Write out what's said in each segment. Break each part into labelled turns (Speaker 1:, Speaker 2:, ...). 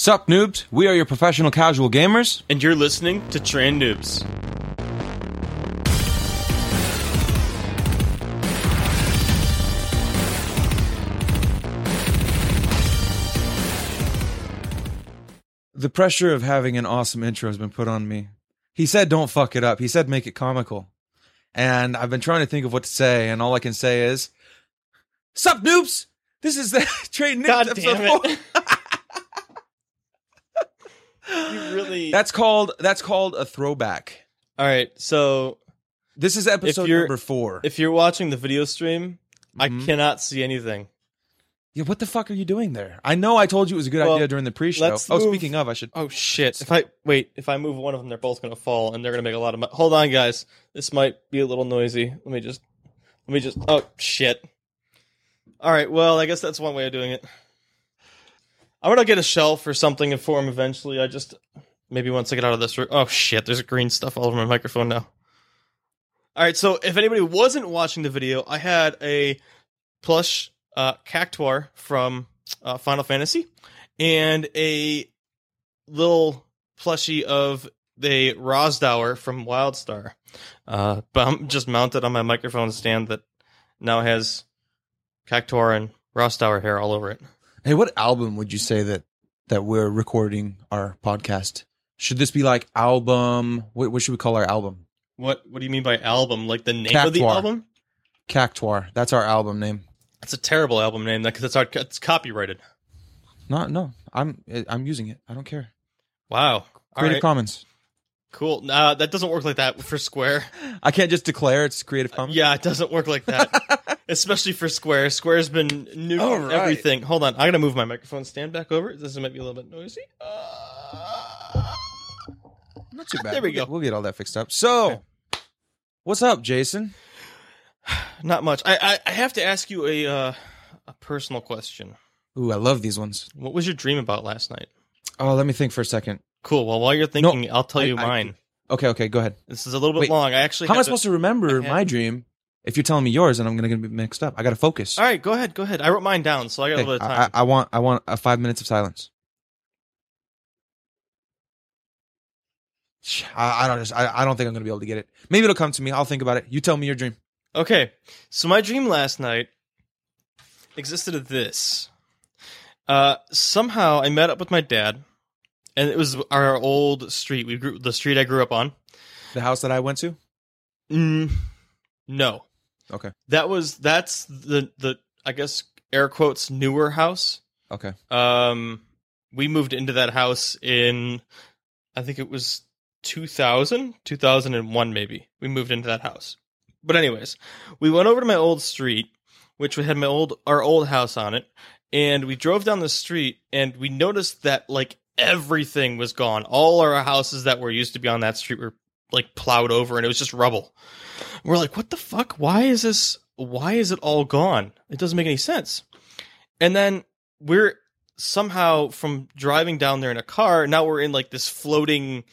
Speaker 1: Sup, noobs? We are your professional casual gamers.
Speaker 2: And you're listening to Train Noobs.
Speaker 1: The pressure of having an awesome intro has been put on me. He said, don't fuck it up. He said, make it comical. And I've been trying to think of what to say, and all I can say is, Sup, noobs? This is the Train Noobs
Speaker 2: God
Speaker 1: episode
Speaker 2: damn
Speaker 1: four.
Speaker 2: it. you really.
Speaker 1: That's called that's called a throwback.
Speaker 2: All right. So
Speaker 1: This is episode number four.
Speaker 2: if you're watching the video stream, I
Speaker 1: Mhm.
Speaker 2: cannot see anything.
Speaker 1: yeah, what the fuck are you doing there? I know I told you it was a good
Speaker 2: Well,
Speaker 1: idea during the pre-show.
Speaker 2: let's
Speaker 1: Oh,
Speaker 2: move-
Speaker 1: speaking of, I should.
Speaker 2: Oh shit! If I wait, if I move one of them, they're both gonna fall, and they're gonna make a lot of. Mo- Hold on, guys. This might be a little noisy. Let me just. Let me just. Oh shit! All right. Well, I guess that's one way of doing it. I'm gonna get a shelf or something in form eventually. I just maybe once I get out of this room. Oh shit! There's green stuff all over my microphone now. All right. So if anybody wasn't watching the video, I had a plush uh, cactuar from uh, Final Fantasy and a little plushie of the Rowsdower from Wildstar. Uh, but I'm just mounted on my microphone stand that now has Cactuar and Rowsdower hair all over it.
Speaker 1: Hey, what album would you say that that we're recording our podcast? Should this be like album? What, what should we call our album?
Speaker 2: What What do you mean by album? Like the name of the album?
Speaker 1: Cactuar. That's our album name.
Speaker 2: It's a terrible album name because it's our it's copyrighted.
Speaker 1: Not no. I'm I'm using it. I don't care.
Speaker 2: Wow.
Speaker 1: Creative
Speaker 2: right.
Speaker 1: Commons.
Speaker 2: Cool. Nah, that doesn't work like that for Square.
Speaker 1: I can't just declare it's Creative uh, Commons.
Speaker 2: Yeah, it doesn't work like that. Especially for Square. Square's been nuking
Speaker 1: All right.
Speaker 2: everything. Hold on, I'm gonna move my microphone stand back over. This might be a little bit noisy. Uh,
Speaker 1: Not too bad.
Speaker 2: There we
Speaker 1: We'll get-
Speaker 2: go.
Speaker 1: We'll get all that fixed up. So,
Speaker 2: Okay.
Speaker 1: what's up, Jason?
Speaker 2: not much. I, I I have to ask you a uh, a personal question.
Speaker 1: Ooh, I love these ones.
Speaker 2: What was your dream about last night?
Speaker 1: Oh, let me think for a second.
Speaker 2: Cool. Well, while you're thinking, I'll tell
Speaker 1: I-
Speaker 2: you
Speaker 1: I-
Speaker 2: mine.
Speaker 1: Okay, okay, go ahead.
Speaker 2: this is a little bit
Speaker 1: Wait,
Speaker 2: long. I actually
Speaker 1: How am I
Speaker 2: have to-
Speaker 1: supposed to remember
Speaker 2: I have-
Speaker 1: my dream if you're telling me yours and I'm gonna be mixed up? I gotta focus.
Speaker 2: All right, go ahead. Go ahead. I wrote mine down, so I got a little bit of
Speaker 1: I,
Speaker 2: time.
Speaker 1: I, I want I want a five minutes of silence. I, I don't just I, I don't think I'm gonna be able to get it. Maybe it'll come to me. I'll think about it. You tell me your dream.
Speaker 2: Okay, so my dream last night existed of this. Uh, somehow I met up with my dad, and it was our old street. We grew the street I grew up on.
Speaker 1: The house that I went to.
Speaker 2: Mm, no,
Speaker 1: Okay.
Speaker 2: that was that's the the I guess air quotes newer house.
Speaker 1: Okay.
Speaker 2: Um, we moved into that house in, I think it was 2000, 2001 maybe. We moved into that house. But anyways, we went over to my old street, which we had my old our old house on it, and we drove down the street and we noticed that like everything was gone. All our houses that were used to be on that street were like plowed over and it was just rubble. We're like, what the fuck? Why is this why is it all gone? It doesn't make any sense. And then we're somehow from driving down there in a car, now we're in like this floating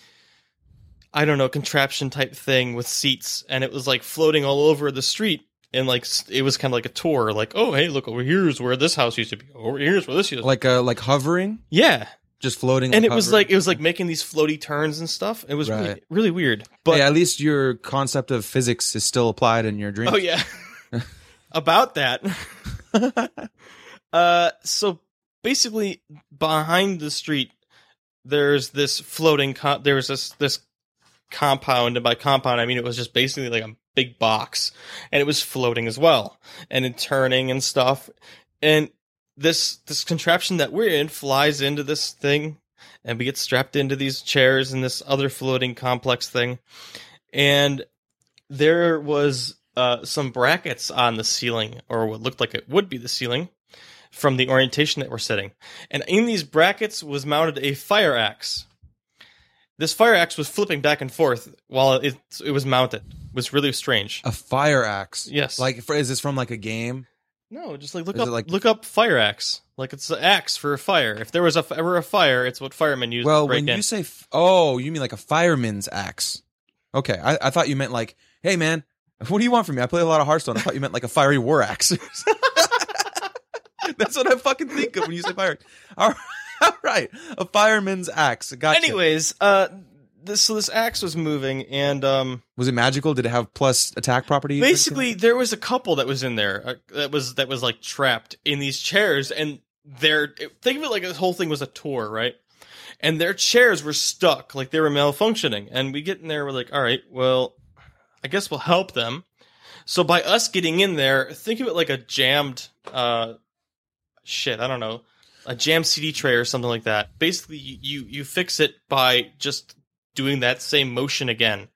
Speaker 2: I don't know, contraption type thing with seats and it was like floating all over the street and like it was kind of like a tour like, "Oh, hey, look over here's where this house used to be. Over here's where this used to
Speaker 1: Like uh like hovering,
Speaker 2: Yeah.
Speaker 1: Just floating.
Speaker 2: And
Speaker 1: like
Speaker 2: it was like it was like making these floaty turns and stuff. It was really
Speaker 1: Right.
Speaker 2: really weird.
Speaker 1: But hey, at least your concept of physics is still applied in your dream.
Speaker 2: Oh yeah. About that. uh so basically behind the street there's this floating co- there's this this compound and by compound I mean it was just basically like a big box and it was floating as well and it turning and stuff and this this contraption that we're in flies into this thing and we get strapped into these chairs and this other floating complex thing and there was uh, some brackets on the ceiling, or what looked like it would be the ceiling, from the orientation that we're sitting. And in these brackets was mounted a fire axe. This fire axe was flipping back and forth while it it was mounted. It was really strange.
Speaker 1: A fire axe.
Speaker 2: Yes.
Speaker 1: Like, is this from like a game?
Speaker 2: No, just like look
Speaker 1: Is
Speaker 2: up
Speaker 1: like-
Speaker 2: look up fire axe. Like it's an axe for a fire. If there was a, ever a fire, it's what firemen use.
Speaker 1: Well,
Speaker 2: to break
Speaker 1: when
Speaker 2: in.
Speaker 1: you say, f- oh, you mean like a fireman's axe? Okay, I, I thought you meant like, hey man, what do you want from me? I play a lot of Hearthstone. I thought you meant like a fiery war axe. That's what I fucking think of when you say fire. All right. right. A fireman's axe. Gotcha.
Speaker 2: Anyways, uh, this so this axe was moving, and um,
Speaker 1: was it magical? Did it have plus attack properties?
Speaker 2: basically there was a couple that was in there uh, that was that was like trapped in these chairs, and their think of it like this whole thing was a tour, right? And their chairs were stuck, like they were malfunctioning. And we get in there, we're like, all right, well, I guess we'll help them. So by us getting in there, think of it like a jammed, uh, shit, I don't know, a jammed CD tray or something like that. Basically, you you fix it by just doing that same motion again.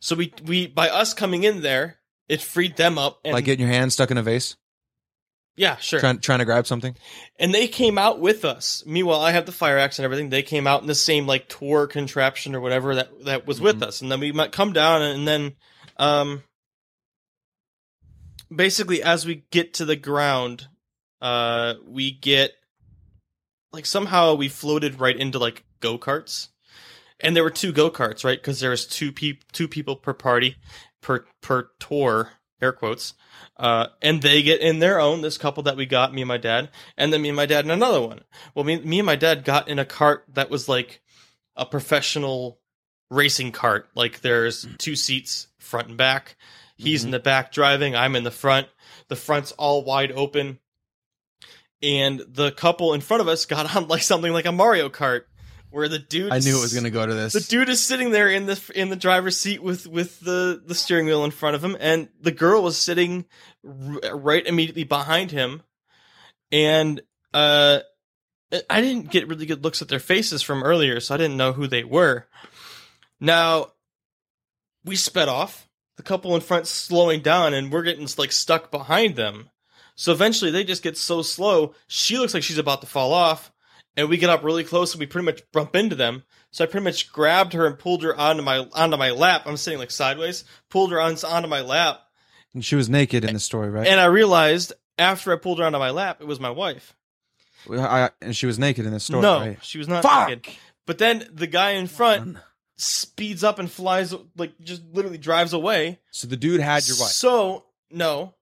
Speaker 2: So we we by us coming in there, it freed them up. And,
Speaker 1: like getting your hand stuck in a vase,
Speaker 2: yeah, sure.
Speaker 1: trying trying to grab something.
Speaker 2: And they came out with us. Meanwhile, I have the fire axe and everything. They came out in the same like tour contraption or whatever that that was with
Speaker 1: Mhm.
Speaker 2: us. And then we might come down and then um basically as we get to the ground, uh we get like somehow we floated right into like go-karts. And there were two go-karts, right? Cuz there was two two people per party per per tour, air quotes. Uh, and they get in their own, this couple that we got, me and my dad, and then me and my dad in another one. Well, me, me and my dad got in a cart that was like a professional racing cart. Like there's two seats, front and back. He's in the back driving, I'm in the front. The front's all wide open. And the couple in front of us got on like something like a Mario Kart, where the dude
Speaker 1: I knew it was going to go to this.
Speaker 2: the dude is sitting there in the in the driver's seat with with the the steering wheel in front of him, and the girl was sitting r- right immediately behind him, and uh, I didn't get really good looks at their faces from earlier, so I didn't know who they were. Now, we sped off. The couple in front slowing down, and we're getting like stuck behind them. So eventually, they just get so slow. She looks like she's about to fall off, and we get up really close, and we pretty much bump into them. So I pretty much grabbed her and pulled her onto my onto my lap. I'm sitting like sideways, pulled her on, onto my lap,
Speaker 1: And she was naked in the story, right?
Speaker 2: and I realized after I pulled her onto my lap, it was my wife.
Speaker 1: I, and she was naked in the story,
Speaker 2: no,
Speaker 1: right?
Speaker 2: she was not
Speaker 1: Fuck!
Speaker 2: naked. But then the guy in front speeds up and flies, like just literally drives away.
Speaker 1: So the dude had your wife.
Speaker 2: So no,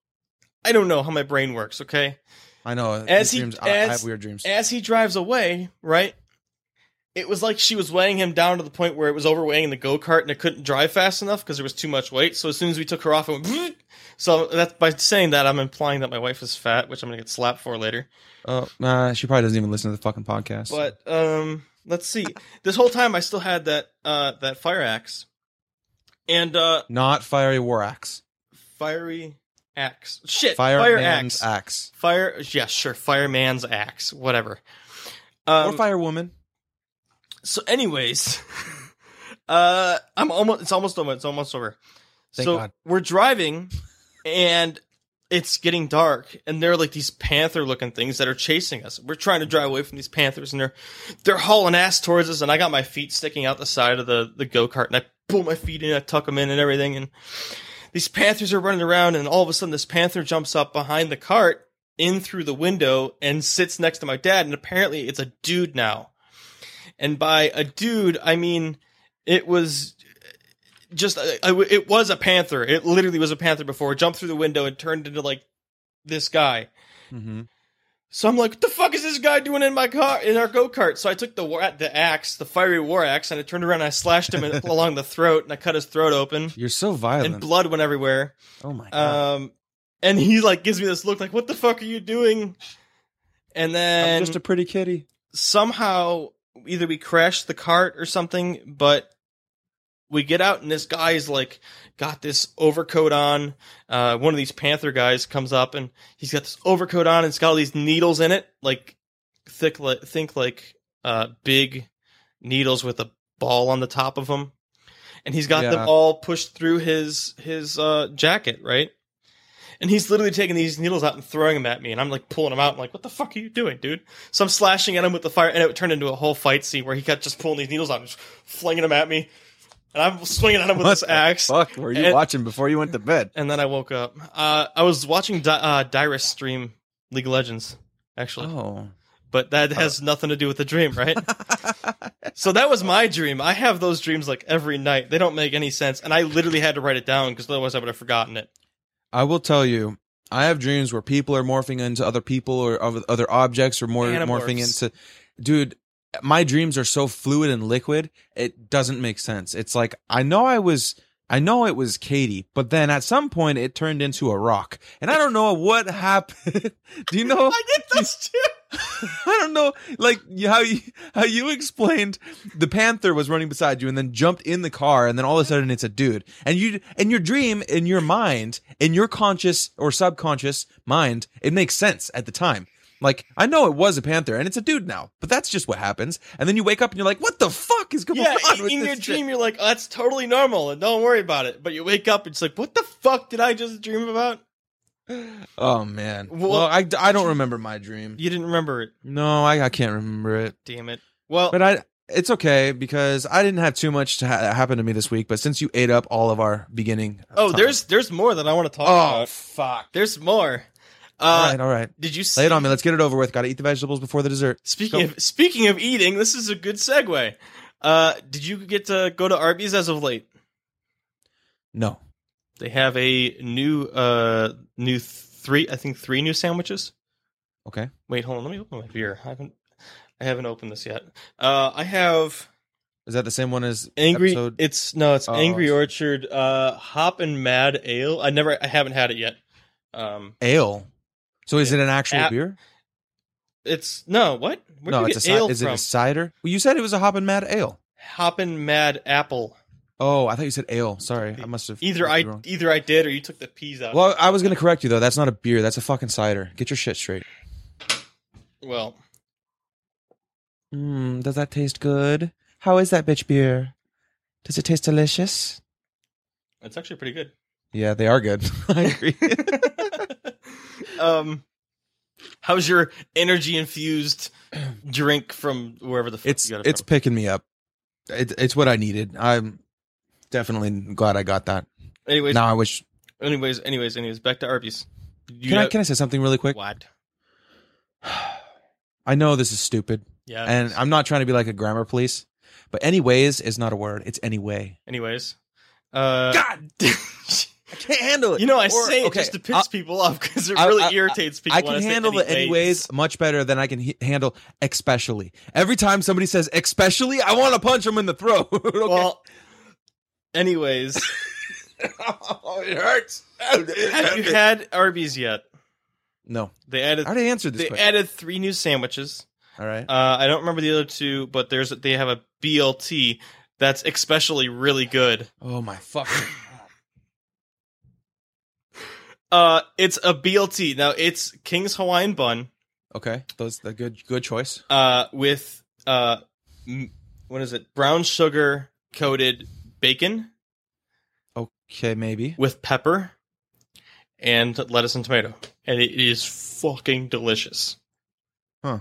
Speaker 2: I don't know how my brain works. Okay,
Speaker 1: I know.
Speaker 2: As he-
Speaker 1: dreams, I, I
Speaker 2: as-
Speaker 1: have weird dreams.
Speaker 2: as he drives away, right? It was like she was weighing him down to the point where it was overweighing the go kart and it couldn't drive fast enough because there was too much weight. So as soon as we took her off, it went. So that's by saying that I'm implying that my wife is fat, which I'm gonna get slapped for later.
Speaker 1: Oh, nah, she probably doesn't even listen to the fucking podcast.
Speaker 2: But um, let's see. This whole time I still had that uh that fire axe, and uh
Speaker 1: not fiery war axe.
Speaker 2: fiery axe. Shit,
Speaker 1: Fire
Speaker 2: axe.
Speaker 1: axe.
Speaker 2: Fire. Yeah, sure. Fireman's axe. Whatever. Um,
Speaker 1: or firewoman.
Speaker 2: So, anyways, uh, I'm almost. It's almost over. It's almost over.
Speaker 1: Thank
Speaker 2: so
Speaker 1: God.
Speaker 2: we're driving, and it's getting dark, and there are like these panther-looking things that are chasing us. We're trying to drive away from these panthers, and they're they're hauling ass towards us. And I got my feet sticking out the side of the the go kart, and I pull my feet in, I tuck them in, and everything. And these panthers are running around, and all of a sudden, this panther jumps up behind the cart in through the window and sits next to my dad. And apparently, it's a dude now. And by a dude, I mean it was just uh, it was a panther. It literally was a panther before. It jumped through the window and turned into like this guy.
Speaker 1: Mm-hmm.
Speaker 2: So I'm like, what the fuck is this guy doing in my car in our go kart? So I took the war- the axe, the fiery war axe, and I turned around and I slashed him along the throat and I cut his throat open
Speaker 1: You're so violent.
Speaker 2: and blood went everywhere.
Speaker 1: oh my god.
Speaker 2: Um, and he like gives me this look like, what the fuck are you doing? And then
Speaker 1: I'm just a pretty kitty.
Speaker 2: somehow either we crashed the cart or something, but we get out and this guy's like got this overcoat on. Uh, one of these panther guys comes up and he's got this overcoat on and it's got all these needles in it, like thick, like think like uh, big needles with a ball on the top of them, and he's got
Speaker 1: Yeah.
Speaker 2: them all pushed through his his uh, jacket, right? And he's literally taking these needles out and throwing them at me, and I'm like pulling them out. I'm like, "What the fuck are you doing, dude?" So I'm slashing at him with the fire, and it turned into a whole fight scene where he kept just pulling these needles out and just flinging them at me, and I'm swinging at him with
Speaker 1: What
Speaker 2: this axe.
Speaker 1: Fuck, were you
Speaker 2: And-
Speaker 1: watching before you went to bed?
Speaker 2: And then I woke up. Uh, I was watching Di- uh, Dyrus stream League of Legends, actually,
Speaker 1: Oh.
Speaker 2: but that has nothing to do with the dream, right? so that was my dream. I have those dreams like every night. They don't make any sense, and I literally had to write it down because otherwise I would have forgotten it.
Speaker 1: I will tell you, I have dreams where people are morphing into other people or other other objects or more
Speaker 2: Animorphs.
Speaker 1: morphing into dude, my dreams are so fluid and liquid, it doesn't make sense. It's like I know I was I know it was Katie, but then at some point it turned into a rock. And I don't know what happened. Do you know
Speaker 2: I get this too.
Speaker 1: I don't know, like how you how you explained the panther was running beside you and then jumped in the car and then all of a sudden it's a dude. And you in your dream, in your mind, in your conscious or subconscious mind, it makes sense at the time. Like I know it was a panther and it's a dude now, but that's just what happens. And then you wake up and you're like, "What the fuck is going
Speaker 2: Yeah,
Speaker 1: on?"
Speaker 2: in, in your
Speaker 1: shit?
Speaker 2: dream, you're like, oh, that's totally normal, and don't worry about it. But you wake up, and it's like, what the fuck did I just dream about?
Speaker 1: Oh man.
Speaker 2: Well-
Speaker 1: Well, I, I don't remember my dream.
Speaker 2: You didn't remember it.
Speaker 1: No, I, I can't remember it.
Speaker 2: Damn it. Well,
Speaker 1: But I it's okay because I didn't have too much to ha- happen to me this week. But since you ate up all of our beginning,
Speaker 2: oh,
Speaker 1: time-
Speaker 2: there's there's more that I want to talk
Speaker 1: oh
Speaker 2: about.
Speaker 1: fuck.
Speaker 2: There's more. Uh,
Speaker 1: all right, all right.
Speaker 2: Did you see?
Speaker 1: Lay it on me. Let's get it over with. Got to eat the vegetables before the dessert.
Speaker 2: Speaking
Speaker 1: Go.
Speaker 2: of speaking of eating, this is a good segue. Uh, did you get to go to Arby's as of late?
Speaker 1: No.
Speaker 2: They have a new uh new three, I think three new sandwiches.
Speaker 1: Okay.
Speaker 2: Wait, hold on. Let me open my beer. I haven't I haven't opened this yet. Uh, I have
Speaker 1: Is that the same one as
Speaker 2: Angry.
Speaker 1: episode?
Speaker 2: It's no, it's
Speaker 1: Oh,
Speaker 2: Angry Orchard. Uh, Hop and Mad Ale. I never, I haven't had it yet. Um,
Speaker 1: ale. So is it an actual beer?
Speaker 2: it's no what? Where
Speaker 1: no,
Speaker 2: do you
Speaker 1: it's a
Speaker 2: get
Speaker 1: ci-
Speaker 2: ale
Speaker 1: is
Speaker 2: from?
Speaker 1: it a cider? Well, you said it was a hop and mad ale.
Speaker 2: Hop and Mad Apple.
Speaker 1: Oh, I thought you said ale. Sorry, I must have
Speaker 2: Either
Speaker 1: must
Speaker 2: I,
Speaker 1: wrong.
Speaker 2: either I did, or you took the peas out.
Speaker 1: Well, I was gonna correct you though. That's not a beer. That's a fucking cider. Get your shit straight.
Speaker 2: well,
Speaker 1: Mm, does that taste good? How is that bitch beer? Does it taste delicious?
Speaker 2: it's actually pretty good.
Speaker 1: Yeah, they are good. I agree.
Speaker 2: um, how's your energy infused drink from wherever the fuck
Speaker 1: it's
Speaker 2: you got it
Speaker 1: it's
Speaker 2: from?
Speaker 1: picking me up. It, it's what I needed. I'm definitely glad I got that.
Speaker 2: Anyways,
Speaker 1: Now I wish.
Speaker 2: anyways, anyways, anyways. Back to Arby's. You
Speaker 1: Can I can I say something really quick?
Speaker 2: what?
Speaker 1: I know this is stupid,
Speaker 2: Yeah.
Speaker 1: and I'm not trying to be like a grammar police, but anyways is not a word. It's anyway.
Speaker 2: anyways, uh,
Speaker 1: God, I can't handle it.
Speaker 2: You know, I
Speaker 1: Or-
Speaker 2: say it
Speaker 1: okay,
Speaker 2: just to piss
Speaker 1: I'll-
Speaker 2: people off because it
Speaker 1: I-
Speaker 2: really
Speaker 1: I-
Speaker 2: irritates people.
Speaker 1: I
Speaker 2: when
Speaker 1: can
Speaker 2: say
Speaker 1: handle the anyways much better than I can he- handle especially. Every time somebody says especially, I want to punch them in the throat. Okay?
Speaker 2: Well, anyways,
Speaker 1: oh, it hurts.
Speaker 2: have you had Arby's yet?
Speaker 1: No,
Speaker 2: They added.
Speaker 1: I
Speaker 2: added
Speaker 1: already answered this
Speaker 2: they
Speaker 1: question.
Speaker 2: added three new sandwiches.
Speaker 1: All right.
Speaker 2: Uh, I don't remember the other two, but there's they have a BLT that's especially really good.
Speaker 1: Oh my fucking.
Speaker 2: Uh, it's a BLT. Now it's King's Hawaiian bun.
Speaker 1: Okay, those the good good choice.
Speaker 2: Uh, with uh, m- what is it? Brown sugar coated bacon
Speaker 1: Okay, maybe.
Speaker 2: with pepper and lettuce and tomato, and it is fucking delicious.
Speaker 1: Huh.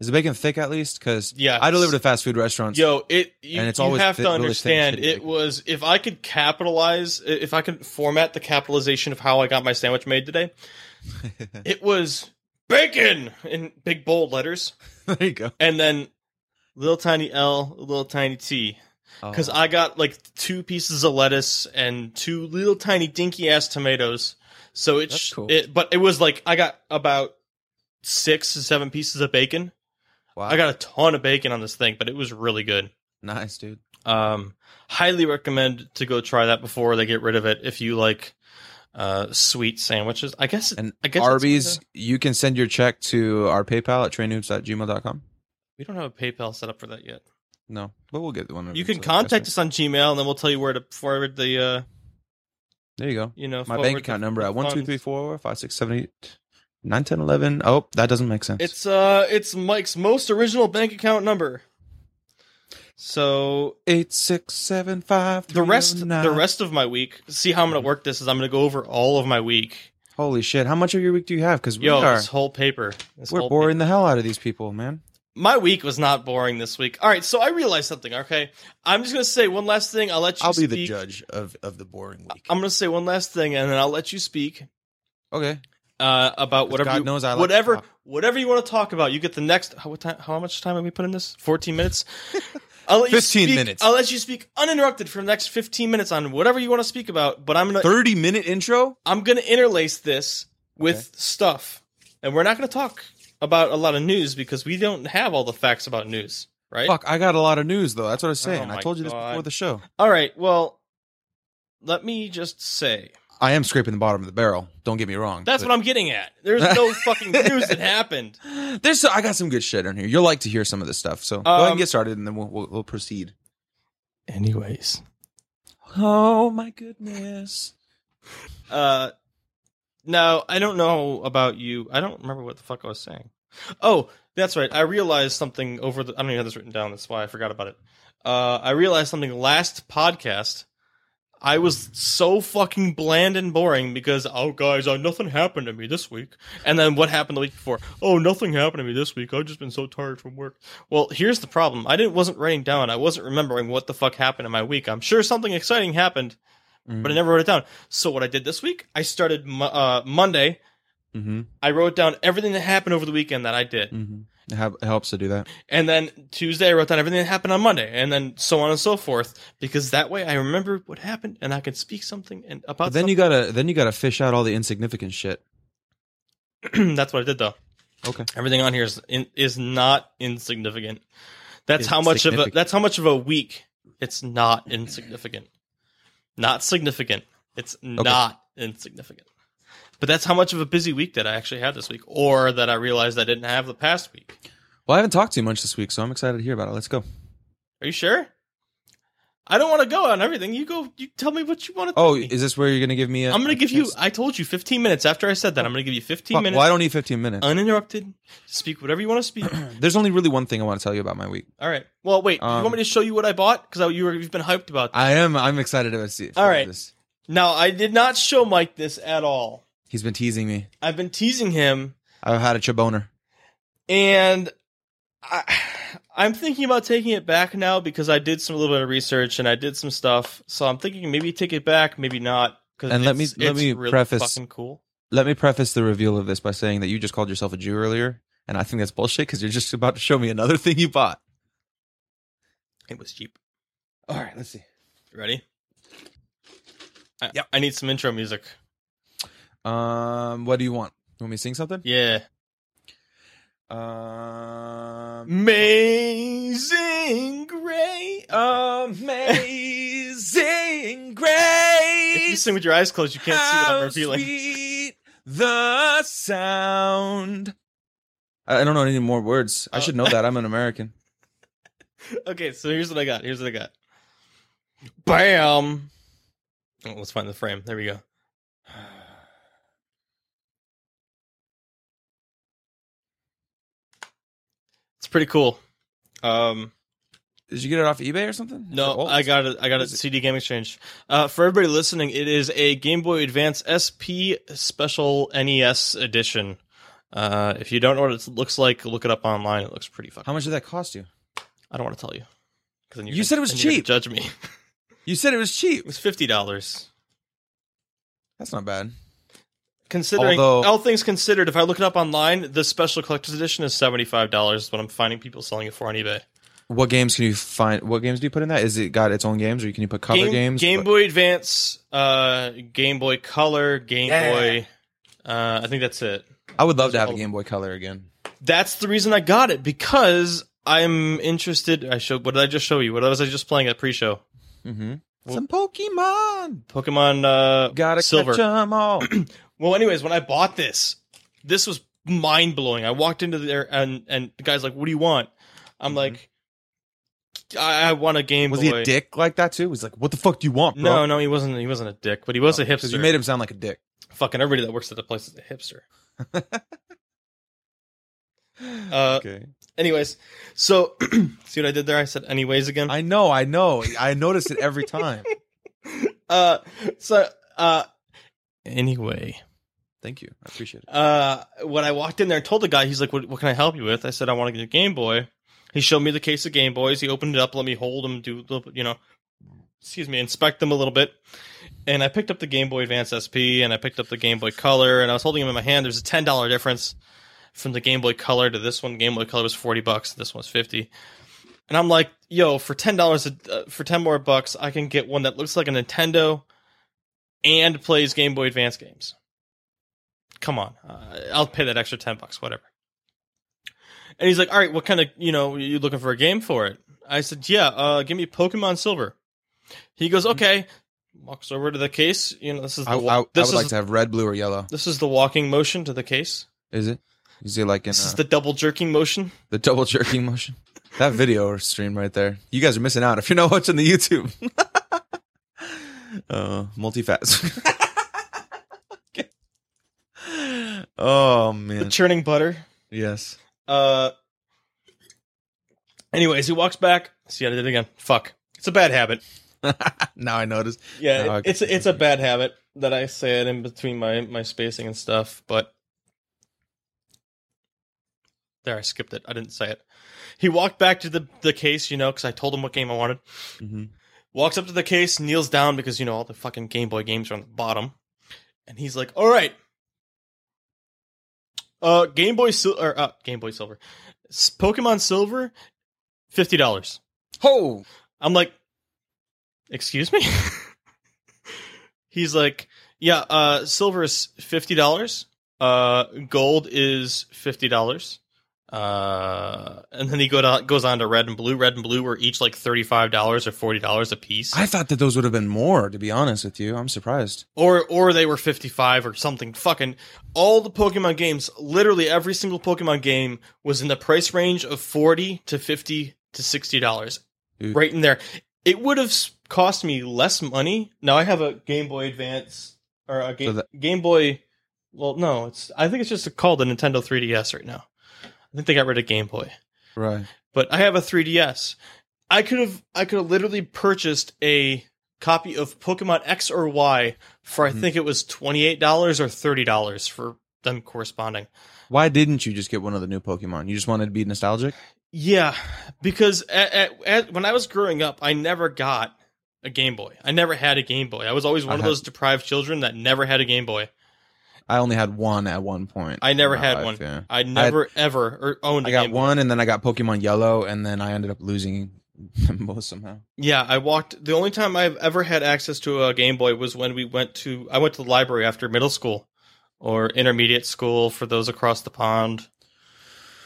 Speaker 1: Is the bacon thick at least? Because
Speaker 2: Yeah,
Speaker 1: I deliver to fast food restaurants.
Speaker 2: Yo, it you,
Speaker 1: And it's
Speaker 2: you
Speaker 1: always
Speaker 2: have to understand.
Speaker 1: shitty
Speaker 2: It
Speaker 1: bacon.
Speaker 2: was if I could capitalize, if I could format the capitalization of how I got my sandwich made today, it was bacon in big bold letters,
Speaker 1: there you go.
Speaker 2: and then little tiny L, little tiny T. Because
Speaker 1: Oh.
Speaker 2: I got like two pieces of lettuce and two little tiny dinky ass tomatoes. So it's
Speaker 1: cool.
Speaker 2: it, but it was like I got about six to seven pieces of bacon.
Speaker 1: Wow.
Speaker 2: I got a ton of bacon on this thing, but it was really good.
Speaker 1: nice, dude.
Speaker 2: Um, highly recommend to go try that before they get rid of it if you like uh sweet sandwiches. I guess
Speaker 1: And
Speaker 2: I guess
Speaker 1: Arby's, you can send your check to our PayPal at trainnoobs.gmail.com.
Speaker 2: we don't have a PayPal set up for that yet.
Speaker 1: No, but we'll get the one.
Speaker 2: You can contact us on Gmail and then we'll tell you where to forward the uh
Speaker 1: There you go.
Speaker 2: you know
Speaker 1: My bank account number at one two three four five six seven eight nine ten eleven. Oh, that doesn't make sense.
Speaker 2: It's uh it's Mike's most original bank account number. So
Speaker 1: eight six seven five.
Speaker 2: the rest the rest of my week, see how I'm gonna work this is I'm gonna go over all of my week.
Speaker 1: Holy shit! How much of your week do you have? Because we
Speaker 2: Yo,
Speaker 1: are
Speaker 2: this whole paper. This
Speaker 1: we're
Speaker 2: whole
Speaker 1: boring the hell out of these people, man.
Speaker 2: my week was not boring this week. All right, so I realized something. Okay, I'm just gonna say one last thing. I'll let you.
Speaker 1: I'll be the judge of of the boring week.
Speaker 2: I'm gonna say one last thing, and then I'll let you speak
Speaker 1: okay.
Speaker 2: Uh, about whatever.
Speaker 1: God
Speaker 2: you,
Speaker 1: knows I like
Speaker 2: whatever, whatever you want to talk about. You get the next. How, what time, how much time have we put in this? 14 minutes. I'll let you
Speaker 1: 15
Speaker 2: speak-
Speaker 1: minutes.
Speaker 2: I'll let you speak uninterrupted for the next 15 minutes on whatever you want to speak about. But I'm gonna
Speaker 1: Thirty minute intro.
Speaker 2: I'm gonna interlace this with
Speaker 1: Okay.
Speaker 2: stuff, and we're not gonna talk about a lot of news because we don't have all the facts about news, right?
Speaker 1: Fuck, I got a lot of news though. That's what I was saying.
Speaker 2: Oh
Speaker 1: I told you this
Speaker 2: God.
Speaker 1: before the show.
Speaker 2: All right. Well, let me just say
Speaker 1: I am scraping the bottom of the barrel. Don't get me wrong.
Speaker 2: that's
Speaker 1: but-
Speaker 2: what I'm getting at. There's no fucking news that happened.
Speaker 1: There's I got some good shit in here. You'll like to hear some of this stuff. So go ahead
Speaker 2: Um,
Speaker 1: and get started, and then we'll we'll, we'll proceed.
Speaker 2: Anyways,
Speaker 1: Oh my goodness.
Speaker 2: uh, no, I don't know about you. I don't remember what the fuck I was saying. Oh, that's right. I realized something over the. I don't even have this written down. That's why I forgot about it. Uh, I realized something last podcast. I was so fucking bland and boring because oh guys, oh nothing happened to me this week. And then what happened the week before? Oh, nothing happened to me this week. I've just been so tired from work. Well, here's the problem. I didn't wasn't writing down. I wasn't remembering what the fuck happened in my week. I'm sure something exciting happened, but I never wrote it down. So what I did this week, I started uh, Monday.
Speaker 1: Mm-hmm.
Speaker 2: I wrote down everything that happened over the weekend that I did.
Speaker 1: Mm-hmm. It, have, it helps to do that.
Speaker 2: And then Tuesday, I wrote down everything that happened on Monday, and then so on and so forth, because that way I remember what happened and I can speak something and about.
Speaker 1: But then you gotta then you gotta fish out all the insignificant shit.
Speaker 2: That's what I did though.
Speaker 1: Okay.
Speaker 2: Everything on here is in, is not insignificant. That's
Speaker 1: Is
Speaker 2: how much of a that's how much of a week. It's not insignificant. Not significant. It's not insignificant. But that's how much of a busy week that I actually had this week, or that I realized I didn't have the past week.
Speaker 1: Well, I haven't talked too much this week, so I'm excited to hear about it. Let's go.
Speaker 2: Are you sure? I don't want to go on everything. You go. You tell me what you want to.
Speaker 1: Oh, is this where you're gonna give me? A,
Speaker 2: I'm going to give you. I told you 15 minutes after I said that. I'm going to give you 15
Speaker 1: Fuck,
Speaker 2: minutes
Speaker 1: well, I don't need 15 minutes.
Speaker 2: uninterrupted. Speak whatever you want to speak.
Speaker 1: There's only really one thing I want to tell you about my week.
Speaker 2: All right. Well, wait. you
Speaker 1: Um,
Speaker 2: want me to show you what I bought? Because you were, you've been hyped about. This.
Speaker 1: I am. I'm excited to see.
Speaker 2: All right.
Speaker 1: This.
Speaker 2: Now, I did not show Mike this at all.
Speaker 1: He's been teasing me.
Speaker 2: I've been teasing him,
Speaker 1: I've had a chaboner.
Speaker 2: and I, I'm thinking about taking it back now because I did some little bit of research and I did some stuff. So I'm thinking maybe take it back, maybe not. Cause
Speaker 1: And let me- let me
Speaker 2: really
Speaker 1: preface-
Speaker 2: Fucking cool.
Speaker 1: Let me preface the reveal of this by saying that you just called yourself a Jew earlier, and I think that's bullshit because you're just about to show me another thing you bought.
Speaker 2: It was cheap.
Speaker 1: All right, let's see.
Speaker 2: You ready? I,
Speaker 1: Yep.
Speaker 2: I need some intro music.
Speaker 1: Um, what do you want? You want me to sing something?
Speaker 2: Yeah.
Speaker 1: Um,
Speaker 2: Amazing Grace.
Speaker 1: amazing grace.
Speaker 2: If you sing with your eyes closed, you can't see what I'm revealing.
Speaker 1: Sweet the sound. I I don't know any more words. I
Speaker 2: Oh.
Speaker 1: should know that. I'm an American.
Speaker 2: Okay, so here's what I got. Here's what I got. Bam. Oh, let's find the frame. There we go. Pretty cool. Um,
Speaker 1: Did you get it off eBay or something?
Speaker 2: no, I got it. I got it. CD Game Exchange. Uh, for everybody listening, it is a Game Boy Advance SP Special NES Edition. Uh, if you don't know what it looks like, look it up online. It looks pretty fucking.
Speaker 1: How much did that cost you?
Speaker 2: I don't want to tell you. then
Speaker 1: You
Speaker 2: gonna-
Speaker 1: said it was
Speaker 2: then you're gonna
Speaker 1: cheap.
Speaker 2: Judge me.
Speaker 1: You said it was cheap.
Speaker 2: It was fifty dollars.
Speaker 1: That's not bad.
Speaker 2: Considering
Speaker 1: Although-
Speaker 2: all things considered, if I look it up online, the special collector's edition is seventy five dollars. What I'm finding people selling it for on eBay.
Speaker 1: What games can you find? What games do you put in that? Is it got its own games, or can you put cover
Speaker 2: Game,
Speaker 1: games?
Speaker 2: Game
Speaker 1: What-
Speaker 2: Boy Advance, uh, Game Boy Color, Game
Speaker 1: Yeah.
Speaker 2: Boy. Uh, I think that's it.
Speaker 1: I would love to
Speaker 2: Those are
Speaker 1: have a Game Boy Color again.
Speaker 2: That's the reason I got it because I'm interested. I showed. What did I just show you? What was I just playing at pre-show?
Speaker 1: Mm-hmm. Some Pokemon.
Speaker 2: Pokemon uh,
Speaker 1: Gotta
Speaker 2: Silver.
Speaker 1: catch 'em all.
Speaker 2: Well, anyways, when I bought this, this was mind blowing. I walked into there and and the guy's like, "What do you want?" I'm
Speaker 1: Mhm.
Speaker 2: like, I, "I want a Game
Speaker 1: Was
Speaker 2: Boy."
Speaker 1: he a dick like that too? He's like, "What the fuck do you want, bro?"
Speaker 2: No, no, he wasn't. He wasn't a dick, but he was a hipster.
Speaker 1: you made him sound like a dick.
Speaker 2: Fucking everybody that works at the place is a hipster. Uh,
Speaker 1: okay.
Speaker 2: Anyways, so see what I did there? I said anyways again.
Speaker 1: I know, I know. I notice it every time.
Speaker 2: Uh, so uh, anyway,
Speaker 1: Thank you. I appreciate it.
Speaker 2: uh, when I walked in there and told the guy, he's like, "What, what can I help you with?" I said, "I want to get a Game Boy." He showed me the case of Game Boys. He opened it up, let me hold them, do a little bit, you know, excuse me, inspect them a little bit. And I picked up the Game Boy Advance SP and I picked up the Game Boy Color and I was holding them in my hand. There's a ten dollar difference from the Game Boy Color to this one. Game Boy Color was forty bucks. This one's fifty. And I'm like, yo, for ten dollars, uh, for ten more bucks, I can get one that looks like a Nintendo and plays Game Boy Advance games. Come on, uh, I'll pay that extra ten bucks, whatever. And he's like, "All right, what kind of you know you looking for a game for it?" I said, "Yeah, uh, give me Pokemon Silver." He goes, "Okay." Walks over to the case. You know, this is the
Speaker 1: I, I, I
Speaker 2: this
Speaker 1: would
Speaker 2: is
Speaker 1: like to have red, blue, or yellow.
Speaker 2: this is the walking motion to the case.
Speaker 1: Is it? Is it like in
Speaker 2: This
Speaker 1: uh,
Speaker 2: is the double jerking motion.
Speaker 1: the double jerking motion? That video or stream right there. You guys are missing out if you're not watching the YouTube. uh, multi-fast. oh
Speaker 2: The
Speaker 1: man.
Speaker 2: churning butter.
Speaker 1: Yes.
Speaker 2: Uh. Anyways, he walks back. See, I did it again. Fuck. It's a bad habit.
Speaker 1: now I notice.
Speaker 2: Yeah, it- it's it's a bad habit that I say it in between my my spacing and stuff. But there, I skipped it. I didn't say it. He walked back to the the case, you know, because I told him what game I wanted.
Speaker 1: hmm
Speaker 2: Walks up to the case, kneels down because you know all the fucking Game Boy games are on the bottom, and he's like, "All right, uh, Game Boy Sil- or uh, Game Boy Silver, Pokemon Silver, fifty dollars."
Speaker 1: Oh,
Speaker 2: I'm like, excuse me? He's like, yeah, uh, silver is fifty dollars. Uh, gold is fifty dollars. Uh, and then he go to, goes on to red and blue. Red and blue were each like thirty five dollars or forty dollars a piece,
Speaker 1: I thought that those would have been more. To be honest with you, I'm surprised.
Speaker 2: or or they were fifty five or something. Fucking all the Pokemon games, literally every single Pokemon game was in the price range of forty to fifty to sixty dollars. Right in there. It would have cost me less money. Now I have a Game Boy Advance or a Game
Speaker 1: So that-
Speaker 2: Game Boy. Well, no, it's I think it's just called the Nintendo 3DS right now. I think they got rid of Game Boy,
Speaker 1: Right.
Speaker 2: but I have a 3DS. I could have I could have literally purchased a copy of Pokemon X or Y for I
Speaker 1: Mhm.
Speaker 2: think it was twenty eight dollars or thirty dollars for them corresponding.
Speaker 1: Why didn't you just get one of the new Pokemon? You just wanted to be nostalgic.
Speaker 2: Yeah, because at, at, at, when I was growing up, I never got a Game Boy. I never had a Game Boy. I was always one
Speaker 1: I
Speaker 2: of
Speaker 1: had-
Speaker 2: those deprived children that never had a Game Boy.
Speaker 1: I only had one at one point.
Speaker 2: I never had
Speaker 1: life,
Speaker 2: one.
Speaker 1: Yeah.
Speaker 2: I never ever or owned
Speaker 1: I got one, and then I got Pokemon Yellow, and then I ended up losing them both somehow.
Speaker 2: Yeah, I walked. The only time I've ever had access to a Game Boy was when we went to. I went to the library after middle school or intermediate school for those across the pond.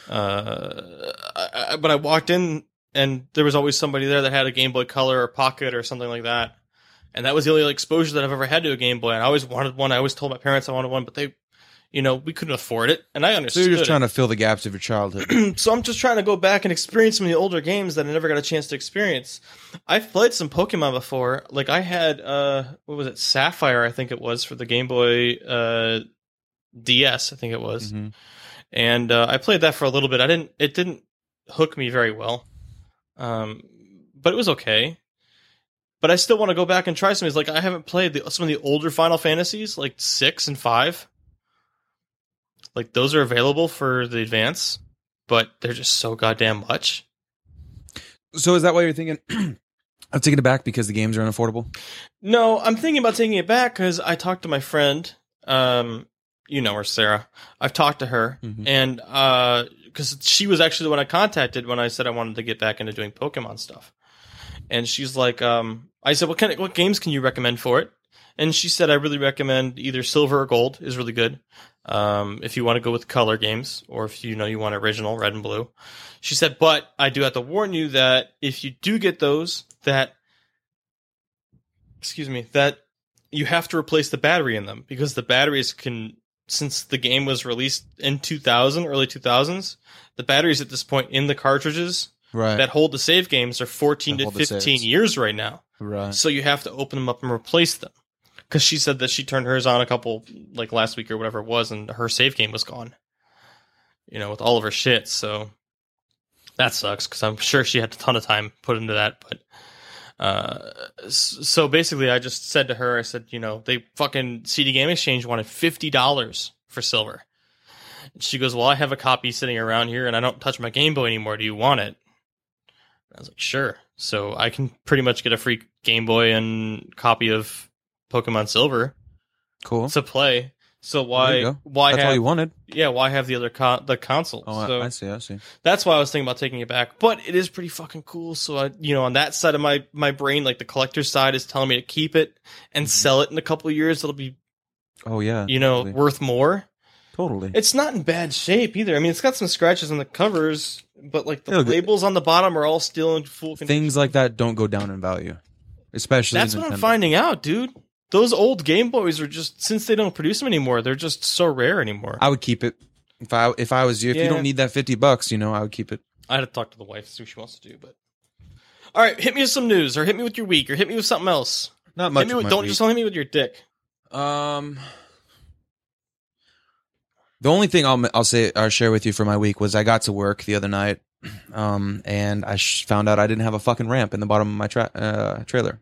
Speaker 2: Uh, I, I, but I walked in and there was always somebody there that had a Game Boy Color or Pocket or something like that, and that was the only exposure that I've ever had to a Game Boy. And I always wanted one. I always told my parents I wanted one, but they, you know, we couldn't afford it, and I
Speaker 1: So
Speaker 2: understood.
Speaker 1: you're just trying to fill the gaps of your childhood.
Speaker 2: so I'm just trying to go back and experience some of the older games that I never got a chance to experience. I've played some Pokemon before. Like I had uh what was it? Sapphire, I think it was for the Game Boy uh DS, I think it was.
Speaker 1: Mhm.
Speaker 2: And uh, I played that for a little bit. I didn't it didn't hook me very well. Um but it was okay. But I still want to go back and try some of these. Like I haven't played the, some of the older Final Fantasies, like 6 and 5. Like those are available for the advance, but they're just so goddamn much.
Speaker 1: So is that why you're thinking of taking it back because the games are unaffordable?
Speaker 2: No, I'm thinking about taking it back because I talked to my friend. Um, you know her, Sarah. I've talked to her,
Speaker 1: Mhm.
Speaker 2: and uh, because she was actually the one I contacted when I said I wanted to get back into doing Pokemon stuff. And she's like, um, I said, what kind of what games can you recommend for it? And she said, I really recommend either Silver or Gold is really good. Um, if you want to go with color games, or if you know you want original red and blue. She said, but I do have to warn you that if you do get those, that excuse me, that you have to replace the battery in them because the batteries can since the game was released in 2000 early 2000s the batteries at this point in the cartridges
Speaker 1: Right.
Speaker 2: that hold the save games are 14
Speaker 1: That
Speaker 2: to 15 years right now.
Speaker 1: Right.
Speaker 2: so you have to open them up and replace them. Because she said that she turned hers on a couple like last week or whatever it was and her save game was gone. You know with all of her shit so that sucks because i'm sure she had a ton of time put into that but uh so basically i just said to her i said you know they fucking cd game exchange wanted $50 for silver. And she goes well i have a copy sitting around here and i don't touch my game boy anymore. Do you want it I was like, sure. So I can pretty much get a free Game Boy and copy of Pokemon Silver
Speaker 1: Cool.
Speaker 2: to play. So why why
Speaker 1: That's all you wanted.
Speaker 2: yeah why have the other con- the console?
Speaker 1: Oh,
Speaker 2: so
Speaker 1: I, I see. I see.
Speaker 2: that's why I was thinking about taking it back. But it is pretty fucking cool. So I you know on that side of my my brain, like the collector's side is telling me to keep it and
Speaker 1: Mhm.
Speaker 2: sell it in a couple of years. It'll be
Speaker 1: Oh yeah.
Speaker 2: you know
Speaker 1: totally.
Speaker 2: worth more.
Speaker 1: Totally.
Speaker 2: It's not in bad shape either. I mean, it's got some scratches on the covers, but like the
Speaker 1: It'll
Speaker 2: labels on the bottom are all still in full condition.
Speaker 1: Things like that don't go down in value, especially.
Speaker 2: That's what I'm finding out, dude. Those old Game Boys are just since they don't produce them anymore, they're just so rare anymore.
Speaker 1: I would keep it if I if I was you. If you don't need that fifty bucks, you know, I would keep it.
Speaker 2: I had to talk to the wife, to see what she wants to do, but all right, hit me with some news, or hit me with your week, or hit me with something else.
Speaker 1: Not
Speaker 2: me with, don't just don't hit me with your dick.
Speaker 1: Um, the only thing I'll I'll say I'll share with you for my week was I got to work the other night, um, and I sh- found out I didn't have a fucking ramp in the bottom of my tra- uh, trailer.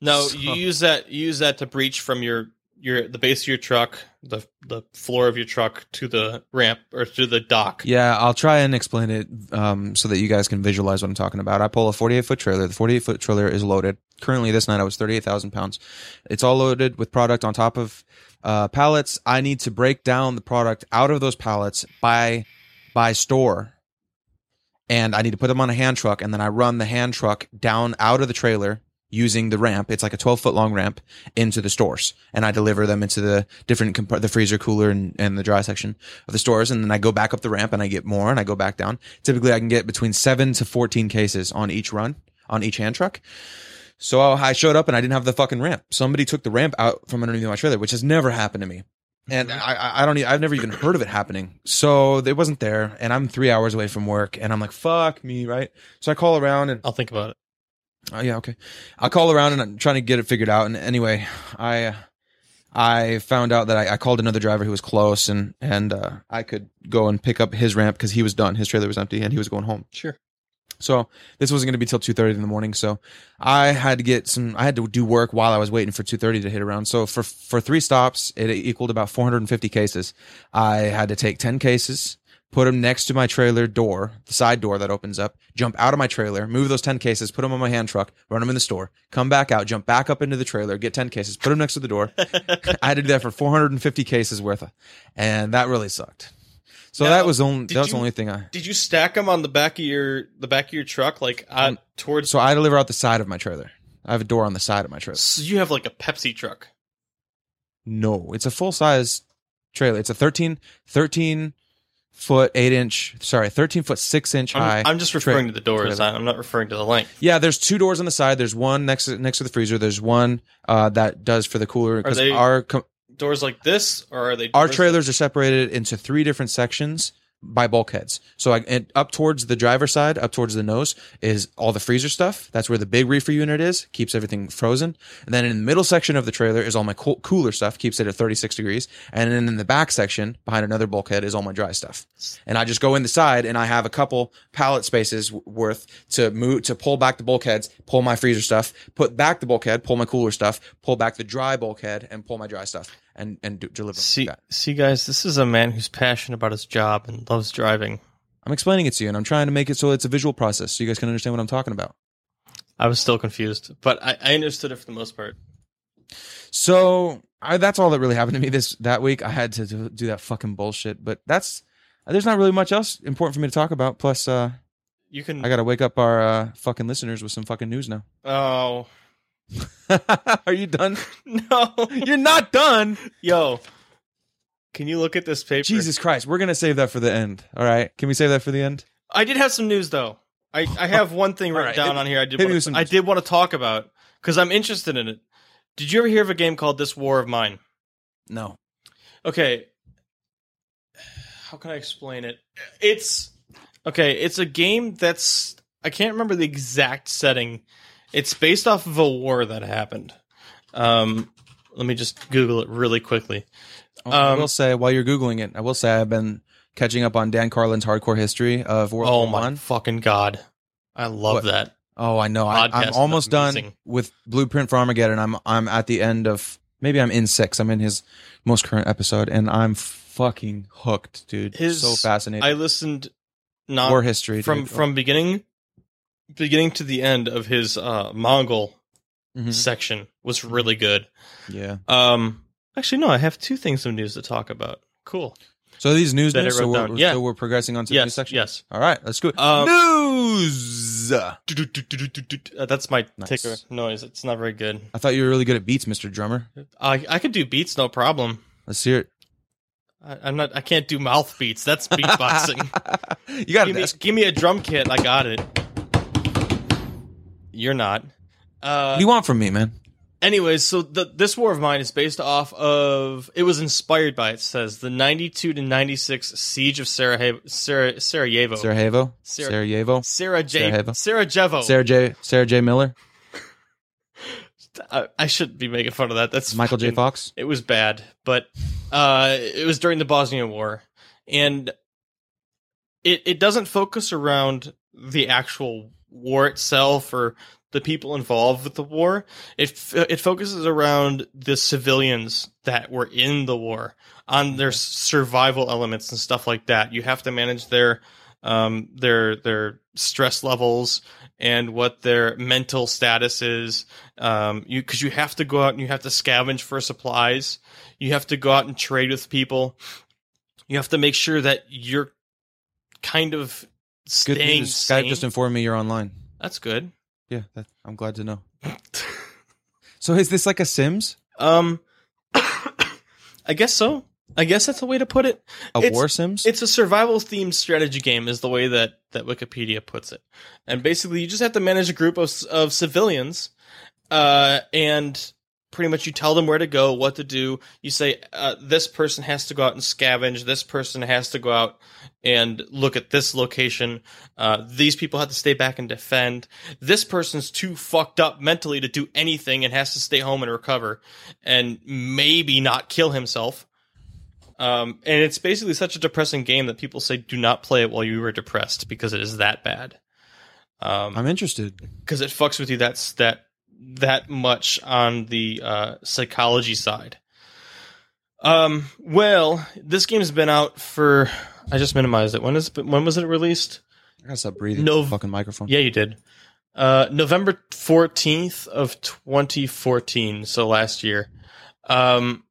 Speaker 2: No,
Speaker 1: So-
Speaker 2: you use that you use that to breach from your your the base of your truck, the the floor of your truck to the ramp or to the dock.
Speaker 1: Yeah, I'll try and explain it um, so that you guys can visualize what I'm talking about. I pull a 48 foot trailer. The 48 foot trailer is loaded. Currently, this night I was 38,000 pounds. It's all loaded with product on top of uh, pallets. I need to break down the product out of those pallets by by store, and I need to put them on a hand truck, and then I run the hand truck down out of the trailer using the ramp. It's like a 12 foot long ramp into the stores, and I deliver them into the different comp- the freezer, cooler, and, and the dry section of the stores, and then I go back up the ramp and I get more, and I go back down. Typically, I can get between seven to 14 cases on each run on each hand truck. So I showed up and I didn't have the fucking ramp. Somebody took the ramp out from underneath my trailer, which has never happened to me. And I, I- I don't, I've never even heard of it happening. So it wasn't there. And I'm three hours away from work and I'm like, fuck me, right? So I call around and,
Speaker 2: I'll think about it.
Speaker 1: oh yeah, okay. I call around and I'm trying to get it figured out. And anyway, I, I found out that I, I called another driver who was close and, and, uh, I could go and pick up his ramp because he was done. His trailer was empty and he was going home.
Speaker 2: Sure.
Speaker 1: So this wasn't going to be till two thirty in the morning. So I had to get some. I had to do work while I was waiting for two thirty to hit around. So for for three stops, it equaled about four hundred and fifty cases. I had to take ten cases, put them next to my trailer door, the side door that opens up, jump out of my trailer, move those ten cases, put them on my hand truck, run them in the store, come back out, jump back up into the trailer, get ten cases, put them next to the door. I had to do that for four hundred and fifty cases worth, of, and that really sucked. So
Speaker 2: Now,
Speaker 1: that was only that was
Speaker 2: you-
Speaker 1: the only thing I.
Speaker 2: Did you stack them on the back of your the back of your truck, like uh,
Speaker 1: Um,
Speaker 2: towards?
Speaker 1: So I deliver out the side of my trailer. I have a door on the side of my trailer.
Speaker 2: So you have like a Pepsi truck.
Speaker 1: No, it's a full size trailer. It's a 13, 13 foot, 8 inch, sorry, 13 foot, 6 inch high.
Speaker 2: I'm, I'm just referring to the doors.
Speaker 1: trailer.
Speaker 2: I'm not referring to the length.
Speaker 1: yeah, there's two doors on the side. There's one next to, next to the freezer. There's one uh, that does for the cooler because
Speaker 2: they-
Speaker 1: our com-
Speaker 2: Doors like this, or are they?
Speaker 1: our trailers are separated into three different sections by bulkheads. So I, and up towards the driver's side, up towards the nose is all the freezer stuff. That's where the big reefer unit is, keeps everything frozen. And then in the middle section of the trailer is all my cool, cooler stuff, keeps it at 36 degrees. And then in the back section behind another bulkhead is all my dry stuff. And I just go in the side and I have a couple pallet spaces worth to move, to pull back the bulkheads, pull my freezer stuff, put back the bulkhead, pull my cooler stuff, pull back the dry bulkhead and pull my dry stuff and, and do, deliver
Speaker 2: See,
Speaker 1: like that.
Speaker 2: see, guys, this is a man who's passionate about his job and loves driving.
Speaker 1: I'm explaining it to you and I'm trying to make it so it's a visual process so you guys can understand what I'm talking about.
Speaker 2: I was still confused, but I, I understood it for the most part.
Speaker 1: So I, that's all that really happened to me this that week. I had to do, do that fucking bullshit, but that's there's not really much else important for me to talk about. Plus, uh,
Speaker 2: You can.
Speaker 1: I got to wake up our uh, fucking listeners with some fucking news now.
Speaker 2: oh
Speaker 1: Are you done?
Speaker 2: no,
Speaker 1: You're not done.
Speaker 2: yo, can you look at this paper?
Speaker 1: Jesus Christ, we're gonna save that for the end. All right, can we save that for the end?
Speaker 2: I did have some news though. I, I have one thing written
Speaker 1: right,
Speaker 2: down
Speaker 1: hit-
Speaker 2: on here. I did wanna,
Speaker 1: some
Speaker 2: I did want to talk about because I'm interested in it. Did you ever hear of a game called This War of Mine?
Speaker 1: No.
Speaker 2: Okay. How can I explain it? It's okay, it's a game that's I can't remember the exact setting. It's based off of a war that happened. Um let me just Google it really quickly.
Speaker 1: I
Speaker 2: Um,
Speaker 1: will say while you're googling it, I will say I've been catching up on Dan Carlin's hardcore history of World
Speaker 2: Oh
Speaker 1: War
Speaker 2: my
Speaker 1: One.
Speaker 2: fucking god. I love
Speaker 1: What?
Speaker 2: that.
Speaker 1: Oh, I know. I,
Speaker 2: Podcast
Speaker 1: I'm
Speaker 2: is
Speaker 1: almost done
Speaker 2: amazing.
Speaker 1: with Blueprint for Armageddon. I'm I'm at the end of maybe I'm in six. I'm in his most current episode, and I'm fucking hooked, dude.
Speaker 2: His-
Speaker 1: so fascinating.
Speaker 2: I listened not
Speaker 1: War history
Speaker 2: from
Speaker 1: dude.
Speaker 2: from beginning beginning to the end of his uh Mongol
Speaker 1: Mhm.
Speaker 2: section was really good.
Speaker 1: yeah.
Speaker 2: Um actually no, I have two things of news to talk about. Cool.
Speaker 1: So these news,
Speaker 2: That
Speaker 1: news so we're.
Speaker 2: Yeah.
Speaker 1: so we're progressing on to the news section.
Speaker 2: yes.
Speaker 1: All right, let's go.
Speaker 2: Um,
Speaker 1: news.
Speaker 2: Uh, that's my
Speaker 1: Nice.
Speaker 2: ticker noise. It's not very good.
Speaker 1: I thought you were really good at beats, Mister Drummer.
Speaker 2: I I could do beats no problem.
Speaker 1: Let's hear it.
Speaker 2: I, I'm not. I can't do mouth beats. That's beatboxing.
Speaker 1: you got
Speaker 2: give, me, give me a drum kit. I got it. You're not. Uh,
Speaker 1: What do you want from me, man?
Speaker 2: anyways, so the, this war of mine is based off of. It was inspired by. It says the 92 to 96 siege of Sarajevo. Sar- Sarajevo.
Speaker 1: Sarajevo,
Speaker 2: Sar-
Speaker 1: Sarajevo,
Speaker 2: Sarajevo.
Speaker 1: Sarajevo.
Speaker 2: Sarajevo.
Speaker 1: Sarah J. Sarah J. Miller,
Speaker 2: I, I shouldn't be making fun of that. That's
Speaker 1: Michael J.
Speaker 2: fucking-
Speaker 1: Fox.
Speaker 2: It was bad, but uh, it was during the Bosnian War, and it it doesn't focus around the actual war itself or the people involved with the war. It f- it focuses around the civilians that were in the war on their survival elements and stuff like that. You have to manage their um their their stress levels and what their mental status is um you because you have to go out and you have to scavenge for supplies you have to go out and trade with people you have to make sure that you're kind of
Speaker 1: Good
Speaker 2: staying
Speaker 1: news. Skype
Speaker 2: sane.
Speaker 1: just informed me you're online.
Speaker 2: that's good
Speaker 1: Yeah, that, I'm glad to know. So is this like a Sims?
Speaker 2: um i guess so i guess that's the way to put it
Speaker 1: A
Speaker 2: It's-
Speaker 1: War Sims?
Speaker 2: It's a survival themed strategy game, is the way that that Wikipedia puts it. And basically, you just have to manage a group of of civilians, uh, and pretty much you tell them where to go, what to do. You say uh, this person has to go out and scavenge. This person has to go out and look at this location. Uh, these people have to stay back and defend. This person's too fucked up mentally to do anything and has to stay home and recover, and maybe not kill himself. Um, and it's basically such a depressing game that people say do not play it while you are depressed because it is that bad. Um,
Speaker 1: I'm interested.
Speaker 2: because it fucks with you that's that that much on the uh, psychology side. Um, well, this game's been out for. I just minimized it. When is when was it released?
Speaker 1: I gotta stop breathing.
Speaker 2: No-
Speaker 1: fucking microphone.
Speaker 2: Yeah, you did. Uh, November fourteenth of twenty fourteen, so last year. Um,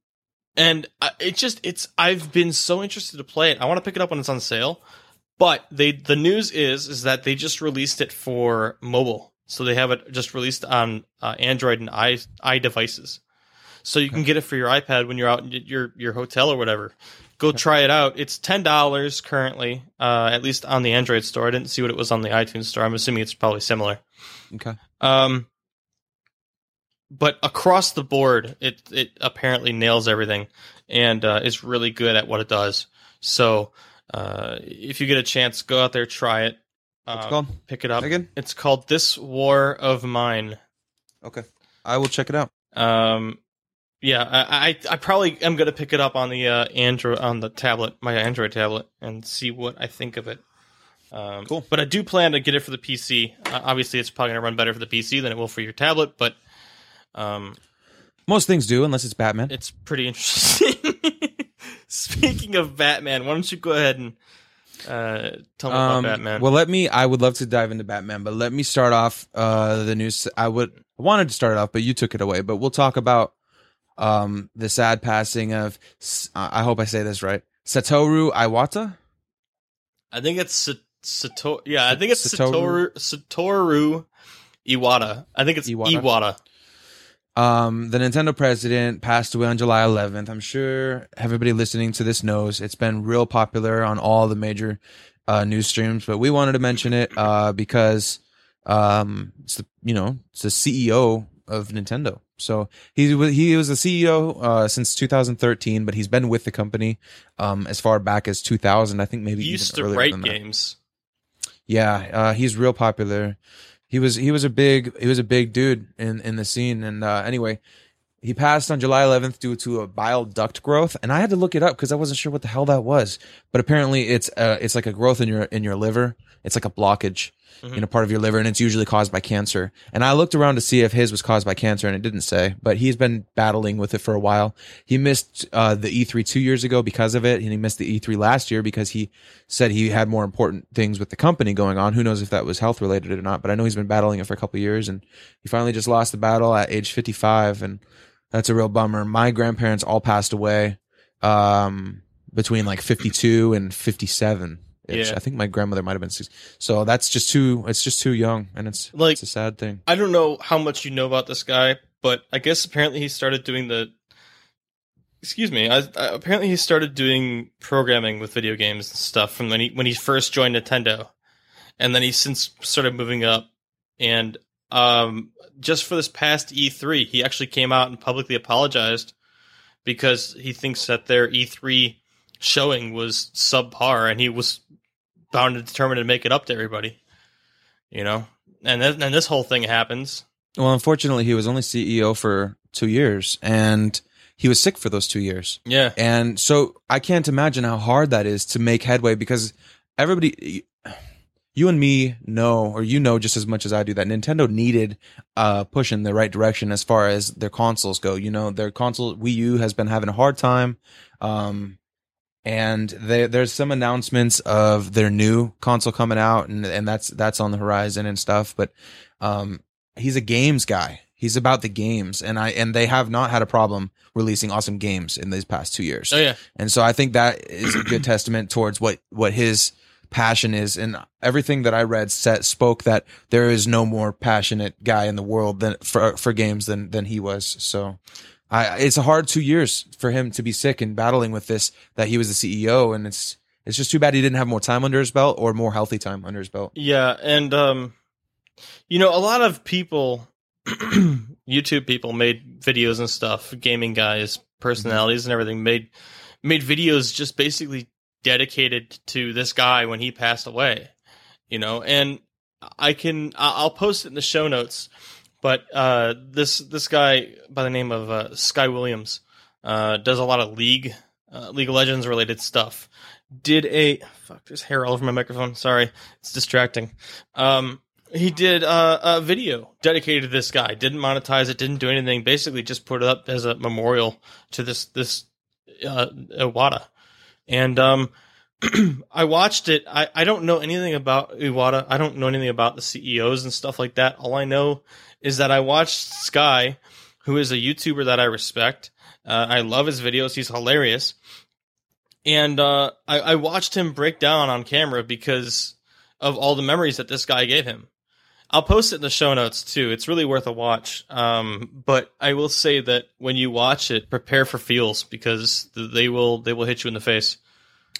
Speaker 2: and I- it just it's I've been so interested to play it. I want to pick it up when it's on sale, but they the news is is that they just released it for mobile, so they have it just released on uh, Android and i i devices. So you can get it for your iPad when you're out at your your hotel or whatever. Go try it out. It's ten dollars currently, uh, at least on the Android store. I didn't see what it was on the iTunes store. I'm assuming it's probably similar.
Speaker 1: Okay.
Speaker 2: Um, but across the board, it it apparently nails everything, and uh, is really good at what it does. So, uh, if you get a chance, go out there, try it,
Speaker 1: What's
Speaker 2: uh,
Speaker 1: it called?
Speaker 2: pick it up.
Speaker 1: Again?
Speaker 2: It's called "This War of Mine."
Speaker 1: Okay. I will check it out.
Speaker 2: Um, yeah, I, I I probably am gonna pick it up on the uh, Android on the tablet, my Android tablet, and see what I think of it. Um,
Speaker 1: Cool.
Speaker 2: But I do plan to get it for the PC. Uh, obviously, it's probably gonna run better for the PC than it will for your tablet, but um,
Speaker 1: Most things do, unless it's Batman.
Speaker 2: it's pretty interesting. Speaking of Batman, why don't you go ahead and uh, tell me
Speaker 1: Um,
Speaker 2: about Batman?
Speaker 1: Well, let me. I would love to dive into Batman, but let me start off uh, the news. I would I wanted to start off, but you took it away. But we'll talk about um, the sad passing of. I hope I say this right. Satoru Iwata.
Speaker 2: I think it's Satoru. Yeah, I think it's
Speaker 1: Satoru-
Speaker 2: Satoru Iwata. I think it's
Speaker 1: Iwata?
Speaker 2: Iwata.
Speaker 1: Um, the Nintendo president passed away on July 11th. I'm sure everybody listening to this knows it's been real popular on all the major uh, news streams, but we wanted to mention it uh, because um, it's the you know it's the CEO of Nintendo. So he wa- he was the CEO uh, since 2013, but he's been with the company um, as far back as 2000. I think maybe
Speaker 2: He used to write games.
Speaker 1: Yeah, uh, he's real popular. He was he was a big he was a big dude in in the scene. And uh, anyway, he passed on July 11th due to a bile duct growth, and I had to look it up because I wasn't sure what the hell that was. But apparently, it's uh it's like a growth in your in your liver. It's like a blockage in a part of your liver, and it's usually caused by cancer. And I looked around to see if his was caused by cancer, and it didn't say. But he's been battling with it for a while. He missed uh, the E3 two years ago because of it, and he missed the E3 last year because he said he had more important things with the company going on. Who knows if that was health related or not? But I know he's been battling it for a couple years, and he finally just lost the battle at age 55, and that's a real bummer. My grandparents all passed away um, between like 52 and 57.
Speaker 2: Yeah.
Speaker 1: I think my grandmother might have been six. So that's just too. It's just too young, and it's
Speaker 2: Like-
Speaker 1: it's a sad thing.
Speaker 2: I don't know how much you know about this guy, but I guess apparently he started doing the excuse me. I, I, apparently, he started doing programming with video games and stuff from when he when he first joined Nintendo, and then he's since started moving up. And um, just for this past E3, he actually came out and publicly apologized because he thinks that their E3 showing was subpar, and he was bound and determined to make it up to everybody. You know, and then and this whole thing happens.
Speaker 1: Well, unfortunately, he was only CEO for two years, and he was sick for those two years.
Speaker 2: Yeah,
Speaker 1: And so I can't imagine how hard that is to make headway because everybody, you and me know, or you know just as much as I do, that Nintendo needed uh, push in the right direction as far as their consoles go. You know, their console Wii U has been having a hard time. Um, and they, there's some announcements of their new console coming out and, and that's, that's on the horizon and stuff. But, um, he's a games guy. He's about the games and I, and they have not had a problem releasing awesome games in these past two years.
Speaker 2: oh yeah,
Speaker 1: And so I think that is a good testament towards what what his passion is. And everything that I read set spoke that there is no more passionate guy in the world than for for games than than he was. So I it's a hard two years for him to be sick and battling with this that he was the CEO and it's it's just too bad he didn't have more time under his belt or more healthy time under his belt.
Speaker 2: yeah, and um, you know, a lot of people, YouTube people, made videos and stuff. Gaming guys, personalities, and everything made made videos just basically dedicated to this guy when he passed away. You know, and I can I'll post it in the show notes. But uh, this this guy by the name of uh, Sky Williams uh, does a lot of League uh, League of Legends related stuff. Did a fuck? There's hair all over my microphone. Sorry, it's distracting. Um, he did uh, a video dedicated to this guy. Didn't monetize it. Didn't do anything. Basically, just put it up as a memorial to this this uh, Iwata. And um, I watched it. I, I don't know anything about Iwata. I don't know anything about the CEOs and stuff like that. All I know is that I watched Sky, who is a YouTuber that I respect. Uh, I love his videos. He's hilarious. And uh, I, I watched him break down on camera because of all the memories that this guy gave him. I'll post it in the show notes too. It's really worth a watch. Um, but I will say that when you watch it, prepare for feels because they will they will hit you in the face.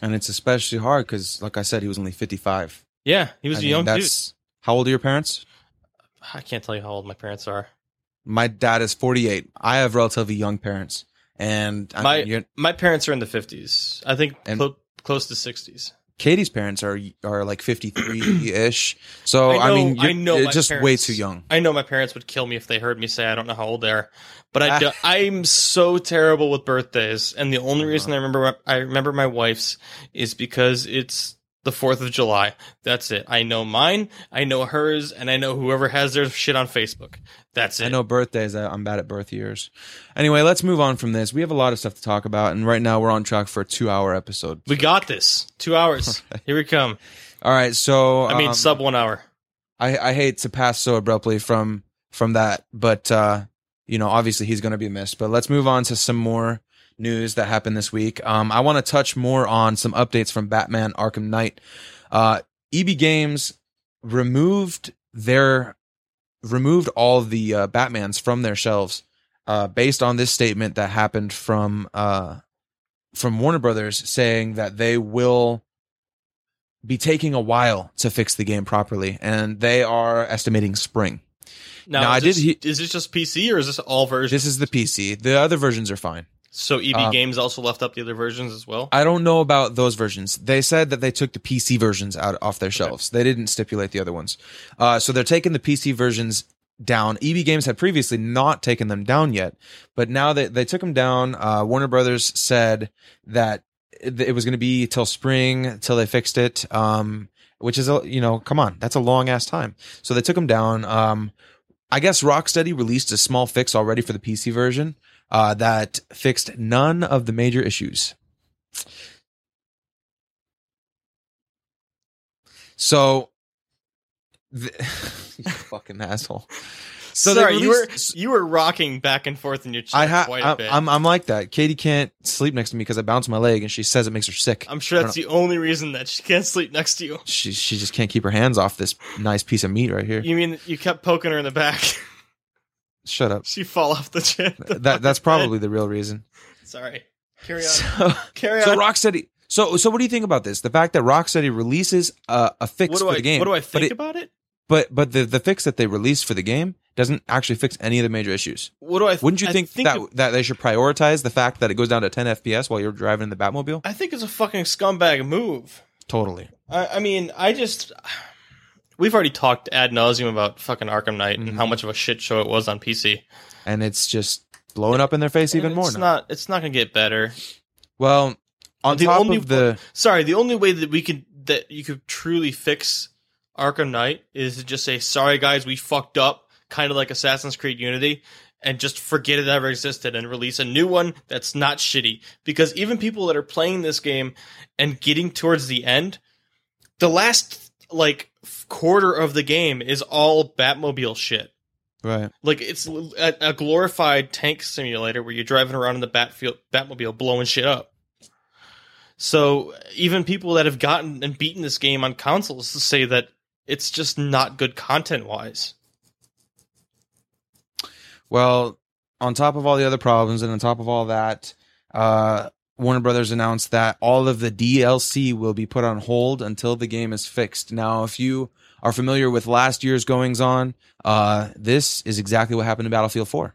Speaker 1: And it's especially hard because, like I said, he was only 55.
Speaker 2: Yeah, he was
Speaker 1: I
Speaker 2: a
Speaker 1: mean,
Speaker 2: young dude.
Speaker 1: that's, How old are your parents?
Speaker 2: I can't tell you how old my parents are.
Speaker 1: My dad is 48. I have relatively young parents. And I
Speaker 2: My-
Speaker 1: mean,
Speaker 2: My parents are in the fifties. I think
Speaker 1: And-
Speaker 2: clo- close to sixties.
Speaker 1: Katie's parents are are like 53 ish. So I,
Speaker 2: I
Speaker 1: mean,
Speaker 2: I know
Speaker 1: just way too young.
Speaker 2: I know my parents would kill me if they heard me say I don't know how old they are, but I
Speaker 1: Ah.
Speaker 2: do, I'm so terrible with birthdays, and the only reason I remember I remember my wife's is because it's the Fourth of July. That's it. I know mine, I know hers, and I know whoever has their shit on Facebook. That's it.
Speaker 1: I know birthdays. I- I'm bad at birth years. Anyway, let's move on from this. We have a lot of stuff to talk about, and right now we're on track for a two hour episode.
Speaker 2: we got this. Two hours. Here we come.
Speaker 1: All right, so
Speaker 2: I mean,
Speaker 1: um,
Speaker 2: sub one hour.
Speaker 1: I, I hate to pass so abruptly from from that, but uh, you know, obviously he's going to be missed. But let's move on to some more news that happened this week. Um, I want to touch more on some updates from Batman: Arkham Knight. Uh, EB Games removed their removed all the uh, Batmans from their shelves uh, based on this statement that happened from uh, from Warner Brothers saying that they will be taking a while to fix the game properly, and they are estimating spring.
Speaker 2: Now,
Speaker 1: now, I
Speaker 2: this,
Speaker 1: did
Speaker 2: is this just PC or is this all versions?
Speaker 1: This is the PC. The other versions are fine.
Speaker 2: So EB
Speaker 1: um,
Speaker 2: Games also left up the other versions as well.
Speaker 1: I don't know about those versions. They said that they took the PC versions out off their shelves. They didn't stipulate the other ones. Uh, so they're taking the PC versions down. EB Games had previously not taken them down yet, but now they they took them down. Uh, Warner Brothers said that it, it was going to be till spring till they fixed it. Um, which is a you know come on that's a long ass time. So they took them down. Um, I guess Rocksteady released a small fix already for the PC version uh, that fixed none of the major issues. So, the, you fucking asshole. So
Speaker 2: Sorry, you were you were rocking back and forth in your chair
Speaker 1: I ha-
Speaker 2: quite a
Speaker 1: I,
Speaker 2: bit.
Speaker 1: I'm I'm like that. Katie can't sleep next to me because I bounce my leg, and she says it makes her sick.
Speaker 2: I'm sure that's the only reason that she can't sleep next to you.
Speaker 1: She she just can't keep her hands off this nice piece of meat right here.
Speaker 2: You mean you kept poking her in the back?
Speaker 1: Shut up.
Speaker 2: she fall off the chair.
Speaker 1: That that's probably the real reason.
Speaker 2: Sorry. Carry on.
Speaker 1: So,
Speaker 2: Carry
Speaker 1: so. Rocksteady. So, so what do you think about this? The fact that Rocksteady releases a, a fix for
Speaker 2: I
Speaker 1: the game,
Speaker 2: what do I think
Speaker 1: it-
Speaker 2: about it?
Speaker 1: but but the the fix that they released for the game doesn't actually fix any of the major issues.
Speaker 2: What do I?
Speaker 1: Wouldn't you
Speaker 2: I
Speaker 1: think, that that they should prioritize the fact that it goes down to 10 FPS while you're driving in the Batmobile?
Speaker 2: I think it's a fucking scumbag move.
Speaker 1: Totally.
Speaker 2: I, I mean, I just we've already talked ad nauseum about fucking Arkham Knight and
Speaker 1: Mhm.
Speaker 2: how much of a shit show it was on PC.
Speaker 1: And it's just blowing up in their face even
Speaker 2: And
Speaker 1: more
Speaker 2: It's not. It's not gonna get better.
Speaker 1: well, on
Speaker 2: The
Speaker 1: top
Speaker 2: only
Speaker 1: of the
Speaker 2: Sorry, the only way that we could that you could truly fix Arkham Knight is to just say, "Sorry, guys, we fucked up," kind of like Assassin's Creed Unity, and just forget it ever existed and release a new one that's not shitty. Because even people that are playing this game and getting towards the end, the last like quarter of the game is all Batmobile shit.
Speaker 1: right.
Speaker 2: Like it's a, a glorified tank simulator where you're driving around in the Batfield, Batmobile blowing shit up. So even people that have gotten and beaten this game on consoles to say that it's just not good content wise.
Speaker 1: Well, on top of all the other problems and on top of all that, uh, Warner Brothers announced that all of the DLC will be put on hold until the game is fixed. Now, if you are familiar with last year's goings on, uh, this is exactly what happened to Battlefield 4.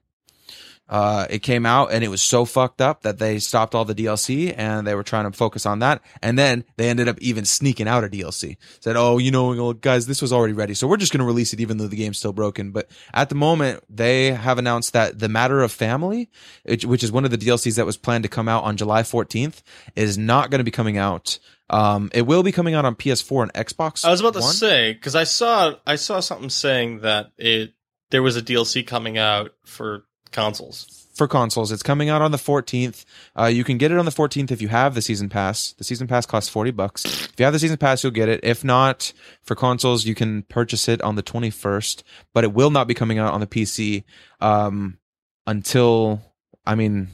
Speaker 1: Uh, it came out and it was so fucked up that they stopped all the DLC and they were trying to focus on that. And then they ended up even sneaking out a DLC. Said, oh, you know, guys, this was already ready. So we're just going to release it even though the game's still broken. But at the moment, they have announced that The Matter of Family, which is one of the DLCs that was planned to come out on July 14th, is not going to be coming out. Um, it will be coming out on PS4 and Xbox.
Speaker 2: I was about to
Speaker 1: One.
Speaker 2: say because I saw I saw something saying that it there was a DLC coming out for consoles.
Speaker 1: for consoles. It's coming out on the 14th. Uh, you can get it on the 14th if you have the season pass. The season pass costs 40 bucks. If you have the season pass, you'll get it. If not, for consoles, you can purchase it on the 21st, but it will not be coming out on the PC um, until, I mean,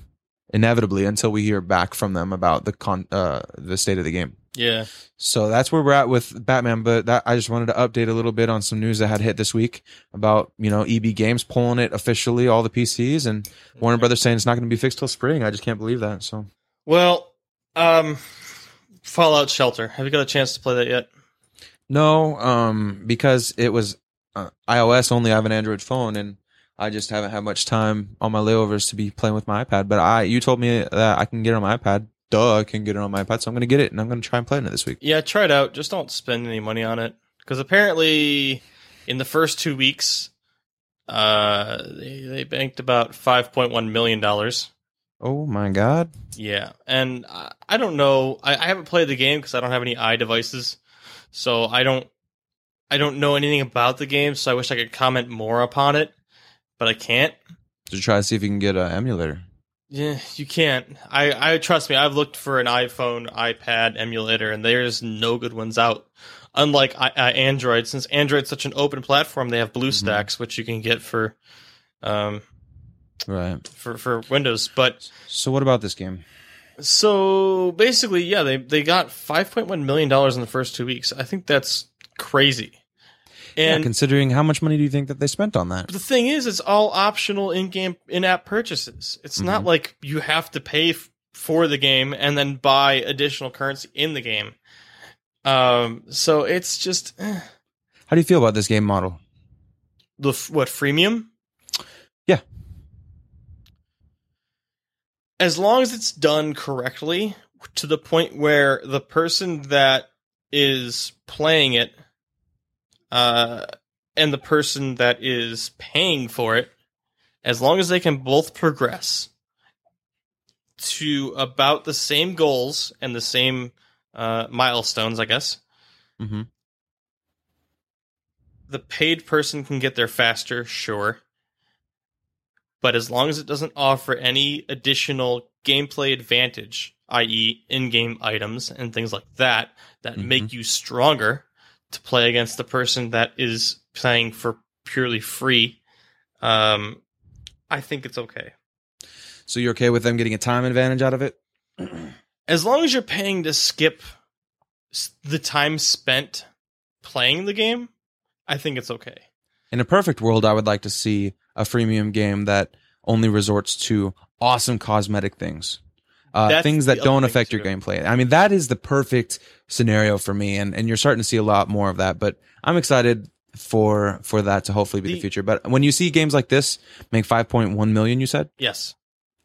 Speaker 1: inevitably until we hear back from them about the con uh, the state of the game.
Speaker 2: Yeah,
Speaker 1: So that's where we're at with Batman. But that I just wanted to update a little bit on some news that had hit this week about you know EB Games pulling it officially all the PCs and Warner Brothers saying it's not going to be fixed till spring. I just can't believe that. So
Speaker 2: Well, um, Fallout Shelter. Have you got a chance to play that yet?
Speaker 1: no, um, because it was uh, iOS only. I have an Android phone and. I just haven't had much time on my layovers to be playing with my iPad. But I, you told me that I can get it on my iPad. Duh, I can get it on my iPad, so I'm going to get it and I'm going to try and play it this week.
Speaker 2: Yeah, try it out. Just don't spend any money on it because apparently, in the first two weeks, uh, they, they banked about five point one million dollars.
Speaker 1: Oh my god!
Speaker 2: Yeah, and I, I don't know. I, I haven't played the game because I don't have any i devices, so I don't. I don't know anything about the game, so I wish I could comment more upon it, but I can't.
Speaker 1: To try to see if you can get an emulator.
Speaker 2: Yeah, you can't. I, I trust me. I've looked for an iPhone, iPad emulator, and there's no good ones out. Unlike I, uh, Android, since Android's such an open platform, they have BlueStacks, which you can get for, um,
Speaker 1: Right.
Speaker 2: for for Windows. But
Speaker 1: So what about this game?
Speaker 2: so basically, yeah, they they got 5.1 million dollars in the first two weeks. I think that's crazy.
Speaker 1: Yeah, considering how much money do you think that they spent on that?
Speaker 2: the thing is, it's all optional in-game in-app purchases. It's not
Speaker 1: Mhm.
Speaker 2: like you have to pay f- for the game and then buy additional currency in the game. Um, so it's just eh.
Speaker 1: How do you feel about this game model?
Speaker 2: the f- what freemium.
Speaker 1: Yeah.
Speaker 2: As long as it's done correctly, to the point where the person that is playing it, uh, and the person that is paying for it, as long as they can both progress to about the same goals and the same uh, milestones, I guess,
Speaker 1: Mm-hmm.
Speaker 2: the paid person can get there faster, sure. But as long as it doesn't offer any additional gameplay advantage, i.e., in game items and things like that, that
Speaker 1: Mhm.
Speaker 2: make you stronger to play against the person that is playing for purely free, um, I think it's okay.
Speaker 1: So you're okay with them getting a time advantage out of it?
Speaker 2: As long as you're paying to skip the time spent playing the game, I think it's okay.
Speaker 1: In a perfect world, I would like to see a freemium game that only resorts to awesome cosmetic things. Uh, things that don't affect your gameplay. I mean, that is the perfect scenario for me, and, and you're starting to see a lot more of that. But I'm excited for for that to hopefully be the,
Speaker 2: The-
Speaker 1: future. But when you see games like this make 5.1 million, you said
Speaker 2: Yes.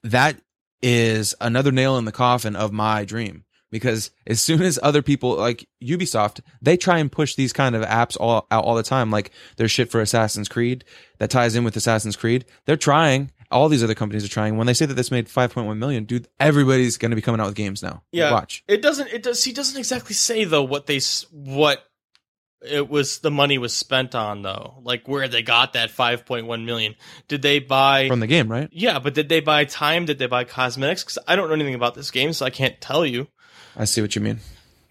Speaker 1: that is another nail in the coffin of my dream because as soon as other people like Ubisoft, they try and push these kind of apps all out all the time. Like there's shit for Assassin's Creed that ties in with Assassin's Creed. They're trying. All these other companies are trying. When they say that this made 5.1 million, dude, everybody's going to be coming out with games now.
Speaker 2: Yeah.
Speaker 1: Watch.
Speaker 2: It doesn't. It does. He doesn't exactly say though what they what it was. The money was spent on though. Like where they got that five point one million. Did they buy?
Speaker 1: From the game, right?
Speaker 2: yeah, but did they buy time? Did they buy cosmetics? Because I don't know anything about this game, so I can't tell you.
Speaker 1: I see what you mean.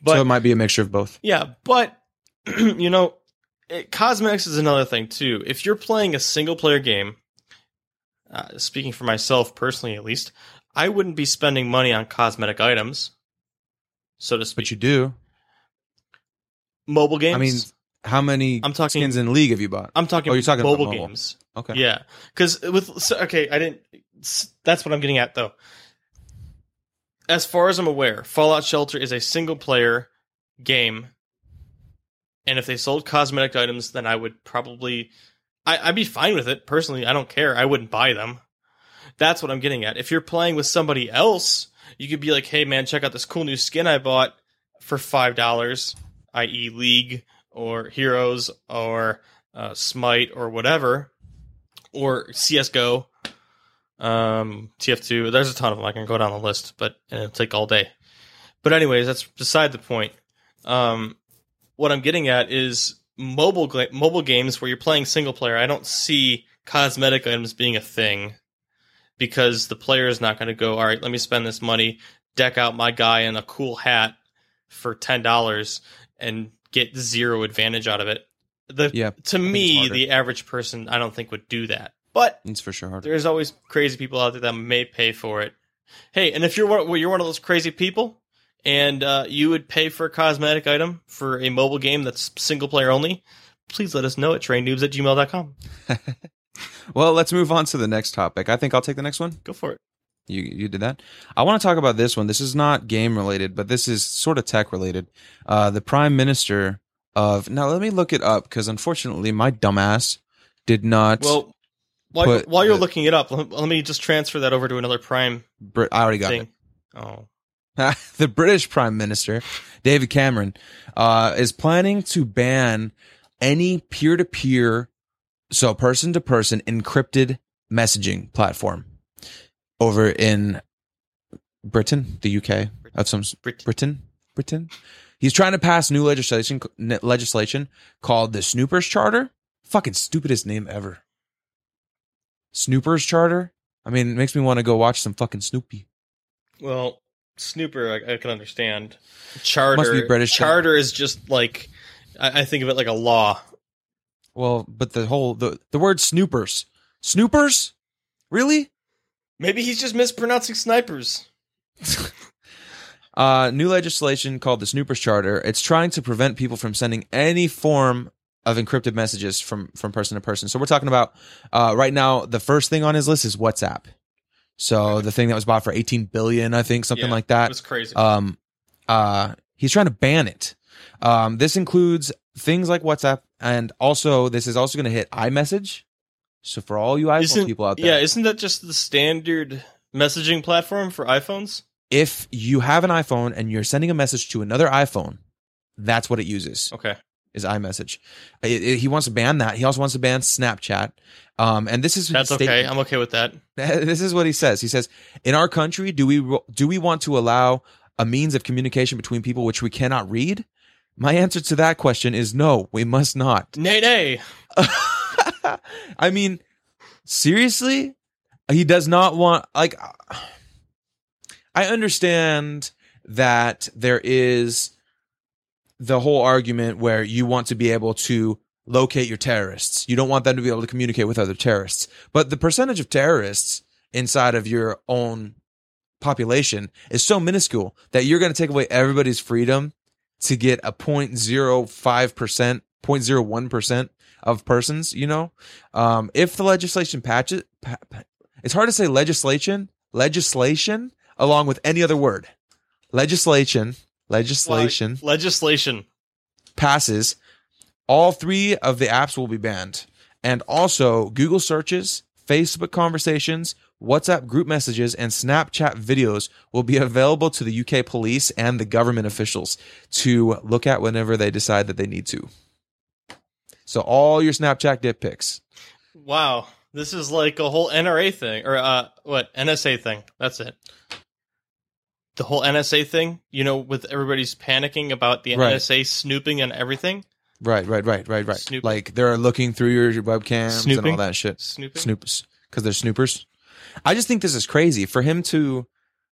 Speaker 2: But
Speaker 1: so it might be a mixture of both.
Speaker 2: Yeah, but you know, it, cosmetics is another thing too. If you're playing a single player game, uh, speaking for myself personally at least, I wouldn't be spending money on cosmetic items, so to speak.
Speaker 1: But you do.
Speaker 2: Mobile games.
Speaker 1: I mean, how many
Speaker 2: I'm talking.
Speaker 1: skins in League have you bought?
Speaker 2: I'm talking.
Speaker 1: Oh, you're talking about
Speaker 2: mobile,
Speaker 1: mobile.
Speaker 2: games.
Speaker 1: Okay.
Speaker 2: Yeah, because with so, okay, I didn't. That's what I'm getting at though. As far as I'm aware, Fallout Shelter is a single player game, and if they sold cosmetic items, then I would probably, I, I'd be fine with it personally. I don't care. I wouldn't buy them. That's what I'm getting at. If you're playing with somebody else, you could be like, "Hey, man, check out this cool new skin I bought for five dollars," i.e., League or Heroes or uh, Smite or whatever, or CS:GO, um, TF2. There's a ton of them. I can go down the list, but it'll take all day. But anyways, that's beside the point. Um, what I'm getting at is mobile gla- mobile games where you're playing single player. I don't see cosmetic items being a thing because the player is not going to go. All right, let me spend this money, deck out my guy in a cool hat for ten dollars, and get zero advantage out of it. The
Speaker 1: Yeah,
Speaker 2: to
Speaker 1: it's
Speaker 2: me, the average person, I don't think would do that. But
Speaker 1: It's for sure harder.
Speaker 2: there's always crazy people out there that may pay for it. Hey, and if you're one, well, you're one of those crazy people, and uh, you would pay for a cosmetic item for a mobile game that's single player only, please let us know at trainnoobs at gmail.com.
Speaker 1: Well, let's move on to the next topic. I think I'll take the next one.
Speaker 2: Go for it.
Speaker 1: You you did that. I want to talk about this one. This is not game related, but this is sort of tech related. Uh, the prime minister of now. Let me look it up because unfortunately, my dumbass did not.
Speaker 2: Well, while, while you're
Speaker 1: the-
Speaker 2: looking it up, let, let me just transfer that over to another Prime
Speaker 1: Brit- I already got
Speaker 2: thing. Oh,
Speaker 1: it. the British prime minister David Cameron uh, is planning to ban any peer to peer, so person to person encrypted messaging platform over in Britain, the UK, of some
Speaker 2: Brit-
Speaker 1: Britain, Britain. He's trying to pass new legislation legislation called the Snoopers Charter. Fucking stupidest name ever. Snoopers Charter. I mean, it makes me want to go watch some fucking Snoopy.
Speaker 2: well, Snooper, I, I can understand. Charter,
Speaker 1: Must be British.
Speaker 2: Charter is just like I, I think of it like a law.
Speaker 1: Well, but the whole the the word Snoopers, Snoopers, really?
Speaker 2: Maybe he's just mispronouncing snipers.
Speaker 1: Uh, new legislation called the Snoopers Charter. It's trying to prevent people from sending any form of encrypted messages from from person to person. So we're talking about uh, right now. The first thing on his list is WhatsApp. So the thing that was bought for 18 billion, I think, something
Speaker 2: Yeah,
Speaker 1: like that.
Speaker 2: was crazy.
Speaker 1: Um, uh, he's trying to ban it. Um, this includes things like WhatsApp, and also this is also going to hit iMessage. So for all you iPhone
Speaker 2: Isn't-
Speaker 1: people out there,
Speaker 2: yeah, isn't that just the standard messaging platform for iPhones?
Speaker 1: if you have an iPhone and you're sending a message to another iPhone, that's what it uses
Speaker 2: Okay.
Speaker 1: Is iMessage. It- it- he wants to ban that. He also wants to ban Snapchat. Um, and this is
Speaker 2: That's okay.
Speaker 1: statement.
Speaker 2: I'm okay with that.
Speaker 1: This is what he says. He says, "In our country, do we do we want to allow a means of communication between people which we cannot read?" My answer to that question is no. We must not.
Speaker 2: Nay, nay.
Speaker 1: I mean, seriously, he does not want like. I understand that there is the whole argument where you want to be able to locate your terrorists. You don't want them to be able to communicate with other terrorists. But the percentage of terrorists inside of your own population is so minuscule that you're going to take away everybody's freedom to get a 0.05%, 0.01% of persons, you know? Um, if the legislation patches, pa- pa- It's hard to say legislation, legislation, along with any other word. Legislation, legislation
Speaker 2: Legislation.
Speaker 1: passes, all three of the apps will be banned. And also, Google searches, Facebook conversations, WhatsApp group messages, and Snapchat videos will be available to the UK police and the government officials to look at whenever they decide that they need to. So, all your Snapchat dick pics.
Speaker 2: Wow. This is like a whole NRA thing or uh what NSA thing. That's it. The whole NSA thing, you know, with everybody's panicking about the
Speaker 1: Right.
Speaker 2: NSA snooping and everything.
Speaker 1: Right, right, right, right, right.
Speaker 2: Snooping.
Speaker 1: Like they're looking through your webcams and all that shit.
Speaker 2: Snooping.
Speaker 1: Snoopers. Because they're snoopers. I just think this is crazy for him to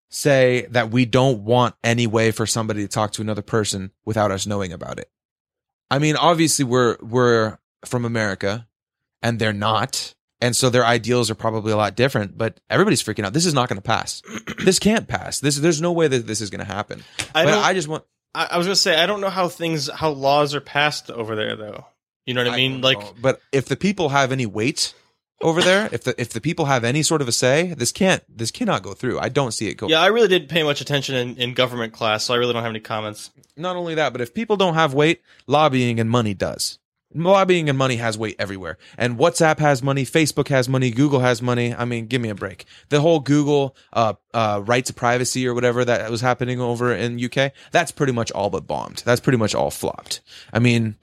Speaker 1: say that we don't want any way for somebody to talk to another person without us knowing about it. I mean, obviously we're we're from America and they're not. And so their ideals are probably a lot different, but everybody's freaking out. This is not going to pass. this can't pass. This there's no way that this is going to happen.
Speaker 2: I
Speaker 1: but I just want
Speaker 2: I, I was gonna say I don't know how things how laws are passed over there though. You know what I mean? like
Speaker 1: know. but if the people have any weight over there, if the if the people have any sort of a say, this can't this cannot go through. I don't see it go.
Speaker 2: yeah, I really didn't pay much attention in, in government class, so I really don't have any comments.
Speaker 1: Not only that, but if people don't have weight, lobbying and money does. Lobbying and money has weight everywhere. And WhatsApp has money, Facebook has money, Google has money. I mean, give me a break. The whole Google uh uh right to privacy or whatever that was happening over in UK, that's pretty much all but bombed. That's pretty much all flopped. I mean,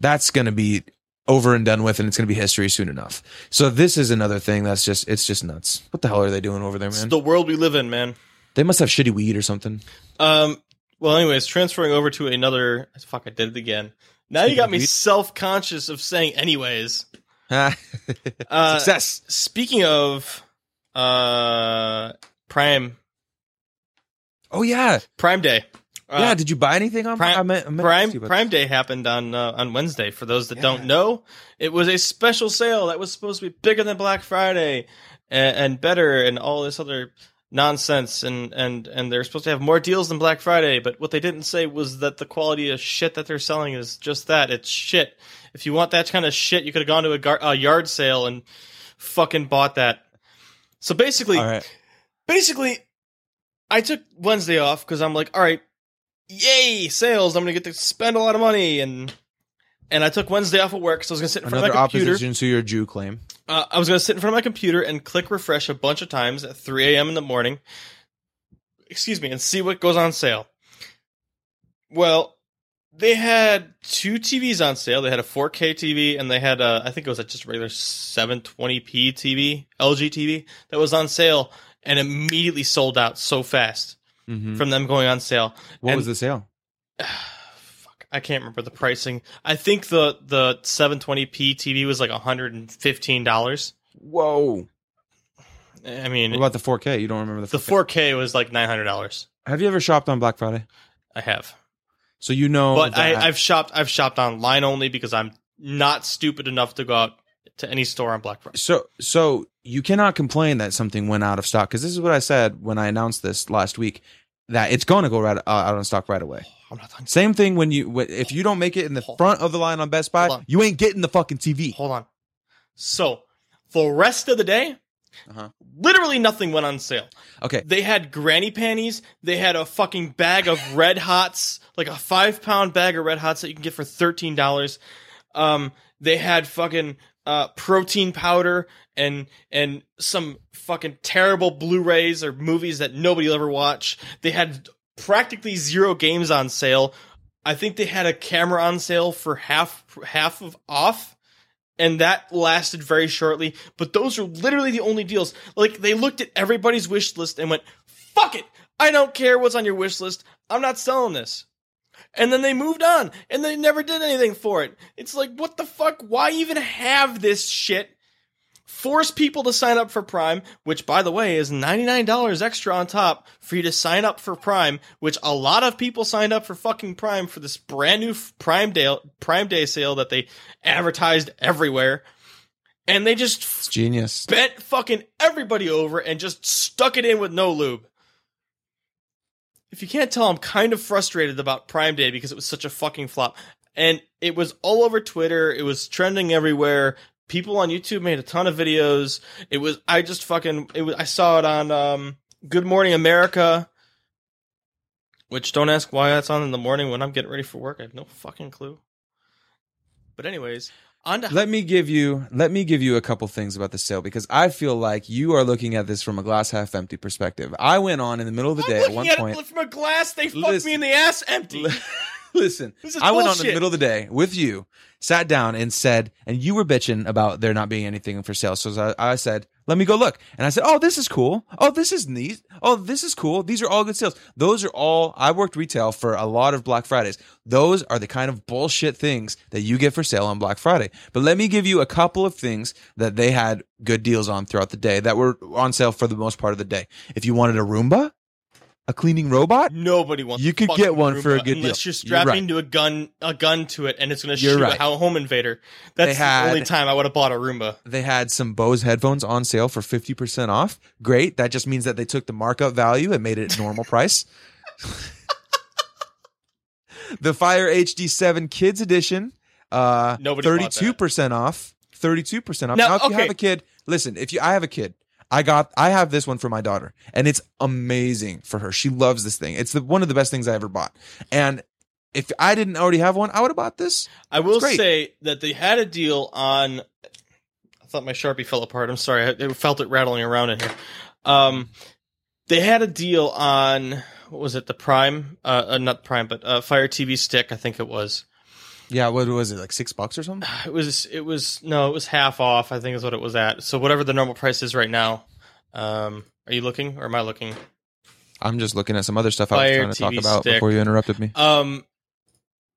Speaker 1: that's going to be over and done with and it's going to be history soon enough. So this is another thing that's just it's just nuts. What the hell are they doing over there,
Speaker 2: It's
Speaker 1: man?
Speaker 2: the world we live in, man.
Speaker 1: They must have shitty weed or something.
Speaker 2: Um. Well, anyways, transferring over to another. Fuck, I did it again. Now you got me self conscious of saying anyways.
Speaker 1: Uh, Success.
Speaker 2: Speaking of uh Prime
Speaker 1: Oh yeah.
Speaker 2: Prime Day. Uh,
Speaker 1: yeah, did you buy anything on
Speaker 2: Prime-
Speaker 1: I meant, I meant to ask
Speaker 2: Prime
Speaker 1: you about
Speaker 2: Prime Day happened on uh, on Wednesday. For those that
Speaker 1: Yeah.
Speaker 2: don't know, it was a special sale that was supposed to be bigger than Black Friday and, and better and all this other nonsense. And and and they're supposed to have more deals than Black Friday. But what they didn't say was that the quality of shit that they're selling is just that. It's shit. If you want that kind of shit, you could have gone to a, gar- a yard sale and fucking bought that. So basically,
Speaker 1: All right.
Speaker 2: basically, I took Wednesday off because I'm like, all right, yay, sales! I'm gonna get to spend a lot of money, and and I took Wednesday off of work, so I was gonna sit in front
Speaker 1: Another
Speaker 2: of my computer.
Speaker 1: opposition to your Jew claim.
Speaker 2: Uh, I was gonna sit in front of my computer and click refresh a bunch of times at 3 a.m. in the morning. Excuse me, and see what goes on sale. Well, they had two TVs on sale. They had a 4K TV and they had a, I think it was a just a regular 720p TV, LG TV that was on sale and immediately sold out so fast
Speaker 1: Mhm.
Speaker 2: from them going on sale.
Speaker 1: What
Speaker 2: and-
Speaker 1: was the sale?
Speaker 2: Fuck, I can't remember the pricing. I think the the 720p TV was like 115 dollars.
Speaker 1: Whoa.
Speaker 2: I mean,
Speaker 1: What about the 4K? You don't remember the
Speaker 2: the
Speaker 1: 4K?
Speaker 2: 4K was like 900 dollars.
Speaker 1: Have you ever shopped on Black Friday?
Speaker 2: I have,
Speaker 1: So you know
Speaker 2: but I,
Speaker 1: that-
Speaker 2: I've shopped. I've shopped online only because I'm not stupid enough to go out to any store on Black Friday.
Speaker 1: so so you cannot complain that something went out of stock because this is what I said when I announced this last week that it's going to go right uh, out on stock right away.
Speaker 2: I'm not done.
Speaker 1: Same thing when you if you don't make it in the
Speaker 2: Hold-
Speaker 1: front of the line on Best Buy,
Speaker 2: on.
Speaker 1: you ain't getting the fucking TV.
Speaker 2: Hold on. So for the rest of the day,
Speaker 1: Uh-huh.
Speaker 2: literally nothing went on sale.
Speaker 1: Okay,
Speaker 2: They had granny panties. They had a fucking bag of Red Hots, like a five pound bag of Red Hots that you can get for thirteen dollars. Um, they had fucking uh, protein powder and and some fucking terrible Blu-rays or movies that nobody will ever watch. They had practically zero games on sale. I think they had a camera on sale for half half of off and that lasted very shortly. But those are literally the only deals. Like they looked at everybody's wish list and went, "Fuck it, I don't care what's on your wish list. I'm not selling this." And then they moved on, and they never did anything for it. It's like, what the fuck? Why even have this shit? Force people to sign up for Prime, which, by the way, is $99 extra on top for you to sign up for Prime, which a lot of people signed up for fucking Prime for this brand new Prime Day, Prime Day sale that they advertised everywhere. And they just
Speaker 1: it's genius.
Speaker 2: bent fucking everybody over and just stuck it in with no lube. If you can't tell, I'm kind of frustrated about Prime Day because it was such a fucking flop. And it was all over Twitter. It was trending everywhere. People on YouTube made a ton of videos. It was I just fucking it was I saw it on um Good Morning America. Which don't ask why that's on in the morning when I'm getting ready for work. I have no fucking clue. But anyways, on to
Speaker 1: Let me give you let me give you a couple things about the sale because I feel like you are looking at this from a glass half empty perspective. I went on in the middle of the
Speaker 2: I'm
Speaker 1: day at one point.
Speaker 2: from a glass. They fucked
Speaker 1: Listen.
Speaker 2: me in the ass empty.
Speaker 1: Listen, I went on in the middle of the day with you, sat down and said, and you were bitching about there not being anything for sale. So I, I said, let me go look. And I said, oh, this is cool. Oh, this is neat. Oh, this is cool. These are all good sales. Those are all, I worked retail for a lot of Black Fridays. Those are the kind of bullshit things that you get for sale on Black Friday. But let me give you a couple of things that they had good deals on throughout the day that were on sale for the most part of the day. If you wanted a Roomba, a cleaning robot,
Speaker 2: Nobody wants.
Speaker 1: You could get one for a good
Speaker 2: unless
Speaker 1: deal.
Speaker 2: you're
Speaker 1: You're
Speaker 2: strapping
Speaker 1: right.
Speaker 2: to a gun, a gun to it, and it's going to
Speaker 1: You're
Speaker 2: shoot
Speaker 1: right.
Speaker 2: a home invader. That's
Speaker 1: had-
Speaker 2: the only time I would have bought a Roomba.
Speaker 1: They had some Bose headphones on sale for 50% off. Great. That just means that they took the markup value and made it normal price. the Fire HD7 Kids Edition, uh,
Speaker 2: Nobody
Speaker 1: 32% off. 32% off.
Speaker 2: Now,
Speaker 1: Now, if you have a kid, listen, if you, I have a kid, I got, I have this one for my daughter and it's amazing for her. She loves this thing. It's the, one of the best things I ever bought. And if I didn't already have one, I would have bought this.
Speaker 2: I will say that they had a deal on. I thought my sharpie fell apart. I'm sorry. I, felt it rattling around in here. Um, they had a deal on what was it? The Prime, uh, uh not Prime, but uh, Fire TV stick. I think it was.
Speaker 1: Yeah. What was it? Like six bucks or something?
Speaker 2: It was. It was no. It was half off. I think is what it was at. So whatever the normal price is right now. Um, are you looking or am I looking?
Speaker 1: I'm just looking at some other stuff I was trying to talk about
Speaker 2: stick.
Speaker 1: before you interrupted me.
Speaker 2: Um,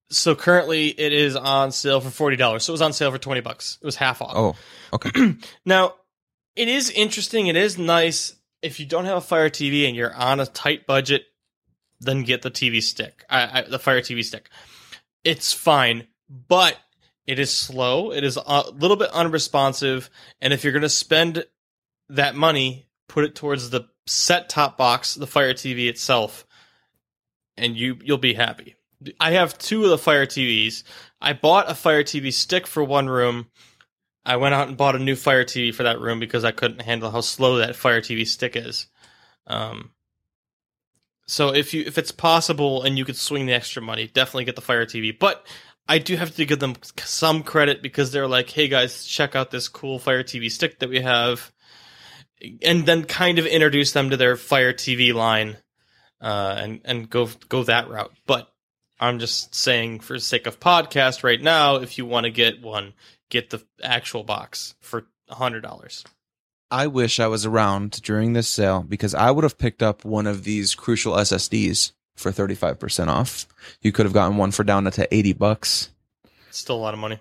Speaker 2: so currently it is on sale for forty dollars. So it was on sale for twenty bucks. It was half off.
Speaker 1: Oh, okay.
Speaker 2: Now, it is interesting. It is nice if you don't have a Fire TV and you're on a tight budget. Then get the TV stick, I, I, the Fire TV stick. It's fine, but it is slow. It is a little bit unresponsive, and if you're going to spend that money, put it towards the set top box, the Fire TV itself, and you you'll be happy. I have two of the Fire TVs. I bought a Fire TV stick for one room. I went out and bought a new Fire TV for that room because I couldn't handle how slow that Fire TV stick is. Um, so if you if it's possible and you could swing the extra money, definitely get the Fire TV. But I do have to give them some credit because they're like, "Hey guys, check out this cool Fire TV stick that we have," and then kind of introduce them to their Fire TV line, uh, and and go go that route. But I'm just saying, for the sake of podcast right now, if you want to get one, get the actual box for hundred dollars.
Speaker 1: I wish I was around during this sale because I would have picked up one of these crucial SSDs for 35% off. You could have gotten one for down to 80 bucks.
Speaker 2: Still a lot of money,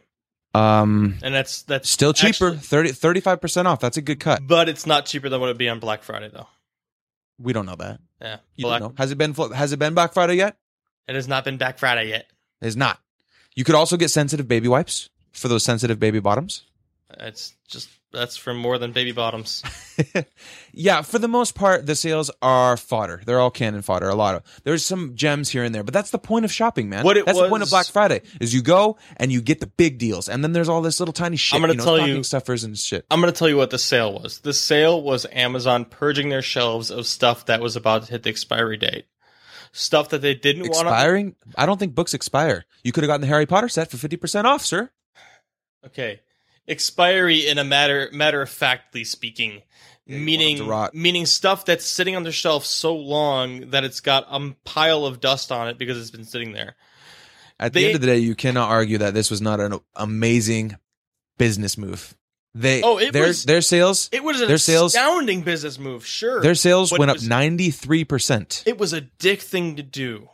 Speaker 1: Um,
Speaker 2: and that's that's
Speaker 1: still cheaper,
Speaker 2: actually-
Speaker 1: 30, 35% off. That's a good cut.
Speaker 2: but it's not cheaper than what it'd be on Black Friday, though.
Speaker 1: We don't know that.
Speaker 2: Yeah,
Speaker 1: You
Speaker 2: Black,
Speaker 1: don't know. Has it been, has it been Black Friday yet?
Speaker 2: it has not been Black Friday yet.
Speaker 1: It's not. You could also get sensitive baby wipes for those sensitive baby bottoms.
Speaker 2: It's just that's for more than baby bottoms.
Speaker 1: yeah, for the most part, the sales are fodder. They're all cannon fodder. A lot of there's some gems here and there, but that's the point of shopping, man.
Speaker 2: What it
Speaker 1: that's the point of Black Friday is you go and you get the big deals, and then there's all this little tiny shit.
Speaker 2: I'm gonna
Speaker 1: you know,
Speaker 2: tell you-
Speaker 1: stuffers and shit.
Speaker 2: I'm going to tell you what the sale was. The sale was Amazon purging their shelves of stuff that was about to hit the expiry date. Stuff that they didn't want to.
Speaker 1: Expiring? I don't think books expire. You could have gotten the Harry Potter set for fifty percent off, sir.
Speaker 2: Okay. Expiry in a matter matter of factly speaking.
Speaker 1: Yeah, you want 'em
Speaker 2: meaning meaning stuff that's sitting on the shelf so long that it's got a pile of dust on it because it's been sitting there.
Speaker 1: At the end of the day, you cannot argue that this was not an amazing business move. They
Speaker 2: Oh, it
Speaker 1: their
Speaker 2: was-
Speaker 1: their sales
Speaker 2: It was an
Speaker 1: Their sales-
Speaker 2: astounding business move, sure.
Speaker 1: their sales went up ninety three percent.
Speaker 2: it was a dick thing to do,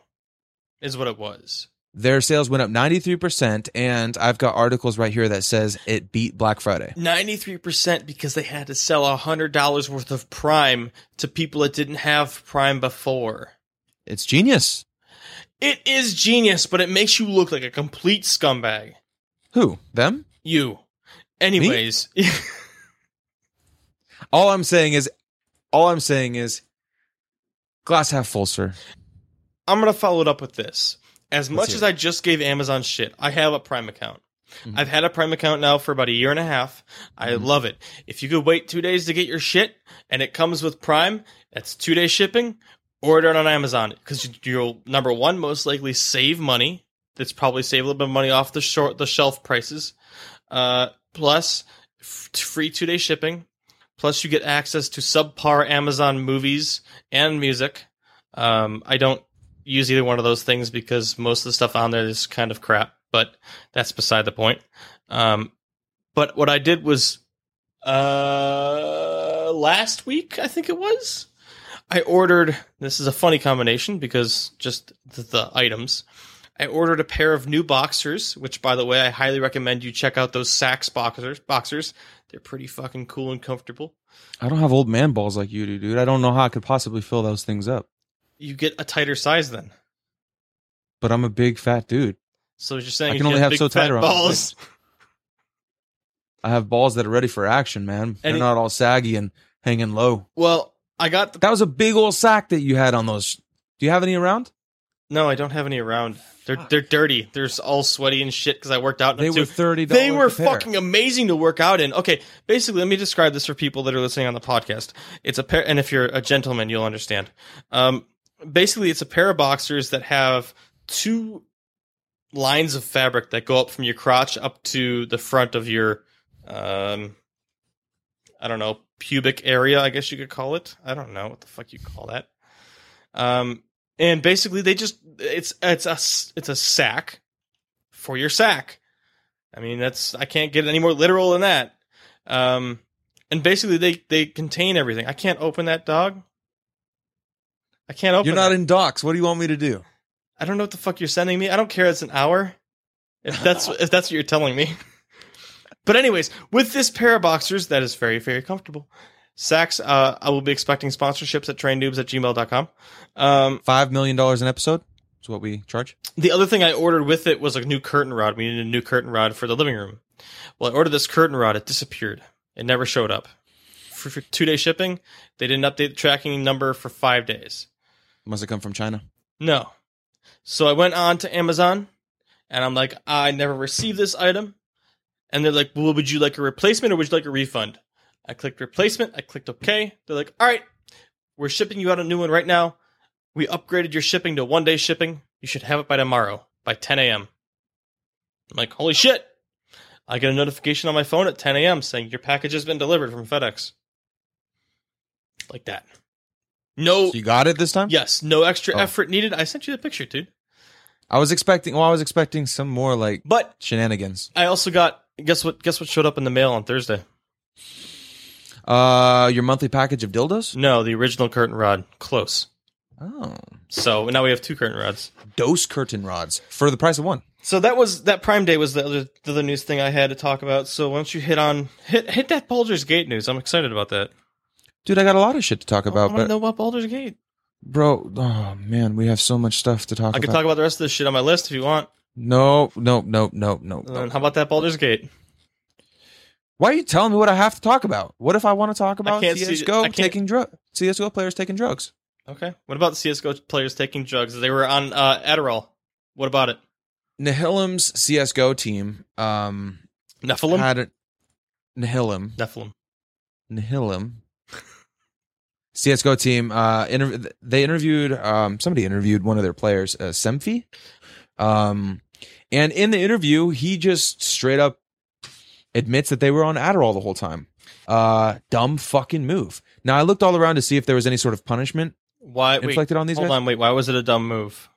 Speaker 2: is what it was.
Speaker 1: Their sales went up 93%, and I've got articles right here that says it beat Black Friday.
Speaker 2: 93% because they had to sell $100 worth of Prime to people that didn't have Prime before.
Speaker 1: It's genius.
Speaker 2: It is genius, but it makes you look like a complete scumbag.
Speaker 1: Who? Them?
Speaker 2: You. Anyways,
Speaker 1: All I'm saying is, all I'm saying is, glass half full, sir.
Speaker 2: I'm going to follow it up with this. As much
Speaker 1: hear
Speaker 2: as I just gave Amazon shit, I have a Prime account.
Speaker 1: Mhm.
Speaker 2: I've had a Prime account now for about a year and a half. I
Speaker 1: Mhm.
Speaker 2: love it. If you could wait two days to get your shit and it comes with Prime, that's two day shipping. Order it on Amazon because you'll number one most likely save money. That's probably save a little bit of money off the short the shelf prices. Uh, plus f- free two day shipping. Plus you get access to subpar Amazon movies and music. Um, I don't use either one of those things because most of the stuff on there is kind of crap, but that's beside the point. Um, but what I did was uh, last week, I think it was, I ordered. This is a funny combination because just the, the items. I ordered a pair of new boxers, which, by the way, I highly recommend you check out those Saxx boxers. Boxers, they're pretty fucking cool and comfortable.
Speaker 1: I don't have old man balls like you do, dude. I don't know how I could possibly fill those things up.
Speaker 2: You get a tighter size then.
Speaker 1: But I'm a big fat dude.
Speaker 2: So you're saying
Speaker 1: I
Speaker 2: you
Speaker 1: can only have so tight around
Speaker 2: balls.
Speaker 1: I have balls that are ready for action, man. They're not all saggy and hanging low.
Speaker 2: Well, I got the.
Speaker 1: That was a big old sack that you had on those. Do you have any around?
Speaker 2: No, I don't have any around. They're they're dirty. They're all sweaty and shit because I worked out. in
Speaker 1: They were thirty.
Speaker 2: They were fucking amazing to work out in. Okay, basically, let me describe this for people that are listening on the podcast. It's a pair, and if you're a gentleman, you'll understand. Um, basically, it's a pair of boxers that have two lines of fabric that go up from your crotch up to the front of your, um, I don't know, pubic area. I guess you could call it. I don't know what the fuck you call that. Um, and basically, they just it's it's a it's a sack for your sack. I mean, that's I can't get any more literal than that. Um, and basically, they they contain everything. I can't open that dog. I can't open.
Speaker 1: You're not
Speaker 2: it.
Speaker 1: in docs. What do you want me to do?
Speaker 2: I don't know what the fuck you're sending me. I don't care. It's an hour. If that's if that's what you're telling me. But anyways, with this pair of boxers, that is very very comfortable. Saxx, uh, I will be expecting sponsorships at trainnoobs at gmail.com. Um,
Speaker 1: Five million dollars an episode is what we charge.
Speaker 2: the other thing I ordered with it was a new curtain rod. We needed a new curtain rod for the living room. Well, I ordered this curtain rod. It disappeared. It never showed up. For, for two day shipping, they didn't update the tracking number for five days.
Speaker 1: Must have come from China.
Speaker 2: No. So I went on to Amazon and I'm like, I never received this item. And they're like, well, would you like a replacement or would you like a refund? I clicked replacement. I clicked OK. They're like, all right, we're shipping you out a new one right now. We upgraded your shipping to one day shipping. You should have it by tomorrow, by 10 a.m. I'm like, holy shit. I get a notification on my phone at 10 a.m. saying your package has been delivered from FedEx. Like that. No,
Speaker 1: So you got it this time.
Speaker 2: yes, no extra
Speaker 1: Oh.
Speaker 2: effort needed. I sent you the picture, dude.
Speaker 1: I was expecting. Well, I was expecting some more like
Speaker 2: But
Speaker 1: shenanigans.
Speaker 2: I also got guess what guess what showed up in the mail on Thursday?
Speaker 1: Uh, your monthly package of dildos.
Speaker 2: No, the original curtain rod. Close.
Speaker 1: Oh,
Speaker 2: So now we have two curtain rods.
Speaker 1: dose curtain rods for the price of one.
Speaker 2: So that was that Prime Day was the other the other news thing I had to talk about. So why don't you hit on hit hit that Baldur's Gate news? I'm excited about that.
Speaker 1: Dude, I got a lot of shit to talk
Speaker 2: I
Speaker 1: about,
Speaker 2: want to
Speaker 1: but
Speaker 2: know about Baldur's Gate.
Speaker 1: bro, oh man, we have so much stuff to talk about.
Speaker 2: I
Speaker 1: about.
Speaker 2: could talk about the rest of this shit on my list if you want.
Speaker 1: no, no, no, no, no. No.
Speaker 2: then how about that Baldur's Gate?
Speaker 1: Why are you telling me what I have to talk about? What if I want to talk about
Speaker 2: can't see-
Speaker 1: CS:GO taking drug CS:GO players taking drugs?
Speaker 2: Okay. What about the CS:GO players taking drugs? They were on uh, Adderall. What about it?
Speaker 1: Nihilum's CS:GO team um
Speaker 2: Nephilim.
Speaker 1: had a Nihilum
Speaker 2: Nephilim.
Speaker 1: Nihilum CS:GO team uh interv- they interviewed um somebody interviewed one of their players uh, Semphis um and in the interview he just straight up admits that they were on Adderall the whole time uh dumb fucking move now I looked all around to see if there was any sort of punishment
Speaker 2: Why? Wait.
Speaker 1: inflicted on these
Speaker 2: Hold
Speaker 1: guys
Speaker 2: on. Wait. Why was it a dumb move?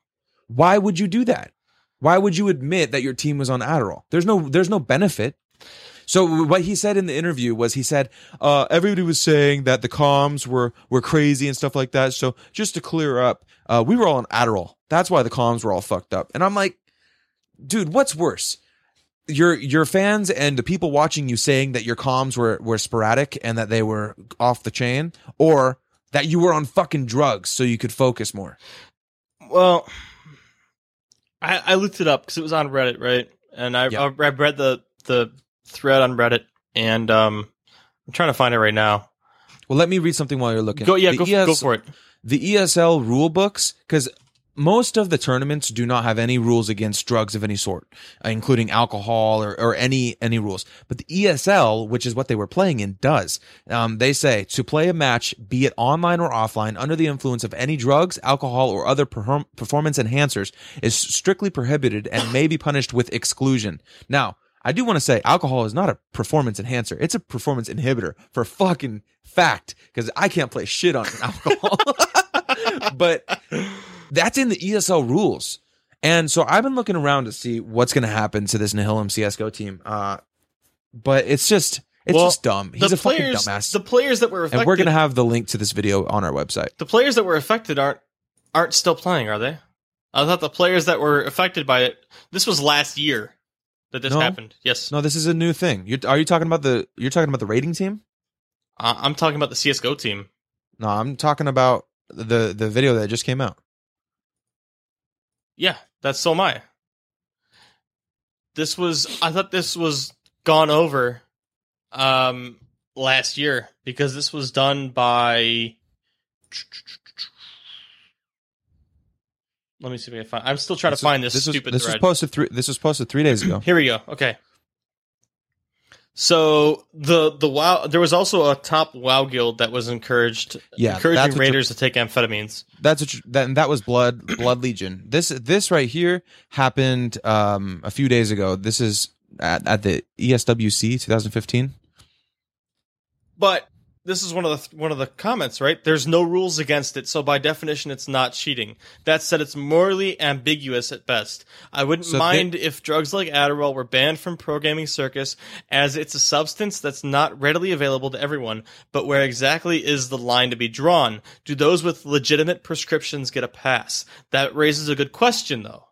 Speaker 1: why would you do that why would you admit that your team was on Adderall there's no there's no benefit so what he said in the interview was he said uh, everybody was saying that the comms were were crazy and stuff like that. So just to clear up, uh, we were all on Adderall. That's why the comms were all fucked up. And I'm like, dude, what's worse? Your your fans and the people watching you saying that your comms were were sporadic and that they were off the chain, or that you were on fucking drugs so you could focus more.
Speaker 2: Well, I, I looked it up because it was on Reddit, right? And I,
Speaker 1: Yeah.
Speaker 2: I I read the the thread on Reddit, and um, I'm trying to find it right now.
Speaker 1: Well, let me read something while you're looking.
Speaker 2: Go, yeah, go,
Speaker 1: ES
Speaker 2: go for it.
Speaker 1: the ESL rule books because most of the tournaments do not have any rules against drugs of any sort, uh, including alcohol or, or any any rules. But the ESL, which is what they were playing in, does. Um, they say to play a match, be it online or offline, under the influence of any drugs, alcohol, or other perform- performance enhancers, is strictly prohibited and may be punished with exclusion. Now, I do want to say alcohol is not a performance enhancer; it's a performance inhibitor for fucking fact. Because I can't play shit on alcohol, but that's in the ESL rules. And so I've been looking around to see what's going to happen to this Nihilum CS:GO team. Uh, but it's just it's
Speaker 2: Well,
Speaker 1: just dumb. He's a fucking dumbass.
Speaker 2: the players that were affected,
Speaker 1: and we're going to have the link to this video on our website.
Speaker 2: the players that were affected aren't aren't still playing, are they? I thought the players that were affected by it. This was last year that this
Speaker 1: No.
Speaker 2: happened. Yes,
Speaker 1: No, this is a new thing. You are you talking about the you're talking about the rating team?
Speaker 2: I- I'm talking about the CS:GO team.
Speaker 1: No, I'm talking about the the video that just came out.
Speaker 2: Yeah, that's so I. This was I thought this was gone over um last year because this was done by Let me see if I can find I'm still trying to find this,
Speaker 1: was-
Speaker 2: stupid
Speaker 1: this was posted three. This was posted three days ago.
Speaker 2: Here we go. Okay. So the the WoW there was also a top WoW guild that was encouraged
Speaker 1: Yeah,
Speaker 2: encouraging raiders to take amphetamines.
Speaker 1: That's what that and that was blood blood legion. This this right here happened um a few days ago. This is at, at the ESWC 2015.
Speaker 2: But this is one of the one of the comments, right? There's no rules against it, so by definition, it's not cheating. That said, it's morally ambiguous at best. I wouldn't
Speaker 1: So
Speaker 2: mind if drugs like Adderall were banned from pro gaming circus, as it's a substance that's not readily available to everyone. But where exactly is the line to be drawn? Do those with legitimate prescriptions get a pass? That raises a good question, though.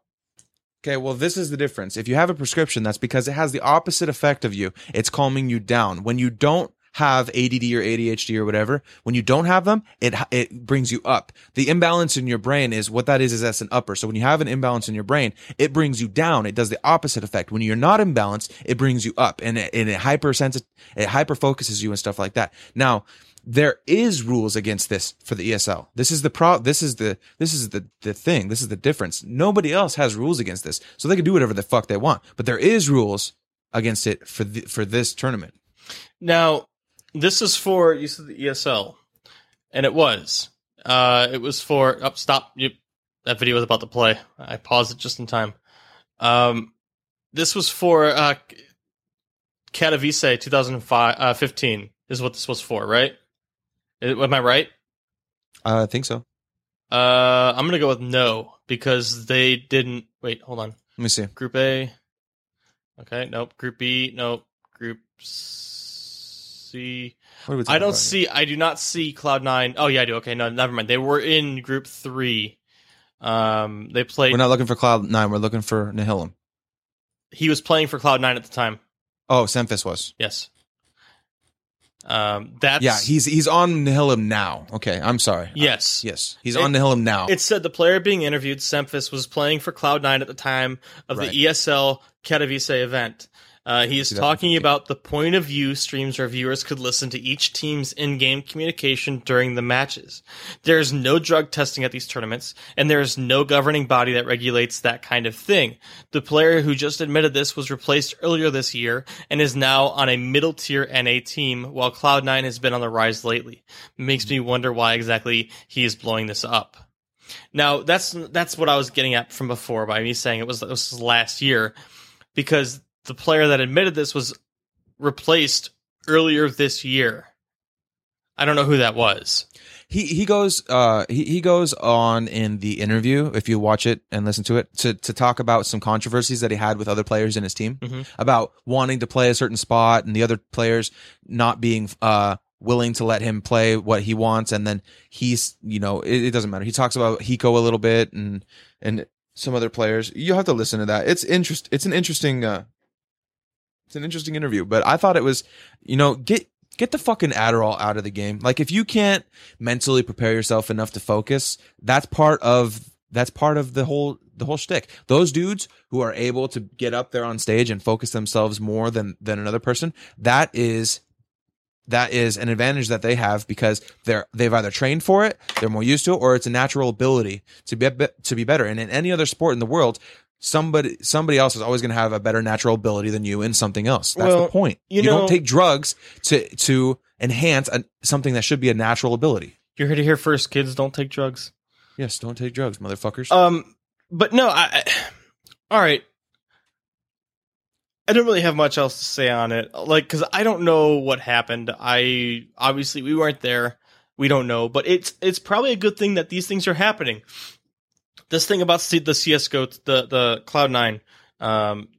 Speaker 1: Okay, well, this is the difference. If you have a prescription, that's because it has the opposite effect of you. It's calming you down. When you don't have ADD or ADHD or whatever, when you don't have them, it it brings you up. The imbalance in your brain is what that is. Is that's an upper. So when you have an imbalance in your brain, it brings you down. It does the opposite effect. When you're not imbalanced, it brings you up, and it, and it hyper it hyper focuses you and stuff like that. Now there is rules against this for the ESL. This is the pro. This is the this is the the thing. This is the difference. Nobody else has rules against this, so they can do whatever the fuck they want. But there is rules against it for the, for this tournament.
Speaker 2: Now, this is for you said the ESL, and it was. Uh, it was for. Up, stop. You, that video was about to play. I paused it just in time. Um, this was for uh, Katowice 2015 is what this was for, right? Am I right?
Speaker 1: Uh, I think so.
Speaker 2: Uh, I'm gonna go with no because they didn't. Wait, hold on.
Speaker 1: Let me see.
Speaker 2: Group A. Okay, nope. Group B, nope. Group C.
Speaker 1: What are we talking
Speaker 2: I don't see. I do not see Cloud Nine. Oh yeah, I do. Okay, no, never mind. They were in Group Three. Um, they played.
Speaker 1: We're not looking for Cloud Nine. We're looking for Nihilum.
Speaker 2: he was playing for Cloud Nine at the time.
Speaker 1: Oh, Semphis was.
Speaker 2: Yes. Um, that's
Speaker 1: Yeah, he's he's on Nihilum now. Okay, I'm sorry.
Speaker 2: yes.
Speaker 1: Yes, he's
Speaker 2: It-
Speaker 1: on Nihilum now.
Speaker 2: It said the player being interviewed, Semphis, was playing for Cloud Nine at the time of
Speaker 1: Right.
Speaker 2: the ESL Katowice event. Uh, he is talking about the point of view streams where viewers could listen to each team's in-game communication during the matches. There is no drug testing at these tournaments, and there is no governing body that regulates that kind of thing. The player who just admitted this was replaced earlier this year and is now on a middle tier NA team, while Cloud9 has been on the rise lately. Makes me wonder why exactly he is blowing this up. Now that's that's what I was getting at from before by me saying it was this was last year, because the player that admitted this was replaced earlier this year. I don't know who that was.
Speaker 1: he he goes uh he, he goes on in the interview if you watch it and listen to it to to talk about some controversies that he had with other players in his team
Speaker 2: Mhm.
Speaker 1: about wanting to play a certain spot and the other players not being uh willing to let him play what he wants and then he's you know it, it doesn't matter he talks about Hiko a little bit and and some other players you have to listen to that it's interest it's an interesting uh it's an interesting interview but i thought it was you know get get the fucking adderall out of the game like if you can't mentally prepare yourself enough to focus that's part of that's part of the whole the whole shtick. Those dudes who are able to get up there on stage and focus themselves more than than another person, that is that is an advantage that they have because they're they've either trained for it, they're more used to it, or it's a natural ability to be to be better. And in any other sport in the world, somebody somebody else is always going to have a better natural ability than you in something else. That's
Speaker 2: Well,
Speaker 1: the point.
Speaker 2: you
Speaker 1: You,
Speaker 2: know-
Speaker 1: don't take drugs to to enhance a, something that should be a natural ability.
Speaker 2: You're here to hear first, kids. Don't take drugs.
Speaker 1: Yes, don't take drugs, motherfuckers.
Speaker 2: Um, but no, I. I all right. I don't really have much else to say on it, like because I don't know what happened. I obviously we weren't there, we don't know, but it's it's probably a good thing that these things are happening. This thing about the CS:GO, the the Cloud Nine, um,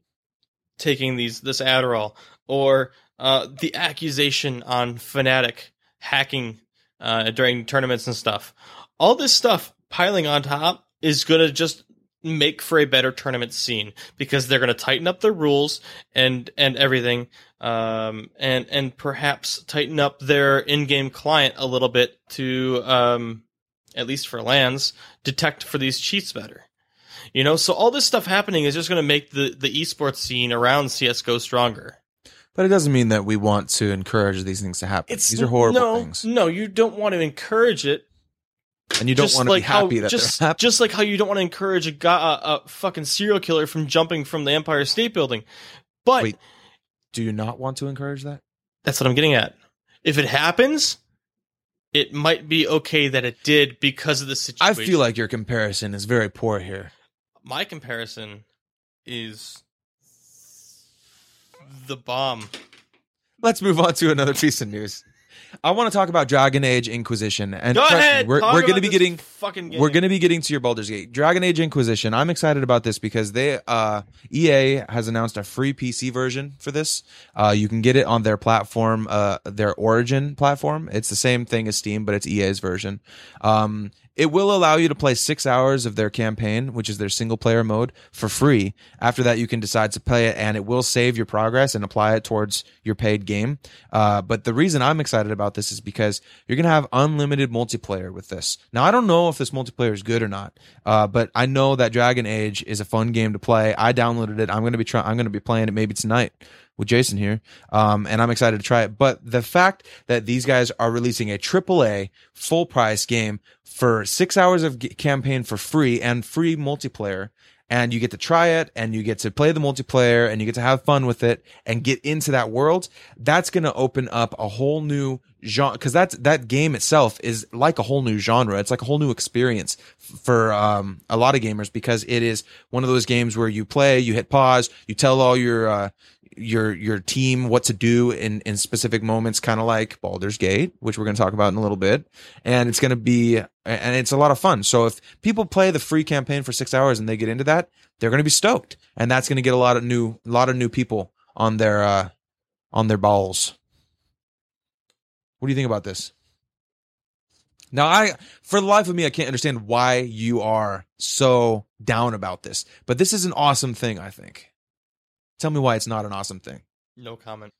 Speaker 2: taking these this Adderall, or uh, the accusation on Fnatic hacking uh, during tournaments and stuff. All this stuff piling on top is going to just make for a better tournament scene because they're going to tighten up the rules and and everything um and and perhaps tighten up their in-game client a little bit to um at least for lands detect for these cheats better you know so all this stuff happening is just going to make the the esports scene around CS:GO stronger
Speaker 1: but it doesn't mean that we want to encourage these things to happen.
Speaker 2: it's
Speaker 1: these are horrible
Speaker 2: no,
Speaker 1: things,
Speaker 2: no you don't want to encourage it
Speaker 1: and you don't
Speaker 2: just
Speaker 1: want to
Speaker 2: like
Speaker 1: be happy
Speaker 2: how,
Speaker 1: that
Speaker 2: just,
Speaker 1: they're happening.
Speaker 2: just like how you don't want to encourage a, guy, a, a fucking serial killer from jumping from the Empire State Building. But
Speaker 1: Wait. Do you not want to encourage that?
Speaker 2: that's what I'm getting at. If it happens, it might be okay that it did because of the situation.
Speaker 1: I feel like your comparison is very poor here.
Speaker 2: my comparison is the bomb.
Speaker 1: Let's move on to another piece of news. I want to talk about Dragon Age Inquisition, and
Speaker 2: Go
Speaker 1: trust me, we're, we're going to be getting
Speaker 2: fucking game.
Speaker 1: we're going to be getting to your Baldur's Gate Dragon Age Inquisition. I'm excited about this because they uh, EA has announced a free PC version for this. Uh, you can get it on their platform, uh, their Origin platform. It's the same thing as Steam, but it's EA's version. Um, it will allow you to play six hours of their campaign, which is their single player mode, for free. After that, you can decide to play it, and it will save your progress and apply it towards your paid game. Uh, but the reason I'm excited about this is because you're gonna have unlimited multiplayer with this. Now, I don't know if this multiplayer is good or not, uh, but I know that Dragon Age is a fun game to play. I downloaded it. I'm gonna be trying. I'm gonna be playing it maybe tonight with Jason here, um, and I'm excited to try it. But the fact that these guys are releasing a AAA full price game for six hours of g- campaign for free and free multiplayer, and you get to try it and you get to play the multiplayer and you get to have fun with it and get into that world, that's going to open up a whole new genre because that's that game itself is like a whole new genre. It's like a whole new experience for um, a lot of gamers because it is one of those games where you play, you hit pause, you tell all your uh, your your team what to do in in specific moments, kind of like Baldur's Gate, which we're going to talk about in a little bit, and it's going to be and it's a lot of fun. So if people play the free campaign for six hours and they get into that, they're going to be stoked, and that's going to get a lot of new a lot of new people on their uh on their balls. What do you think about this? Now, I, for the life of me, I can't understand why you are so down about this, but this is an awesome thing, I think. Tell me why it's not an awesome thing.
Speaker 2: no comment.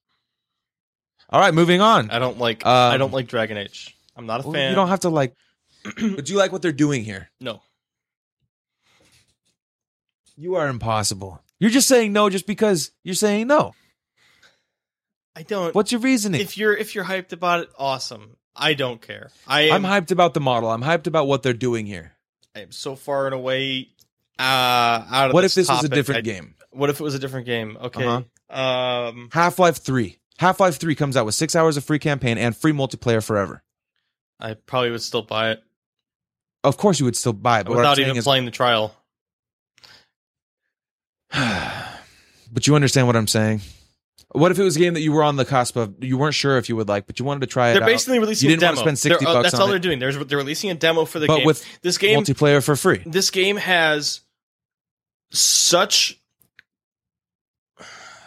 Speaker 1: All right, moving on.
Speaker 2: I don't like.
Speaker 1: Um,
Speaker 2: I don't like Dragon Age. I'm not a
Speaker 1: Well,
Speaker 2: fan.
Speaker 1: you don't have to like, but do you like what they're doing here?
Speaker 2: no.
Speaker 1: You are impossible. You're just saying no just because you're saying no.
Speaker 2: I don't.
Speaker 1: What's your reasoning?
Speaker 2: if you're if you're hyped about it, awesome. I don't care. I am,
Speaker 1: I'm hyped about the model. I'm hyped about what they're doing here.
Speaker 2: I am so far and away uh, out of
Speaker 1: What if this was a different
Speaker 2: I-
Speaker 1: game?
Speaker 2: What if it was a different game? Okay.
Speaker 1: Uh-huh.
Speaker 2: Um,
Speaker 1: Half Life 3. Half Life 3 comes out with six hours of free campaign and free multiplayer forever.
Speaker 2: I probably would still buy it
Speaker 1: Of course, you would still buy it. But
Speaker 2: without even
Speaker 1: is,
Speaker 2: playing the trial.
Speaker 1: but you understand what I'm saying. What if it was a game that you were on the cusp of, you weren't sure if you would like, but you wanted to try it
Speaker 2: They're
Speaker 1: out,
Speaker 2: basically releasing
Speaker 1: You
Speaker 2: a
Speaker 1: didn't
Speaker 2: demo.
Speaker 1: wanna spend 60
Speaker 2: They're, uh,
Speaker 1: bucks
Speaker 2: That's all
Speaker 1: it.
Speaker 2: they're doing. They're they're releasing a demo for the
Speaker 1: but
Speaker 2: game.
Speaker 1: with
Speaker 2: this game,
Speaker 1: multiplayer for free?
Speaker 2: this game has such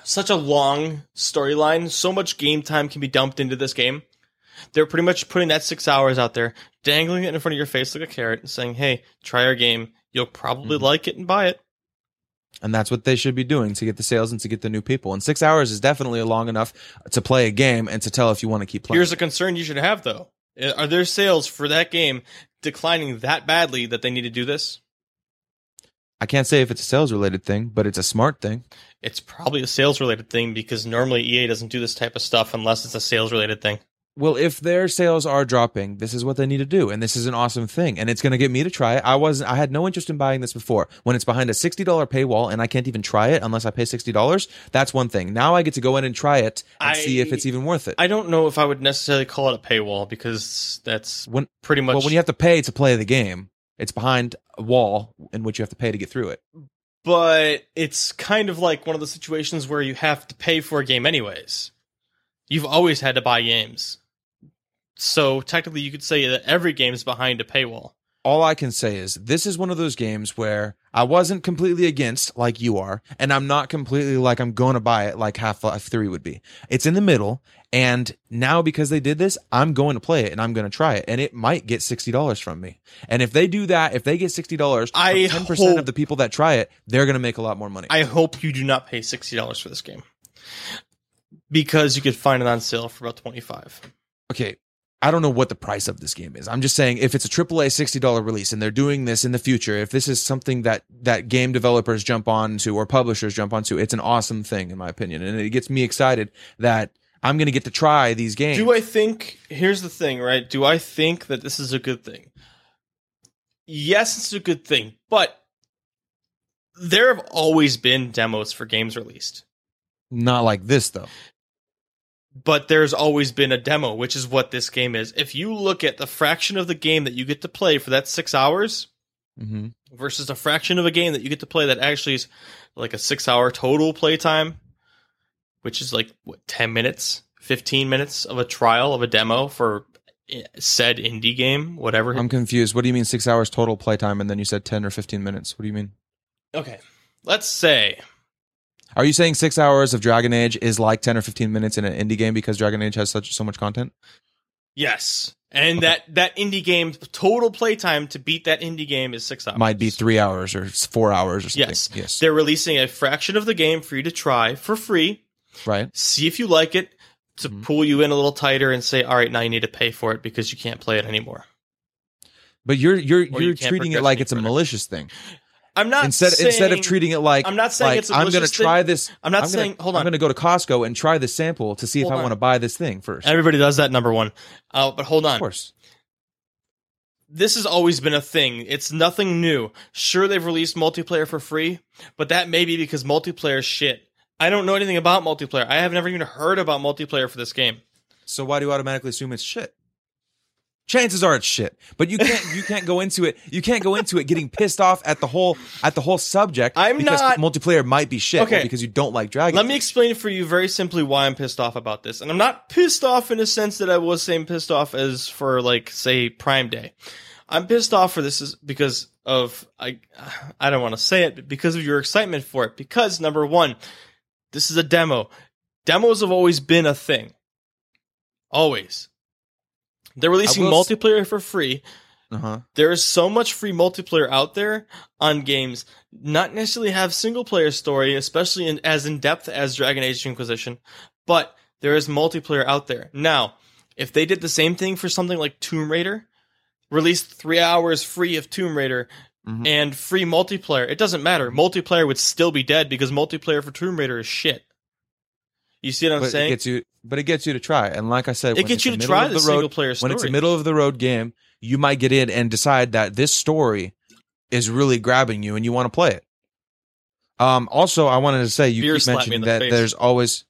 Speaker 2: such a long storyline. So much game time can be dumped into this game. They're pretty much putting that six hours out there, dangling it in front of your face like a carrot, and saying, "Hey, try our game. You'll probably
Speaker 1: Mhm.
Speaker 2: like it and buy it."
Speaker 1: And that's what they should be doing to get the sales and to get the new people. And six hours is definitely long enough to play a game and to tell if you want to keep playing.
Speaker 2: Here's a concern you should have, though: Uh, Are their sales for that game declining that badly that they need to do this?
Speaker 1: I can't say if it's a sales related thing, but it's a smart thing.
Speaker 2: It's probably a sales related thing because normally EA doesn't do this type of stuff unless it's a sales related thing.
Speaker 1: well, if their sales are dropping, this is what they need to do, and this is an awesome thing, and it's going to get me to try it. I wasn't, I had no interest in buying this before. When it's behind a sixty dollar paywall, and I can't even try it unless I pay sixty dollars, that's one thing. Now I get to go in and try it and
Speaker 2: I-
Speaker 1: see if it's even worth it.
Speaker 2: I don't know if I would necessarily call it a paywall because that's
Speaker 1: when
Speaker 2: pretty much
Speaker 1: well, when you have to pay to play the game, it's behind a wall in which you have to pay to get through it.
Speaker 2: but it's kind of like one of the situations where you have to pay for a game anyways. You've always had to buy games. So technically you could say that every game is behind a paywall.
Speaker 1: All I can say is this is one of those games where I wasn't completely against like you are, and I'm not completely like I'm going to buy it like Half Life 3 would be. It's in the middle, and now because they did this, I'm going to play it and I'm going to try it, and it might get $60 from me. And if they do that, if they get $60,
Speaker 2: I
Speaker 1: 10%
Speaker 2: hope-
Speaker 1: of the people that try it, they're going to make a lot more money.
Speaker 2: I hope you do not pay $60 for this game. Because you could find it on sale for about 25.
Speaker 1: okay, I don't know what the price of this game is. I'm just saying if it's a AAA $60 release and they're doing this in the future, if this is something that that game developers jump onto or publishers jump onto, it's an awesome thing in my opinion. And it gets me excited that I'm going to get to try these games.
Speaker 2: Do I think here's the thing, right? Do I think that this is a good thing? Yes, it's a good thing, but there have always been demos for games released.
Speaker 1: Not like this though.
Speaker 2: But there's always been a demo, which is what this game is. If you look at the fraction of the game that you get to play for that six hours
Speaker 1: hmm
Speaker 2: versus a fraction of a game that you get to play that actually is like a six hour total playtime, which is like what, 10 minutes, 15 minutes of a trial of a demo for eh, said indie game, whatever.
Speaker 1: I'm confused. What do you mean 6 hours total playtime and then you said 10 or 15 minutes? What do you mean?
Speaker 2: okay. Let's say
Speaker 1: Are you saying 6 hours of Dragon Age is like 10 or 15 minutes in an indie game because Dragon Age has such so much content?
Speaker 2: yes. And that, that indie game total playtime to beat that indie game is six hours.
Speaker 1: Might be 3 hours or 4 hours or something.
Speaker 2: Yes.
Speaker 1: Yes.
Speaker 2: They're releasing a fraction of the game for you to try for free.
Speaker 1: Right?
Speaker 2: see if you like it to
Speaker 1: Mhm.
Speaker 2: pull you in a little tighter and say, all right, now you need to pay for it because you can't play it anymore.
Speaker 1: But you're you're
Speaker 2: Or you
Speaker 1: you're
Speaker 2: can't
Speaker 1: treating it like it's a malicious thing.
Speaker 2: I'm not
Speaker 1: Instead
Speaker 2: saying,
Speaker 1: instead of treating it like
Speaker 2: I'm not saying
Speaker 1: like,
Speaker 2: it's a
Speaker 1: I'm going to try this.
Speaker 2: I'm not
Speaker 1: I'm
Speaker 2: saying.
Speaker 1: Gonna,
Speaker 2: hold on.
Speaker 1: I'm going to go to Costco and try this sample to see if
Speaker 2: Hold
Speaker 1: I want to buy this thing first.
Speaker 2: Everybody does that. Number one, uh, but hold on.
Speaker 1: Of course.
Speaker 2: This has always been a thing. It's nothing new. Sure, they've released multiplayer for free, but that may be because multiplayer is shit. I don't know anything about multiplayer. I have never even heard about multiplayer for this game.
Speaker 1: So why do you automatically assume it's shit? Chances are it's shit, but you can't you can't go into it. You can't go into it getting pissed off at the whole at the whole subject.
Speaker 2: I'm
Speaker 1: because
Speaker 2: not-
Speaker 1: multiplayer might be shit.
Speaker 2: Okay.
Speaker 1: because you don't like Dragon.
Speaker 2: Let me explain for you very simply why I'm pissed off about this. And I'm not pissed off in a sense that I was saying pissed off as for like say Prime Day. I'm pissed off for this is because of I I don't want to say it, but because of your excitement for it. Because number one, this is a demo. Demos have always been a thing. Always. They're releasing
Speaker 1: s-
Speaker 2: multiplayer for free.
Speaker 1: Uh-huh.
Speaker 2: There is so much free multiplayer out there on games, not necessarily have single player story, especially in, as in depth as Dragon Age Inquisition, but there is multiplayer out there. Now, if they did the same thing for something like Tomb Raider, released three hours free of Tomb Raider
Speaker 1: Mhm.
Speaker 2: and free multiplayer, it doesn't matter. Multiplayer would still be dead because multiplayer for Tomb Raider is shit. You see what I'm
Speaker 1: But it
Speaker 2: saying?
Speaker 1: gets you. But it gets you to try. And like I said,
Speaker 2: It gets you to try the
Speaker 1: the road,
Speaker 2: single player story.
Speaker 1: when it's a middle of the road game, you might get in and decide that this story is really grabbing you and you want to play it. Um, also, I wanted to say you
Speaker 2: Beer
Speaker 1: keep
Speaker 2: me
Speaker 1: mentioning
Speaker 2: the
Speaker 1: that there's always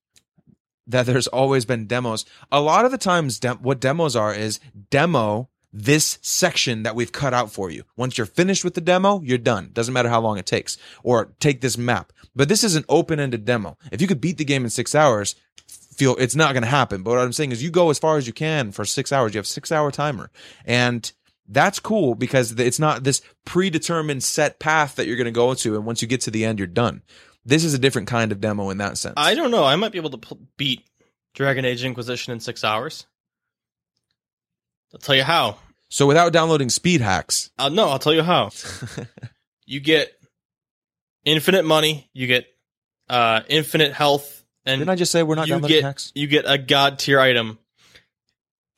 Speaker 1: that there's always been demos. A lot of the times, dem- what demos are is demo this section that we've cut out for you. Once you're finished with the demo, you're done. Doesn't matter how long it takes. Or take this map. But this is an open-ended demo. If you could beat the game in six hours, feel it's not going to happen. But what I'm saying is you go as far as you can for six hours. You have six hour timer. And that's cool because it's not this predetermined set path that you're going to go into. And once you get to the end, you're done. This is a different kind of demo in that sense.
Speaker 2: I don't know. I might be able to beat Dragon Age Inquisition in six hours. I'll tell you how.
Speaker 1: So without downloading speed hacks,
Speaker 2: Uh, no, I'll tell you how. you get infinite money. You get uh, infinite health, and
Speaker 1: didn't I just say we're not
Speaker 2: you
Speaker 1: downloading
Speaker 2: get
Speaker 1: hacks?
Speaker 2: you get a god tier item,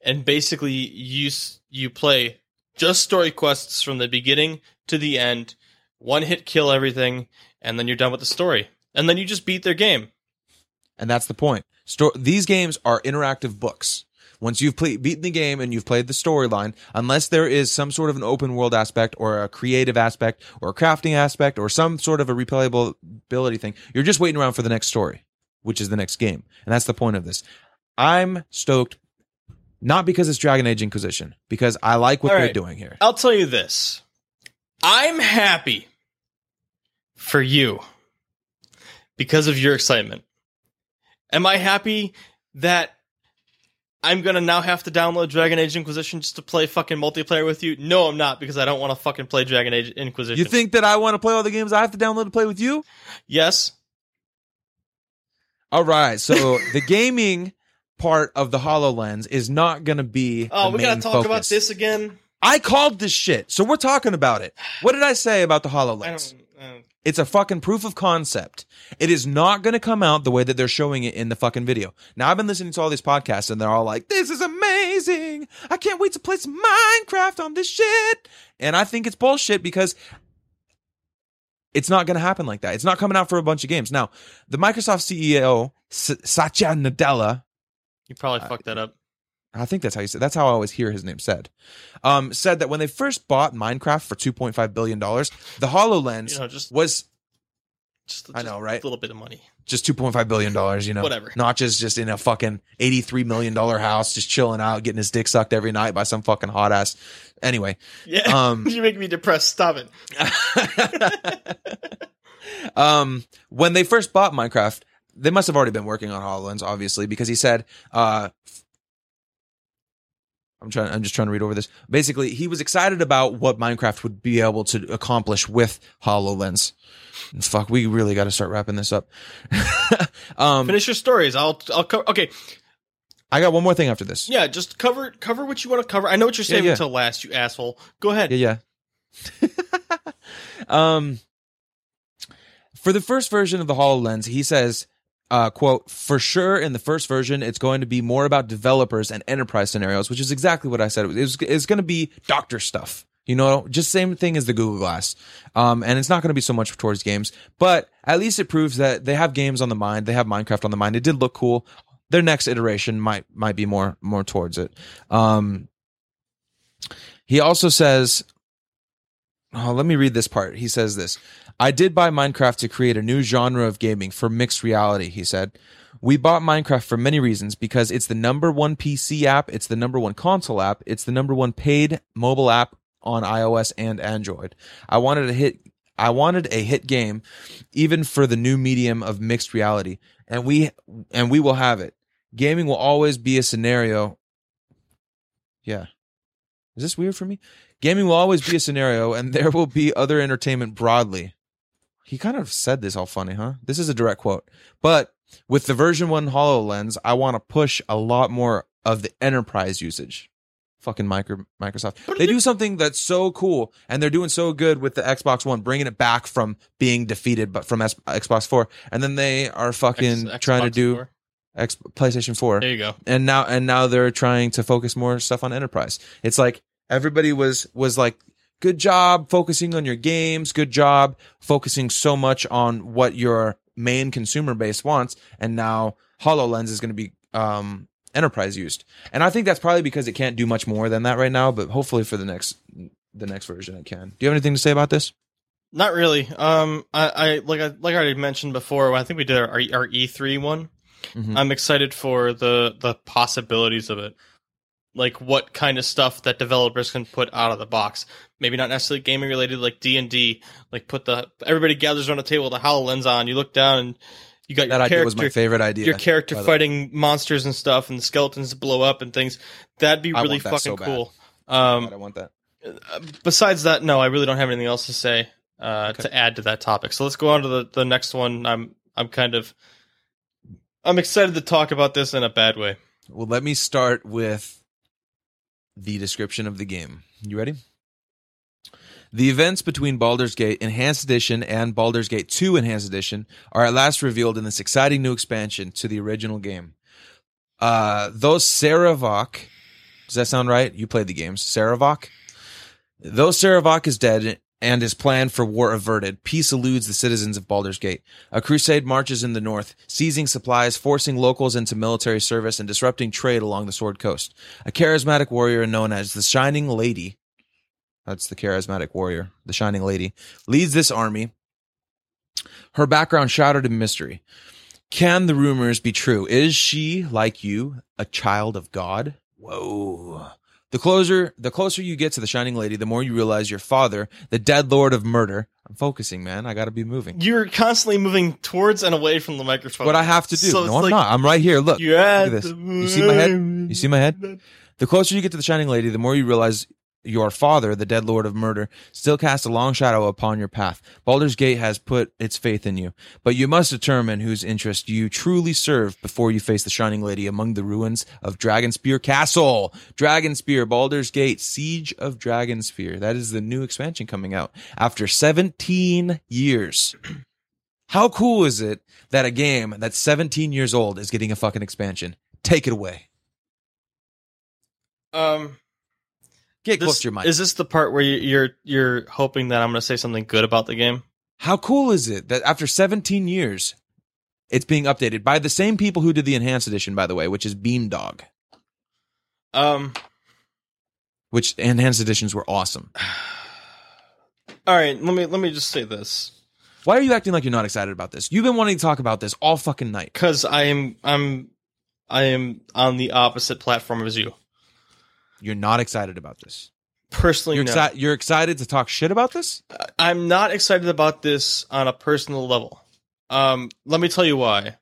Speaker 2: and basically you you play just story quests from the beginning to the end, one hit kill everything, and then you're done with the story, and then you just beat their game.
Speaker 1: And that's the point. Sto- these games are interactive books. Once you've play, beaten the game and you've played the storyline, unless there is some sort of an open world aspect or a creative aspect or a crafting aspect or some sort of a replayability thing, you're just waiting around for the next story, which is the next game. And that's the point of this. I'm stoked, not because it's Dragon Age Inquisition, because I like what
Speaker 2: All
Speaker 1: they're doing here.
Speaker 2: I'll tell you this. I'm happy for you because of your excitement. Am I happy that I'm gonna now have to download Dragon Age Inquisition just to play fucking multiplayer with you? No, I'm not because I don't want to fucking play Dragon Age Inquisition.
Speaker 1: You think that I want to play all the games I have to download to play with you?
Speaker 2: Yes.
Speaker 1: All right. So the gaming part of the HoloLens is not to be.
Speaker 2: Oh, we gotta talk
Speaker 1: focus.
Speaker 2: about this again.
Speaker 1: I called this shit. So we're talking about it. What did I say about the
Speaker 2: I
Speaker 1: HoloLens?
Speaker 2: don't. I don't
Speaker 1: It's a fucking proof of concept. It is not going to come out the way that they're showing it in the fucking video. Now, I've been listening to all these podcasts and they're all like, this is amazing. I can't wait to play some Minecraft on this shit. And I think it's bullshit because it's not going to happen like that. It's not coming out for a bunch of games. Now, the Microsoft CEO, S- Satya Nadella,
Speaker 2: you probably
Speaker 1: Uh,
Speaker 2: fucked that up.
Speaker 1: I think that's how you say. That's how I always hear his name said. Um, said that when they first bought Minecraft for two point five billion dollars, the Hololens
Speaker 2: You know, just
Speaker 1: was
Speaker 2: just,
Speaker 1: I know, right?
Speaker 2: A little bit of money.
Speaker 1: just two point five billion dollars. You know,
Speaker 2: Whatever.
Speaker 1: Notch's just in a fucking eighty three million dollar house, just chilling out, getting his dick sucked every night by some fucking hot ass. Anyway,
Speaker 2: Yeah.
Speaker 1: um,
Speaker 2: you make me depressed. Stop it.
Speaker 1: um, when they first bought Minecraft, they must have already been working on HoloLens, obviously, because he said, uh, I'm trying, I'm just trying to read over this. Basically, he was excited about what Minecraft would be able to accomplish with HoloLens. And fuck, we really got to start wrapping this up. um,
Speaker 2: Finish your stories. I'll. I'll cover. Okay.
Speaker 1: I got one more thing after this.
Speaker 2: Yeah. Just cover. Cover what you want to cover. I know what you're
Speaker 1: Yeah,
Speaker 2: saving
Speaker 1: yeah.
Speaker 2: until last. You asshole. Go ahead.
Speaker 1: Yeah, yeah. um, for the first version of the HoloLens, he says, uh, quote, for sure in the first version, it's going to be more about developers and enterprise scenarios, which is exactly what I said. It it's going to be doctor stuff. You know, just same thing as the Google Glass. Um, and it's not going to be so much towards games, but at least it proves that they have games on the mind. They have Minecraft on the mind. It did look cool. Their next iteration might, might be more, more towards it. Um, he also says, Oh, let me read this part. He says this I did buy Minecraft to create a new genre of gaming for mixed reality, he said. We bought Minecraft for many reasons because it's the number one PC app, it's the number one console app, it's the number one paid mobile app on iOS and Android. I wanted a hit I wanted a hit game even for the new medium of mixed reality and we and we will have it. Gaming will always be a scenario. Yeah. Is this weird for me? Gaming will always be a scenario, and there will be other entertainment broadly. He kind of said this all funny, huh? This is a direct quote. But with the version 1 HoloLens, I want to push a lot more of the enterprise usage. Fucking micro, Microsoft. They do something that's so cool, and they're doing so good with the Xbox One, bringing it back from being defeated, but from S- Xbox 4. And then they are fucking
Speaker 2: X-
Speaker 1: trying to do
Speaker 2: Four.
Speaker 1: X- PlayStation 4
Speaker 2: There you go.
Speaker 1: and now and now they're trying to focus more stuff on enterprise. It's like everybody was was like good job focusing on your games, good job focusing so much on what your main consumer base wants and now HoloLens is going to be um enterprise used. And I think that's probably because it can't do much more than that right now, but hopefully for the next the next version it can. Do you have anything to say about this?
Speaker 2: Not really. Um, I, I like I like I already mentioned before. I think we did our our E three one.
Speaker 1: Mhm.
Speaker 2: I'm excited for the the possibilities of it. Like what kind of stuff that developers can put out of the box. Maybe not necessarily gaming related, like D and D. Like put the everybody gathers around a table, the Hololens on. You look down and you got
Speaker 1: That
Speaker 2: your
Speaker 1: idea was my favorite idea.
Speaker 2: your character fighting monsters and stuff, and the skeletons blow up and things. That'd be really fucking
Speaker 1: so
Speaker 2: cool. Um,
Speaker 1: I want that.
Speaker 2: uh, besides that, no, I really don't have anything else to say uh,
Speaker 1: Okay.
Speaker 2: to add to that topic. So let's go on to the, the next one. I'm I'm kind of I'm excited to talk about this in a bad way.
Speaker 1: Well, let me start with the description of the game. You ready? The events between Baldur's Gate Enhanced Edition and Baldur's Gate 2 Enhanced Edition are at last revealed in this exciting new expansion to the original game. Uh, though Sarevok, does that sound right? You played the games. Sarevok? Though Sarevok is dead, and his plan for war averted, peace eludes the citizens of Baldur's Gate. A crusade marches in the north, seizing supplies, forcing locals into military service, and disrupting trade along the Sword Coast. A charismatic warrior known as the Shining Lady, that's the charismatic warrior, the Shining Lady, leads this army. Her background shrouded in mystery. Can the rumors be true? Is she, like you, a child of God? Whoa. The closer, the closer you get to the Shining Lady, the more you realize your father, the dead lord of murder. I'm focusing, man. I gotta be moving.
Speaker 2: You're constantly moving towards and away from the microphone.
Speaker 1: What I have to do.
Speaker 2: So
Speaker 1: no, I'm
Speaker 2: like-
Speaker 1: not. I'm right here. Look.
Speaker 2: You
Speaker 1: Look at this. You see my head? You see my head? The closer you get to the Shining Lady, the more you realize your father, the dead lord of murder, still casts a long shadow upon your path. Baldur's Gate has put its faith in you, but you must determine whose interest you truly serve before you face the Shining Lady among the ruins of Dragonspear Castle. Dragonspear, Baldur's Gate, Siege of Dragonspear. That is the new expansion coming out after 17 years. How cool is it that a game that's 17 years old is getting a fucking expansion? Take it away.
Speaker 2: Um,
Speaker 1: Get close to your mic.
Speaker 2: is this the part where you- you're you're hoping that I'm going to say something good about the game?
Speaker 1: How cool is it that after 17 years, it's being updated by the same people who did the enhanced edition, by the way, which is Beamdog,
Speaker 2: Um,
Speaker 1: which enhanced editions were awesome.
Speaker 2: all right. Let me let me just say this
Speaker 1: Why are you acting like you're not excited about this? You've been wanting to talk about this all fucking night.
Speaker 2: because I am I'm I am on the opposite platform as you.
Speaker 1: You're not excited about this.
Speaker 2: Personally,
Speaker 1: You're,
Speaker 2: no.
Speaker 1: exci- you're excited to talk shit about this?
Speaker 2: I'm not excited about this on a personal level. Um, let me tell you why.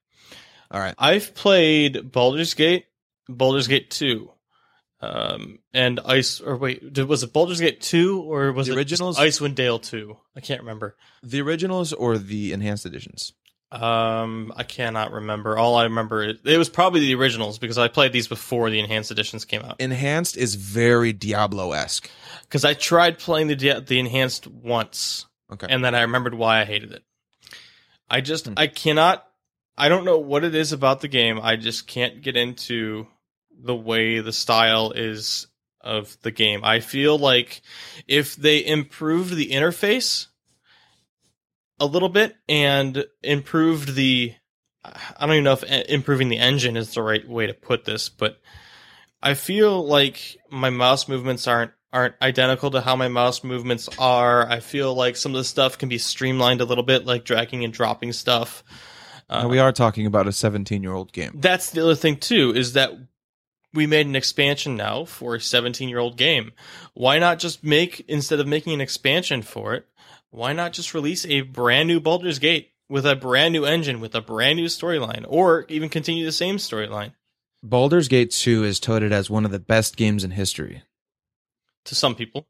Speaker 1: All right.
Speaker 2: I've played Baldur's Gate, Baldur's Gate 2, um, and Ice, or wait, did- was it Baldur's Gate 2 or was
Speaker 1: The
Speaker 2: it
Speaker 1: originals?
Speaker 2: Icewind Dale 2? I can't remember.
Speaker 1: The originals or the enhanced editions?
Speaker 2: Um, I cannot remember. All I remember, is, it was probably the originals because I played these before the enhanced editions came out.
Speaker 1: Enhanced is very Diablo esque.
Speaker 2: Because I tried playing the the enhanced once,
Speaker 1: Okay.
Speaker 2: and then I remembered why I hated it. I just
Speaker 1: Hmm.
Speaker 2: I cannot I don't know what it is about the game. I just can't get into the way the style is of the game. I feel like if they improved the interface a little bit and improved the I don't even know if improving the engine is the right way to put this, but I feel like my mouse movements aren't aren't identical to how my mouse movements are. I feel like some of the stuff can be streamlined a little bit, like dragging and dropping stuff. Uh,
Speaker 1: we are talking about a 17 year old game.
Speaker 2: that's the other thing too is that we made an expansion now for a 17 year old game. Why not just make instead of making an expansion for it? Why not just release a brand new Baldur's Gate with a brand new engine with a brand new storyline, or even continue the same storyline?
Speaker 1: Baldur's Gate 2 is touted as one of the best games in history.
Speaker 2: To some people,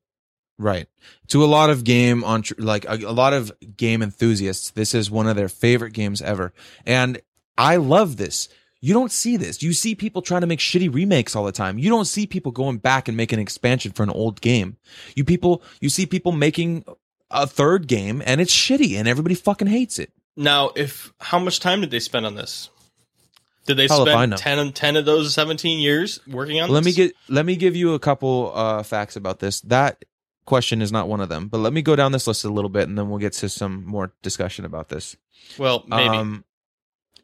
Speaker 1: Right. To a lot of game on like a, a lot of game enthusiasts, this is one of their favorite games ever. And I love this. You don't see this. You see people trying to make shitty remakes all the time. You don't see people going back and making an expansion for an old game. You people, you see people making a third game and it's shitty and everybody fucking hates it.
Speaker 2: Now, if how much time did they spend on this? Did they
Speaker 1: Hell
Speaker 2: spend 10, and 10 of those 17 years working on
Speaker 1: Let me get let me give you a couple uh facts about this. That question is not one of them, but let me go down this list a little bit and then we'll get to some more discussion about this.
Speaker 2: Well, maybe.
Speaker 1: Um,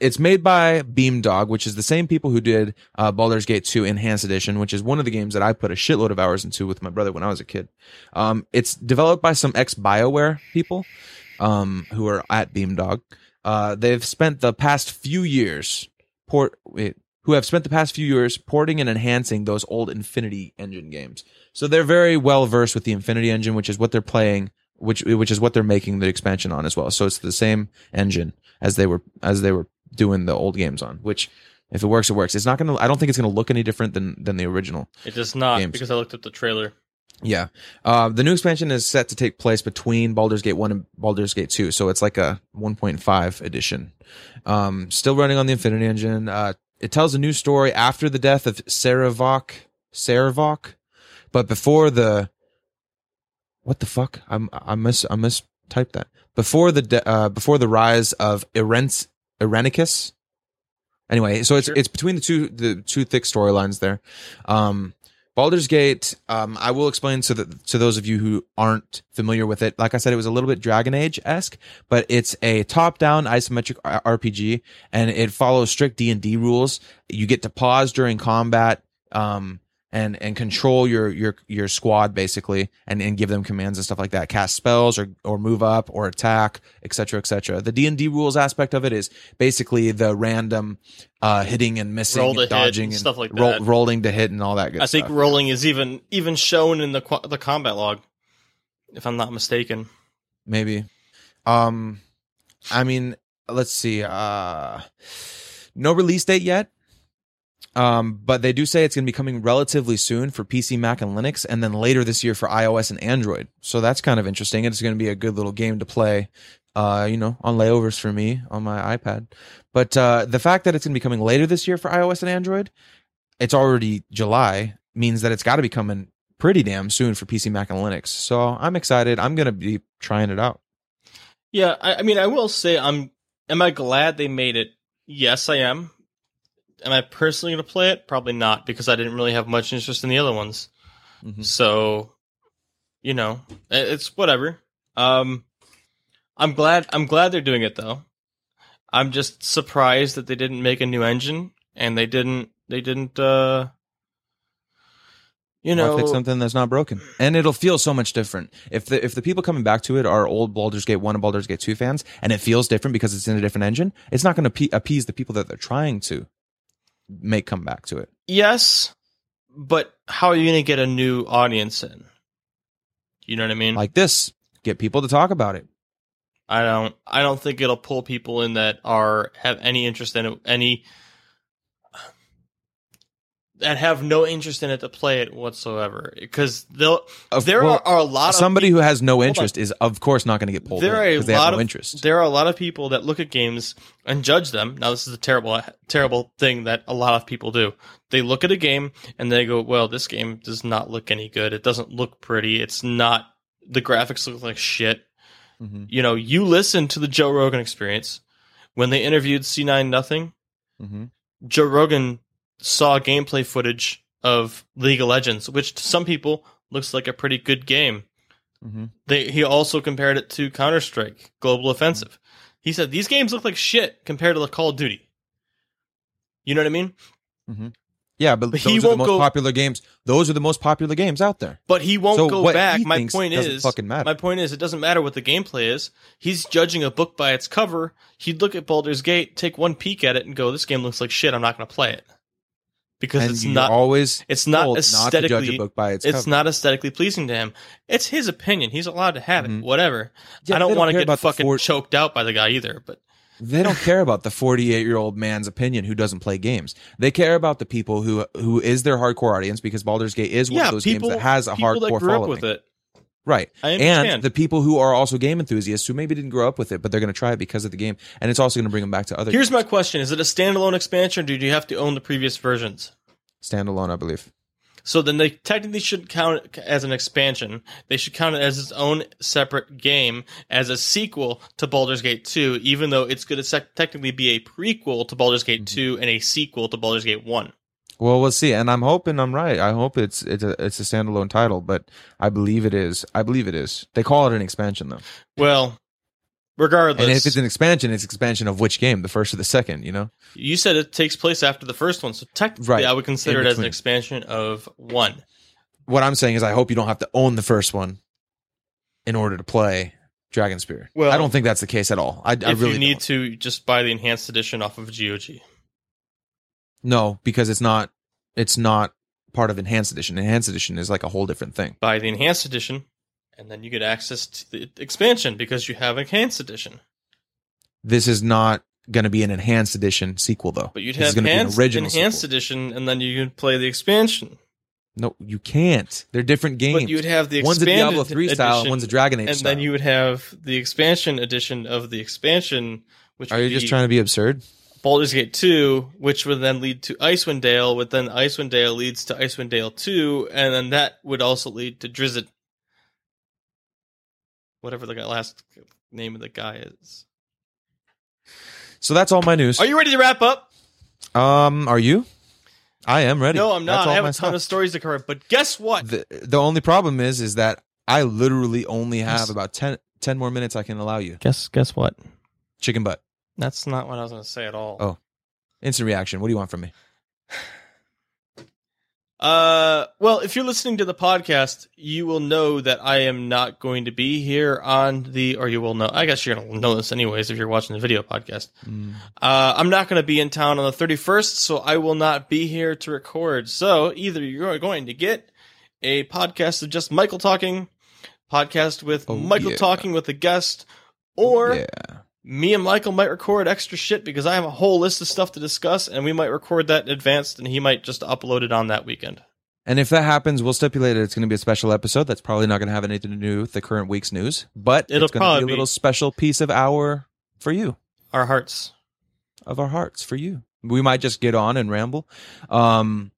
Speaker 1: it's made by Beamdog, which is the same people who did uh, Baldur's Gate 2 Enhanced Edition, which is one of the games that I put a shitload of hours into with my brother when I was a kid. Um, it's developed by some ex BioWare people um, who are at Beamdog. Uh, they've spent the past few years port wait, who have spent the past few years porting and enhancing those old Infinity Engine games. So they're very well versed with the Infinity Engine, which is what they're playing, which which is what they're making the expansion on as well. So it's the same engine as they were as they were doing the old games on. Which, if it works, it works. It's not gonna. I don't think it's gonna look any different than than the original.
Speaker 2: it does not
Speaker 1: games.
Speaker 2: because I looked at the trailer.
Speaker 1: Yeah. Uh, the new expansion is set to take place between Baldur's Gate 1 and Baldur's Gate 2. So it's like a 1.5 edition. Um, still running on the Infinity Engine. Uh, it tells a new story after the death of Sarevok, Sarevok, but before the, what the fuck? I'm, I miss, I mistyped that. Before the, de- uh, before the rise of Irent, Irenicus. Anyway, so it's,
Speaker 2: Sure.
Speaker 1: it's between the two, the two thick storylines there. Um, Baldur's Gate, um, I will explain so that to those of you who aren't familiar with it. Like I said, it was a little bit Dragon Age esque, but it's a top down isometric RPG, and it follows strict D and D rules. You get to pause during combat, um, and and control your your your squad basically, and and give them commands and stuff like that. Cast spells or or move up or attack, etc. etc. The D and D rules aspect of it is basically the random uh, hitting and missing,
Speaker 2: Roll
Speaker 1: and dodging,
Speaker 2: and
Speaker 1: and
Speaker 2: stuff like that.
Speaker 1: rolling to hit, and all that good
Speaker 2: I
Speaker 1: stuff.
Speaker 2: think rolling is even even shown in the qu- the combat log, if I'm not mistaken.
Speaker 1: maybe um i mean let's see uh no release date yet um but they do say it's going to be coming relatively soon for pc mac and linux and then later this year for ios and android so that's kind of interesting it's going to be a good little game to play uh you know on layovers for me on my ipad but uh the fact that it's going to be coming later this year for ios and android it's already july means that it's got to be coming pretty damn soon for pc mac and linux so i'm excited i'm going to be trying it out
Speaker 2: Yeah, I, I mean, I will say, I'm. Am I glad they made it? Yes, I am. Am I personally going to play it? Probably not, because I didn't really have much interest in the other ones.
Speaker 1: Mhm.
Speaker 2: So, you know, it's whatever. Um, I'm glad. I'm glad they're doing it though. I'm just surprised that they didn't make a new engine and they didn't. They didn't. uh You know,
Speaker 1: fix something that's not broken, and it'll feel so much different. If the if the people coming back to it are old Baldur's Gate one and Baldur's Gate two fans, and it feels different because it's in a different engine, it's not going to pe- appease the people that they're trying to make come back to it.
Speaker 2: yes, but how are you going to get a new audience in? You know what I mean?
Speaker 1: Like this, get people to talk about it.
Speaker 2: I don't I don't think it'll pull people in that are have any interest in it any that have no interest in it to play it whatsoever. Because there
Speaker 1: well,
Speaker 2: are, are a lot of
Speaker 1: somebody
Speaker 2: peop-
Speaker 1: who has no interest is of course not going to get pulled
Speaker 2: there are a
Speaker 1: they
Speaker 2: lot
Speaker 1: have no
Speaker 2: of
Speaker 1: interest.
Speaker 2: there are a lot of people that look at games and judge them. Now this is a terrible terrible thing that a lot of people do. They look at a game and they go well this game does not look any good. It doesn't look pretty. It's not the graphics look like shit.
Speaker 1: Mhm,
Speaker 2: you know, you listen to the Joe Rogan experience. When they interviewed C9 Nothing.
Speaker 1: mhm.
Speaker 2: Joe Rogan saw gameplay footage of League of Legends, which to some people looks like a pretty good game.
Speaker 1: Mhm.
Speaker 2: They he also compared it to Counter Strike Global Offensive. He said these games look like shit compared to the Call of Duty. You know what I mean?
Speaker 1: Yeah, but,
Speaker 2: But he
Speaker 1: those are the most
Speaker 2: go-
Speaker 1: popular games. Those are the most popular games out there.
Speaker 2: But he won't
Speaker 1: So
Speaker 2: go back. My point
Speaker 1: doesn't
Speaker 2: is,
Speaker 1: fucking matter.
Speaker 2: my point is, it doesn't matter what the gameplay is. He's judging a book by its cover. He'd look at Baldur's Gate, take one peek at it, and go, "This game looks like shit. I'm not going to play it because
Speaker 1: and
Speaker 2: it's not.
Speaker 1: always
Speaker 2: It's not
Speaker 1: told not to judge a
Speaker 2: aesthetically.
Speaker 1: book by its,
Speaker 2: it's not aesthetically pleasing to him. It's his opinion. He's allowed to have
Speaker 1: Mhm.
Speaker 2: it. Whatever.
Speaker 1: Yeah,
Speaker 2: I don't want to get fucking choked out by the guy either. But
Speaker 1: They don't care about the 48 year old man's opinion who doesn't play games. They care about the people who who is their hardcore audience because Baldur's Gate is one
Speaker 2: yeah,
Speaker 1: of those
Speaker 2: people
Speaker 1: games that has a
Speaker 2: people that
Speaker 1: hardcore
Speaker 2: grew
Speaker 1: following.
Speaker 2: with it.
Speaker 1: Right.
Speaker 2: I understand.
Speaker 1: And the people who are also game enthusiasts who maybe didn't grow up with it, but they're going to try it because of the game, and it's also going to bring them back to other
Speaker 2: Here's my question: Is it a standalone expansion, or do you have to own the previous versions?
Speaker 1: standalone, I believe.
Speaker 2: So then they technically shouldn't count it as an expansion. They should count it as its own separate game, as a sequel to Baldur's Gate 2, even though it's going to sec- technically be a prequel to Baldur's Gate mm-hmm. 2 and a sequel to Baldur's Gate 1.
Speaker 1: Well, we'll see, and I'm hoping I'm right. I hope it's it's a it's a standalone title, but I believe it is. I believe it is. They call it an expansion though,
Speaker 2: Well, regardless,
Speaker 1: and if it's an expansion, it's expansion of which game, the first or the second? You know.
Speaker 2: you said it takes place after the first one, so technically
Speaker 1: Right.
Speaker 2: I would consider it as an expansion of 1.
Speaker 1: What I'm saying is, I hope you don't have to own the first one in order to play Dragonspear.
Speaker 2: Well,
Speaker 1: I don't think that's the case at all. I, I really
Speaker 2: you need
Speaker 1: don't.
Speaker 2: to, just buy the enhanced edition off of GOG.
Speaker 1: No because it's not it's not part of Enhanced Edition. Enhanced Edition is like a whole different thing.
Speaker 2: Buy the enhanced edition, and then you get access to the expansion because you have enhanced edition.
Speaker 1: This is not going to be an Enhanced Edition sequel though.
Speaker 2: But you'd
Speaker 1: This
Speaker 2: have
Speaker 1: be
Speaker 2: enhanced,
Speaker 1: original
Speaker 2: enhanced
Speaker 1: sequel.
Speaker 2: edition, and then you can play the expansion.
Speaker 1: No, you can't. They're different games.
Speaker 2: But you would have the
Speaker 1: one's a Diablo three style,
Speaker 2: edition,
Speaker 1: one's a Dragon Age
Speaker 2: and
Speaker 1: style.
Speaker 2: then you would have the expansion edition of the expansion, which
Speaker 1: Are you just trying to be absurd?
Speaker 2: Baldur's Gate two, which would then lead to Icewind Dale, but then Icewind Dale leads to Icewind Dale two, and then that would also lead to Drizzt. Whatever the last name of the guy is.
Speaker 1: So that's all my news.
Speaker 2: Are you ready to wrap up?
Speaker 1: um, are you? I am ready.
Speaker 2: No, I'm not.
Speaker 1: all
Speaker 2: I have a ton
Speaker 1: stuff.
Speaker 2: of stories to cover. But guess what?
Speaker 1: the the only problem is is that I literally only have
Speaker 2: Yes.
Speaker 1: about 10, 10 more minutes I can allow you.
Speaker 2: guess guess what?
Speaker 1: Chicken butt.
Speaker 2: That's not what I was going to say at all.
Speaker 1: Oh. Instant reaction. What do you want from me?
Speaker 2: Uh, well, if you're listening to the podcast, you will know that I am not going to be here on the, or you will know. I guess you're going to know this anyways if you're watching the video podcast. Uh, I'm not going to be in town on the 31st, so I will not be here to record. So either you're going to get a podcast of just Michael talking, podcast with
Speaker 1: Oh,
Speaker 2: Michael
Speaker 1: yeah.
Speaker 2: talking with a guest, or
Speaker 1: yeah.
Speaker 2: Me and Michael might record extra shit because I have a whole list of stuff to discuss, and we might record that in advance, and he might just upload it on that weekend.
Speaker 1: And if that happens, we'll stipulate it. It's going to be a special episode. That's probably not going to have anything to do with the current week's news, but
Speaker 2: It'll
Speaker 1: it's going to
Speaker 2: probably
Speaker 1: be a little special piece of our for you,
Speaker 2: Our hearts.
Speaker 1: of our hearts for you. We might just get on and ramble. Um,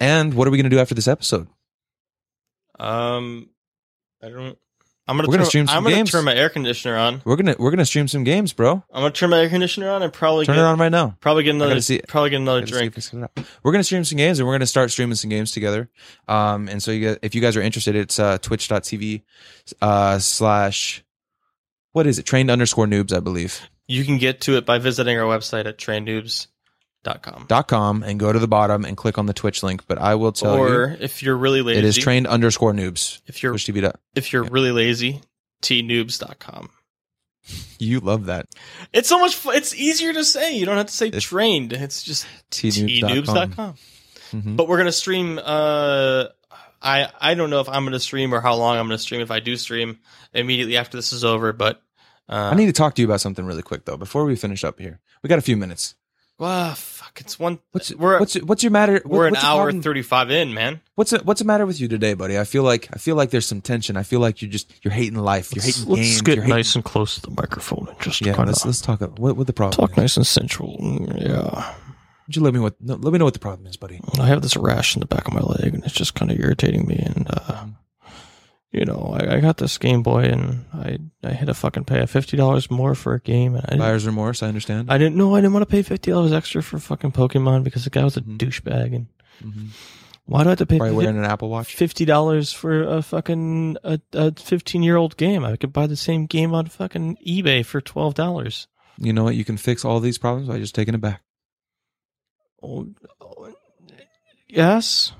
Speaker 1: and what are we going to do after this episode?
Speaker 2: Um, I don't. I'm gonna
Speaker 1: We're gonna
Speaker 2: turn,
Speaker 1: stream some
Speaker 2: I'm gonna
Speaker 1: games.
Speaker 2: turn my air conditioner on.
Speaker 1: We're gonna we're gonna stream some games, bro.
Speaker 2: I'm gonna turn my air conditioner on and probably
Speaker 1: Turn
Speaker 2: get,
Speaker 1: it on right now.
Speaker 2: Probably get another.
Speaker 1: see-
Speaker 2: probably get another drink.
Speaker 1: if it's coming up. We're gonna stream some games and we're gonna start streaming some games together. Um, and so you guys, if you guys are interested, it's uh, twitch.tv uh, slash what is it? Trained underscore noobs, I believe.
Speaker 2: You can get to it by visiting our website at trainnoobs.com.
Speaker 1: Dot com Dot com and go to the bottom and click on the Twitch link. But I will tell
Speaker 2: Or
Speaker 1: you,
Speaker 2: if you're really lazy,
Speaker 1: it is trained underscore noobs.
Speaker 2: if you're
Speaker 1: TV.
Speaker 2: if you're
Speaker 1: yeah.
Speaker 2: really lazy, tnoobs.com.
Speaker 1: You love that.
Speaker 2: It's so much. fu- It's easier to say. You don't have to say
Speaker 1: It's-
Speaker 2: trained. It's just
Speaker 1: tnoobs.com.
Speaker 2: tnoobs.com.
Speaker 1: Mhm.
Speaker 2: But we're gonna stream. Uh, I I don't know if I'm gonna stream or how long I'm gonna stream. If I do stream immediately after this is over, but uh,
Speaker 1: I need to talk to you about something really quick though before we finish up here. We got a few minutes.
Speaker 2: Well, fuck. It's one.
Speaker 1: What's
Speaker 2: we're
Speaker 1: what's what's your matter? what-
Speaker 2: we're an
Speaker 1: what's the
Speaker 2: hour thirty five in, man.
Speaker 1: What's the, what's the matter with you today, buddy? I feel like I feel like there's some tension. I feel like you're just you're hating life. You're hating games. you're hating,
Speaker 2: and close to the microphone and just
Speaker 1: Yeah, let's let's talk. About, what what the problem? is?
Speaker 2: Talk nice and sensual. Mm, Yeah,
Speaker 1: Would you let me what? No, let me know what the problem is, buddy.
Speaker 2: I have this rash in the back of my leg, and it's just kind of irritating me. And uh, you know, I, I got this Game Boy, and I I had to fucking pay fifty dollars more for a game, and I
Speaker 1: Buyer's remorse. I understand.
Speaker 2: I didn't know I didn't want to pay fifty dollars extra for fucking Pokemon because the guy was a
Speaker 1: Mhm.
Speaker 2: douchebag, and
Speaker 1: Mhm.
Speaker 2: why do I have to pay
Speaker 1: Probably wearing an Apple Watch.
Speaker 2: fifty dollars for a fucking a, a fifteen year old game? I could buy the same game on fucking eBay for twelve dollars.
Speaker 1: You know what? You can fix all these problems by just taking it back.
Speaker 2: Oh, oh, yes.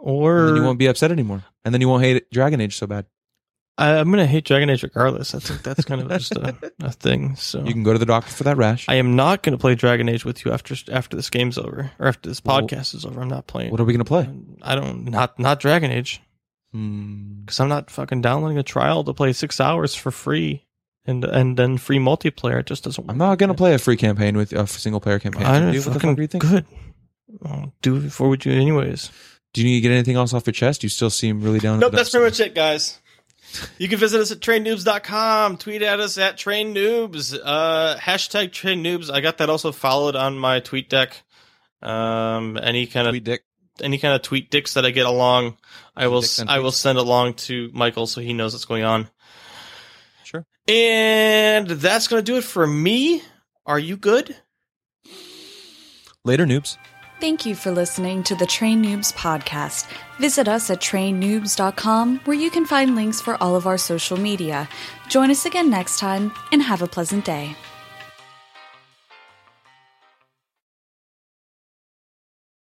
Speaker 2: Or
Speaker 1: then you won't be upset anymore, and then you won't hate Dragon Age so bad.
Speaker 2: I, I'm gonna hate Dragon Age regardless. I think that's kind of just a, a thing. So
Speaker 1: You can go to the doctor for that rash.
Speaker 2: I am not gonna play Dragon Age with you after after this game's over or after this
Speaker 1: Well,
Speaker 2: podcast is over. I'm not playing.
Speaker 1: what are we gonna play?
Speaker 2: I don't not not Dragon Age
Speaker 1: Hmm.
Speaker 2: because I'm not fucking downloading a trial to play six hours for free and and then free multiplayer. It just doesn't. Work
Speaker 1: I'm not gonna play a free campaign with a single player campaign.
Speaker 2: I don't
Speaker 1: you. The
Speaker 2: fucking
Speaker 1: fuck do you think?
Speaker 2: good. I'll do it before we do anyways.
Speaker 1: Do you need to get anything else off your chest? You still seem really down.
Speaker 2: Nope, that's pretty much it, guys. You can visit us at trainnoobs.com. Tweet at us at trainnoobs. Uh, hashtag trainnoobs. I got that also followed on my TweetDeck. Um, any kind of
Speaker 1: dick.
Speaker 2: any kind of tweet dicks that I get along, I will I will send along to Michael so he knows what's going on.
Speaker 1: Sure.
Speaker 2: And that's gonna do it for me. Are you good?
Speaker 1: Later, noobs.
Speaker 3: Thank you for listening to the Train Noobs podcast. Visit us at trainnoobs.com where you can find links for all of our social media. Join us again next time and have a pleasant day.